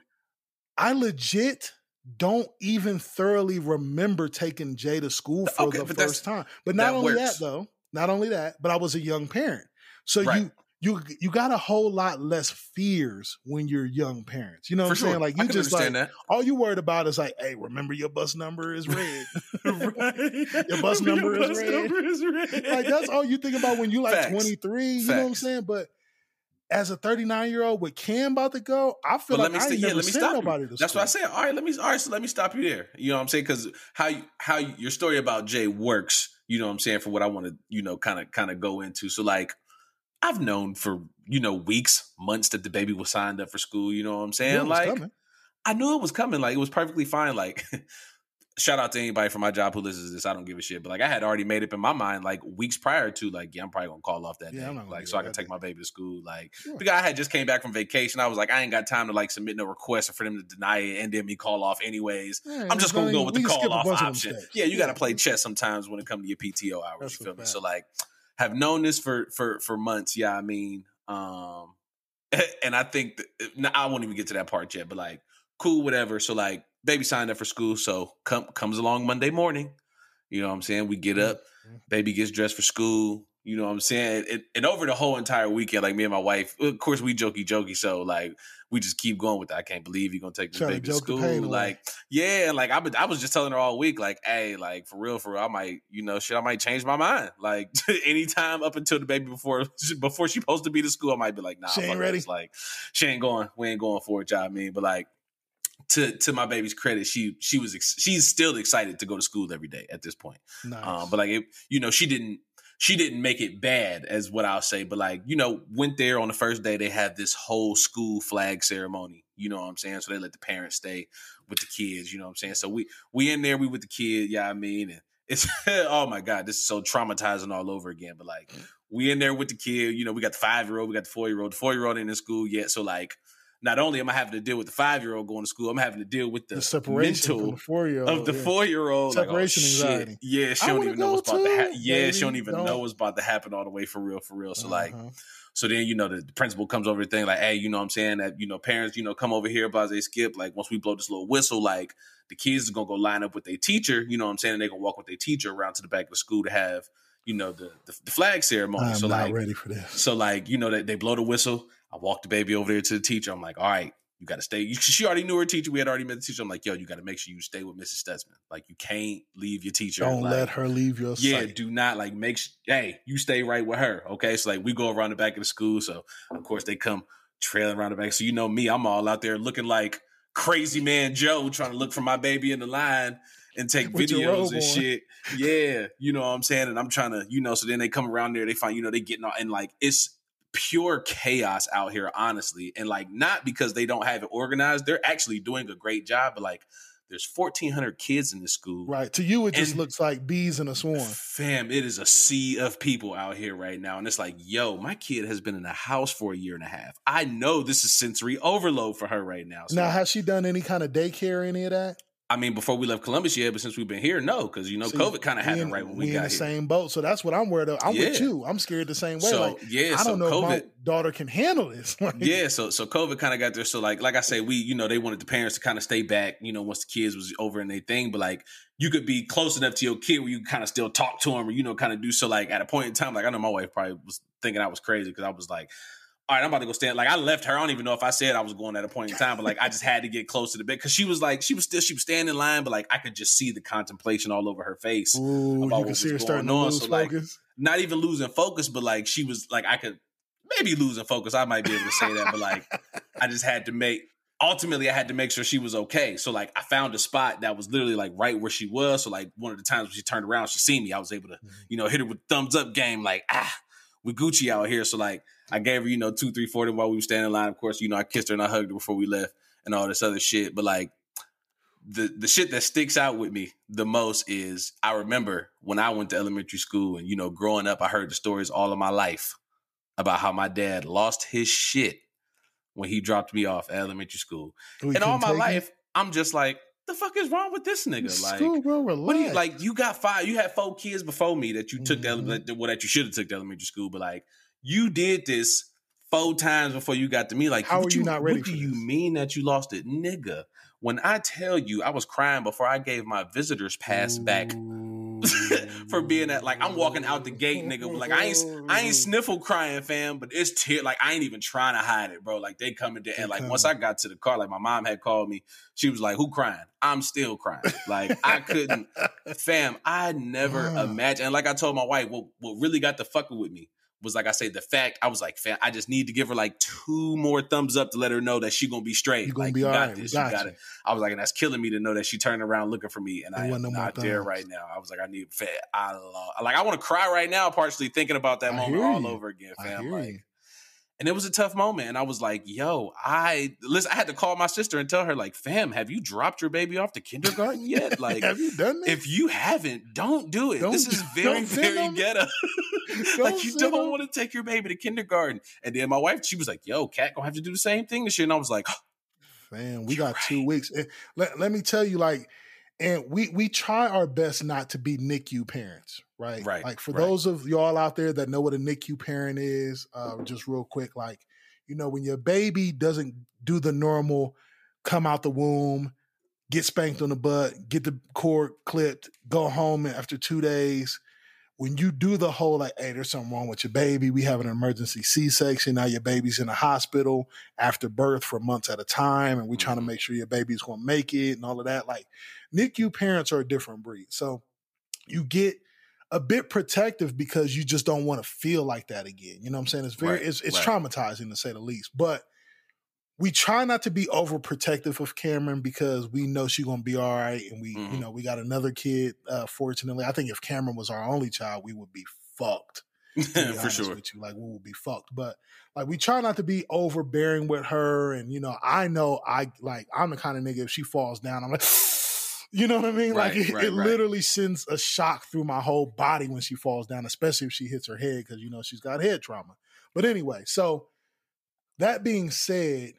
[SPEAKER 1] I legit don't even thoroughly remember taking Jay to school for
[SPEAKER 7] Okay,
[SPEAKER 1] the first time. But not
[SPEAKER 7] that
[SPEAKER 1] only
[SPEAKER 7] works.
[SPEAKER 1] that though, not only that, but I was a young parent. So
[SPEAKER 7] Right.
[SPEAKER 1] you you you got a whole lot less fears when you're young parents. You know what
[SPEAKER 7] For
[SPEAKER 1] I'm
[SPEAKER 7] sure.
[SPEAKER 1] saying? Like you just like
[SPEAKER 7] understand
[SPEAKER 1] all you worried about is like, hey, remember your bus number is red. Your bus number is
[SPEAKER 7] bus
[SPEAKER 1] red.
[SPEAKER 7] number is red.
[SPEAKER 1] like that's all you think about when you like
[SPEAKER 7] Facts.
[SPEAKER 1] 23. You know what I'm saying? But as a 39 year old with Cam about to go, I feel
[SPEAKER 7] But
[SPEAKER 1] like
[SPEAKER 7] let me
[SPEAKER 1] I
[SPEAKER 7] st-
[SPEAKER 1] ain't
[SPEAKER 7] yeah,
[SPEAKER 1] never
[SPEAKER 7] let me stop
[SPEAKER 1] nobody
[SPEAKER 7] That's what I say. All right, let me all right, so let me stop you there. You know what I'm saying? Because how you how you, your story about Jay works. You know what I'm saying for what I want to you know kind of kind of go into. So like, I've known for you know weeks, months that the baby was signed up for school. You know what I'm saying?
[SPEAKER 1] Yeah,
[SPEAKER 7] like,
[SPEAKER 1] coming.
[SPEAKER 7] I knew it was coming. Like it was perfectly fine. Like. Shout out to anybody from my job who listens to this. I don't give a shit. But like I had already made up in my mind like weeks prior to like, yeah, I'm probably gonna call off that
[SPEAKER 1] Yeah,
[SPEAKER 7] day. Like so I can take
[SPEAKER 1] day.
[SPEAKER 7] my baby to school. Like
[SPEAKER 1] Sure.
[SPEAKER 7] because I had just came back from vacation. I was like, I ain't got time to like submit no request or for them to deny it and then me call off anyways.
[SPEAKER 1] Yeah,
[SPEAKER 7] I'm just gonna go with the call off
[SPEAKER 1] bunch of them
[SPEAKER 7] option. Yeah, you got to play chess sometimes when it comes to your PTO hours.
[SPEAKER 1] That's
[SPEAKER 7] you feel me?
[SPEAKER 1] fact.
[SPEAKER 7] So like, have known this for for for months. Yeah, I mean, um, and I think that, I won't even get to that part yet. But like, cool, whatever. So like, baby signed up for school. So come comes along Monday morning. You know what I'm saying? We get up,
[SPEAKER 1] Mhm.
[SPEAKER 7] baby gets dressed for school. You know what I'm saying? And, and over the whole entire weekend, like me and my wife, of course, we jokey jokey. So like, we just keep going with that. I can't believe you're gonna take this
[SPEAKER 1] Trying to
[SPEAKER 7] baby to
[SPEAKER 1] joke
[SPEAKER 7] school.
[SPEAKER 1] away.
[SPEAKER 7] Like, yeah, like I, I was just telling her all week, like, hey, like for real, for real, I might, you know, shit, I might change my mind. Like anytime up until the baby before before she supposed to be to school, I might be like, nah,
[SPEAKER 1] She ain't ready?
[SPEAKER 7] this. Like, she ain't going. We ain't going for it, y'all. I mean, but like. To, to my baby's credit, she she was ex- she's still excited to go to school every day at this point.
[SPEAKER 1] Nice.
[SPEAKER 7] Um, but like it, you know, she didn't she didn't make it bad as what I'll say. But like, you know, went there on the first day, they had this whole school flag ceremony. You know what I'm saying? So they let the parents stay with the kids, you know what I'm saying? So we we in there, we with the kid, yeah, I mean, and it's oh my God, this is so traumatizing all over again. But like we in there with the kid, you know, we got the five year old, we got the four year old, the four year old ain't in the school yet. So like not only am I having to deal with the five year old going to school, I'm having to deal with the,
[SPEAKER 1] the separation
[SPEAKER 7] mental
[SPEAKER 1] from the four year old
[SPEAKER 7] of the four year old
[SPEAKER 1] Separation anxiety.
[SPEAKER 7] Yeah, she don't even know what's about to happen. Yeah, she don't even
[SPEAKER 1] Don't.
[SPEAKER 7] know what's about to happen all the way for real, for real. So like,
[SPEAKER 1] Uh-huh.
[SPEAKER 7] so then you know the, the principal comes over the thing like, hey, you know what I'm saying that you know parents, you know, come over here, blase skip. Like once we blow this little whistle, like the kids are gonna go line up with their teacher. You know what I'm saying? And they're gonna walk with their teacher around to the back of the school to have you know the the, the flag ceremony.
[SPEAKER 1] I'm
[SPEAKER 7] so
[SPEAKER 1] not
[SPEAKER 7] like,
[SPEAKER 1] ready for this.
[SPEAKER 7] so like you know that they blow the whistle. I walk the baby over there to the teacher. I'm like, all right, you got to stay. She already knew her teacher. We had already met the teacher. I'm like, yo, you got to make sure you stay with Mrs. Stutzman. Like, you can't leave your teacher.
[SPEAKER 1] Don't
[SPEAKER 7] like,
[SPEAKER 1] let her leave your
[SPEAKER 7] yeah,
[SPEAKER 1] sight.
[SPEAKER 7] do not like make. Sh- hey, you stay right with her. Okay, so like we go around the back of the school. So of course they come trailing around the back. So you know me, I'm all out there looking like crazy man Joe trying to look for my baby in the line and take
[SPEAKER 1] With
[SPEAKER 7] videos and
[SPEAKER 1] on.
[SPEAKER 7] shit. Yeah, you know what I'm saying. And I'm trying to, you know. So then they come around there. They find, you know, they getting all and like it's pure chaos out here, honestly. And like not because they don't have it organized. They're actually doing a great job. But like, there's 1,400 kids in this school.
[SPEAKER 1] Right. To you, it just
[SPEAKER 7] And-
[SPEAKER 1] looks like bees in a swarm.
[SPEAKER 7] Fam, it is a sea of people out here right now. And it's like, yo, my kid has been in the house for a year and a half. I know this is sensory overload for her right now. So,
[SPEAKER 1] Now, has she done any kind of daycare, or any of that?
[SPEAKER 7] I mean, before we left Columbus, yeah, but since we've been here, no, because you know,
[SPEAKER 1] See,
[SPEAKER 7] COVID kind of happened
[SPEAKER 1] in-
[SPEAKER 7] right when we,
[SPEAKER 1] in
[SPEAKER 7] got
[SPEAKER 1] the
[SPEAKER 7] here.
[SPEAKER 1] same boat. So that's what I'm worried of. I'm with you. I'm scared the same way.
[SPEAKER 7] So
[SPEAKER 1] like,
[SPEAKER 7] yeah,
[SPEAKER 1] I
[SPEAKER 7] so
[SPEAKER 1] don't know
[SPEAKER 7] COVID,
[SPEAKER 1] if my daughter can handle this. Like,
[SPEAKER 7] yeah, so so COVID kind of got there. So like like I say, we you know they wanted the parents to kind of stay back. You know, once the kids was over and they thing, but like you could be close enough to your kid where you kind of still talk to him or you know kind of do so. Like at a point in time, like I know my wife probably was thinking I was crazy because I was like. All right, I'm about to go stand. Like I left her. I don't even know if I said I was going at a point in time, but like I just had to get close to the bed because she was like she was still she was standing in line, but like I could just see the contemplation all over her face.
[SPEAKER 1] Ooh,
[SPEAKER 7] about
[SPEAKER 1] you
[SPEAKER 7] what
[SPEAKER 1] can
[SPEAKER 7] was
[SPEAKER 1] see her
[SPEAKER 7] going
[SPEAKER 1] starting to
[SPEAKER 7] on,
[SPEAKER 1] lose
[SPEAKER 7] so, like,
[SPEAKER 1] focus.
[SPEAKER 7] not even losing focus, but like she was like I could maybe losing focus. I might be able to say that, but like I just had to make ultimately I had to make sure she was okay. So like I found a spot that was literally like right where she was. So like one of the times when she turned around, she seen me. I was able to, you know, hit her with thumbs up game, like, ah, we Gucci out here. So like I gave her, you know, two, three, them while we were standing in line. Of course, you know, I kissed her and I hugged her before we left and all this other shit. But like the the shit that sticks out with me the most is I remember when I went to elementary school and you know growing up I heard the stories all of my life about how my dad lost his shit when he dropped me off at elementary school.
[SPEAKER 1] We
[SPEAKER 7] and all my
[SPEAKER 1] take it.
[SPEAKER 7] life I'm just like the fuck is wrong with this nigga? Like
[SPEAKER 1] bro, relax.
[SPEAKER 7] what do you like? You got five. You had four kids before me that you took
[SPEAKER 1] Mhm.
[SPEAKER 7] the well that you should have took to elementary school, but like you did this four times before you got to me. Like,
[SPEAKER 1] How
[SPEAKER 7] what
[SPEAKER 1] are you not ready
[SPEAKER 7] What do
[SPEAKER 1] for
[SPEAKER 7] you
[SPEAKER 1] this?
[SPEAKER 7] mean that you lost it, nigga? When I tell you, I was crying before I gave my visitors pass back for being that. Like, I'm walking out the gate, nigga. Like, I ain't, I ain't mm-hmm. sniffle crying, fam, but it's tear. Like, I ain't even trying to hide it, bro. Like, they coming there, and like once I got to the car, like my mom had called me. She was like, "Who crying?" I'm still crying. Like, I couldn't, fam. I never imagined. And like I told my wife, what what really got the fucking with me was like I say the fact. I was like, fam, I just need to give her like two more thumbs up to let her know that she gonna be straight.
[SPEAKER 1] You gonna
[SPEAKER 7] like,
[SPEAKER 1] be
[SPEAKER 7] you
[SPEAKER 1] all
[SPEAKER 7] got
[SPEAKER 1] right.
[SPEAKER 7] This.
[SPEAKER 1] got
[SPEAKER 7] you got
[SPEAKER 1] you.
[SPEAKER 7] it. I was like, and that's killing me to know that she turned around looking for me, and
[SPEAKER 1] There
[SPEAKER 7] I am
[SPEAKER 1] no
[SPEAKER 7] not there right now. I was like, I need fat. I love, like, I want to cry right now, partially thinking about that
[SPEAKER 1] I
[SPEAKER 7] moment all over again, fam. Like,
[SPEAKER 1] you.
[SPEAKER 7] And it was a tough moment. And I was like, yo, I listen, I had to call my sister and tell her, like, fam, have you dropped your baby off to kindergarten yet? Like,
[SPEAKER 1] have you done that?
[SPEAKER 7] if you haven't, don't do it.
[SPEAKER 1] Don't
[SPEAKER 7] this is very, very ghetto. Like you don't
[SPEAKER 1] them.
[SPEAKER 7] want to take your baby to kindergarten. And then my wife, she was like, yo, Cat gonna have to do the same thing this year. And I was like,
[SPEAKER 1] Man, we got two weeks. And let, let me tell you, like, and we we try our best not to be NICU parents, right?
[SPEAKER 7] Right,
[SPEAKER 1] Like for
[SPEAKER 7] right.
[SPEAKER 1] those of y'all out there that know what a NICU parent is, uh, just real quick, like, you know, when your baby doesn't do the normal come out the womb, get spanked on the butt, get the cord clipped, go home after two days. When you do the whole like, hey, there's something wrong with your baby. We have an emergency C-section. Now your baby's in the hospital after birth for months at a time, and we're trying to
[SPEAKER 7] mm-hmm.
[SPEAKER 1] make sure your baby's going to make it and all of that. Like NICU parents are a different breed, so you get a bit protective because you just don't want to feel like that again. You know what I'm saying? It's very
[SPEAKER 7] Right,
[SPEAKER 1] it's it's
[SPEAKER 7] right.
[SPEAKER 1] traumatizing to say the least, but we try not to be overprotective of Cameron because we know she's gonna be all right, and we you
[SPEAKER 7] Mhm.
[SPEAKER 1] know we got another kid. Uh, fortunately, I think if Cameron was our only child, we would be fucked be
[SPEAKER 7] for sure.
[SPEAKER 1] with you. Like we would be fucked. But like we try not to be overbearing with her. And you know, I know I like I'm the kind of nigga if she falls down, I'm like, you know what I mean? like it,
[SPEAKER 7] right,
[SPEAKER 1] it
[SPEAKER 7] right.
[SPEAKER 1] literally sends a shock through my whole body when she falls down, especially if she hits her head, because you know she's got head trauma. But anyway, so that being said,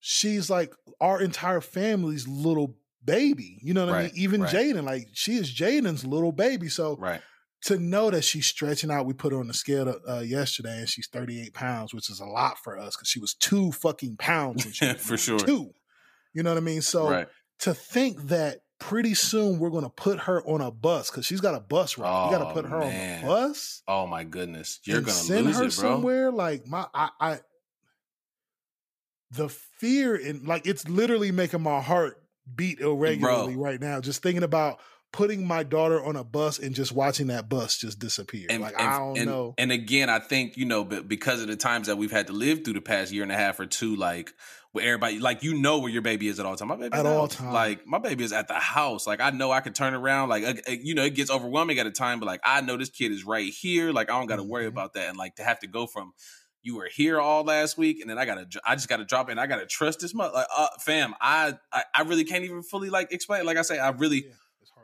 [SPEAKER 1] she's like our entire family's little baby. You know what I mean? Even
[SPEAKER 7] right.
[SPEAKER 1] Jaden, like she is Jaden's little baby. So
[SPEAKER 7] Right.
[SPEAKER 1] to know that she's stretching out, we put her on the scale uh, yesterday, and she's 38 pounds, which is a lot for us because she was two fucking pounds. When she was
[SPEAKER 7] For sure.
[SPEAKER 1] two. You know what I mean? So
[SPEAKER 7] right.
[SPEAKER 1] to think that pretty soon we're going to put her on a bus because she's got a bus route. you got
[SPEAKER 7] Oh,
[SPEAKER 1] to put her
[SPEAKER 7] man.
[SPEAKER 1] on a bus.
[SPEAKER 7] Oh my goodness. You're gonna
[SPEAKER 1] send
[SPEAKER 7] lose
[SPEAKER 1] her
[SPEAKER 7] it, bro.
[SPEAKER 1] somewhere. Like my, I, I, the fear in like it's literally making my heart beat irregularly
[SPEAKER 7] Bro.
[SPEAKER 1] right now. Just thinking about putting my daughter on a bus and just watching that bus just disappear.
[SPEAKER 7] And,
[SPEAKER 1] like
[SPEAKER 7] and-
[SPEAKER 1] I don't
[SPEAKER 7] and-
[SPEAKER 1] know.
[SPEAKER 7] And again, I think you know, but because of the times that we've had to live through the past year and a half or two, like where everybody, like you know, where your baby is at all time. My baby
[SPEAKER 1] At all time.
[SPEAKER 7] Like my baby is at the house. Like I know I can turn around. Like uh, you know, it gets overwhelming at a time, but like I know this kid is right here. Like I don't got to worry
[SPEAKER 1] Mhm.
[SPEAKER 7] about that. And like to have to go from you were here all last week, and then I gotta, I just gotta drop in. I gotta trust this much, Like, uh, fam, I, I, I really can't even fully like explain. Like I say, I really.
[SPEAKER 1] Yeah.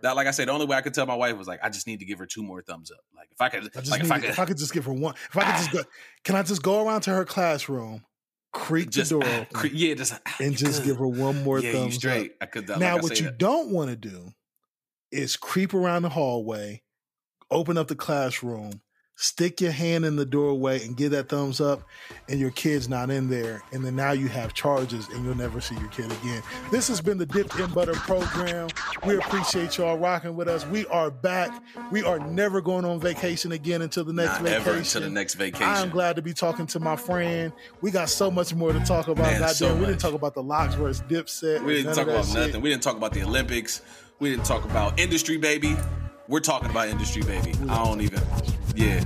[SPEAKER 7] That, like I said, the only way I could tell my wife was like, I just need to give her two more thumbs up. Like if I could,
[SPEAKER 1] I just
[SPEAKER 7] like
[SPEAKER 1] need,
[SPEAKER 7] if I could if,
[SPEAKER 1] I could just give her one. If I could just go, can I just go around to her classroom, creak
[SPEAKER 7] just
[SPEAKER 1] the door,
[SPEAKER 7] ah,
[SPEAKER 1] open,
[SPEAKER 7] cre- yeah, just
[SPEAKER 1] and just
[SPEAKER 7] could.
[SPEAKER 1] give her one more
[SPEAKER 7] yeah,
[SPEAKER 1] thumbs up?
[SPEAKER 7] straight. I could. Like
[SPEAKER 1] now,
[SPEAKER 7] I
[SPEAKER 1] what you
[SPEAKER 7] that.
[SPEAKER 1] don't want to do is creep around the hallway, open up the classroom, stick your hand in the doorway, and give that thumbs up, and your kid's not in there, and then now you have charges, and you'll never see your kid again. This has been the Dipped in Butter program. We appreciate y'all rocking with us. We are back. We are never going on vacation again until the next
[SPEAKER 7] Not
[SPEAKER 1] vacation.
[SPEAKER 7] ever until the next vacation.
[SPEAKER 1] I'm glad to be talking to my friend. We got so much more to talk about.
[SPEAKER 7] Man, so
[SPEAKER 1] we didn't talk about the LOX versus Dipset.
[SPEAKER 7] we didn't talk about
[SPEAKER 1] shit.
[SPEAKER 7] nothing. We didn't talk about the Olympics. We didn't talk about industry, baby. We're talking about industry, baby. I don't even. Yeah.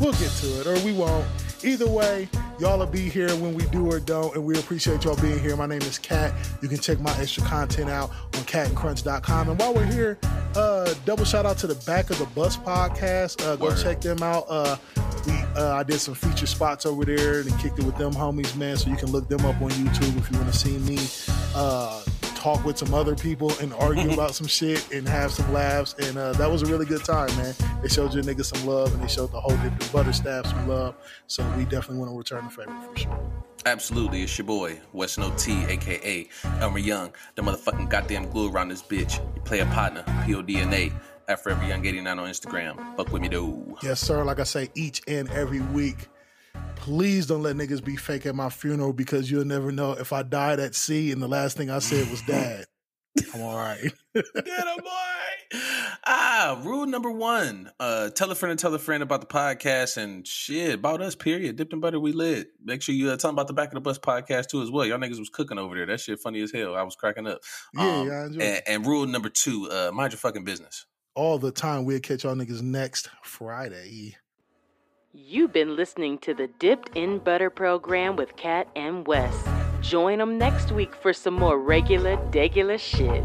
[SPEAKER 1] We'll get to it, or we won't. Either way, y'all will be here when we do or don't, and we appreciate y'all being here. My name is Kat. You can check my extra content out on catandcrunch.com. And while we're here, uh, double shout out to the Back of the Bus podcast. Uh, go
[SPEAKER 7] Word.
[SPEAKER 1] check them out. Uh, we uh, I did some feature spots over there and kicked it with them homies, man. So you can look them up on YouTube if you want to see me uh, talk with some other people and argue about some shit and have some laughs. And uh, that was a really good time, man. They showed your niggas some love and they showed the whole Dipped in Butter staff some love. So we definitely want to return the favor for sure.
[SPEAKER 7] Absolutely, it's your boy, Weston OT, aka Elmer Young, the motherfucking goddamn glue around this bitch. You play a partner, PODNA, at Forever Young 89 on Instagram. Fuck with me, though.
[SPEAKER 1] Yes, sir. Like I say, each and every week. Please don't let niggas be fake at my funeral because you'll never know if I died at sea and the last thing I said was dad. I'm all right.
[SPEAKER 7] Get a boy. Ah, rule number one. Uh tell a friend and tell a friend about the podcast and shit about us, period. Dipped in butter, we lit. Make sure you uh, tell them about the back of the bus podcast too as well. Y'all niggas was cooking over there. That shit funny as hell. I was cracking up.
[SPEAKER 1] Yeah,
[SPEAKER 7] Um,
[SPEAKER 1] yeah, I enjoyed
[SPEAKER 7] and, and rule number two, uh, mind your fucking business.
[SPEAKER 1] All the time. We'll catch y'all niggas next Friday.
[SPEAKER 3] You've been listening to the Dipped in Butter program with Kat and Wes. Join them next week for some more regular, degular shit.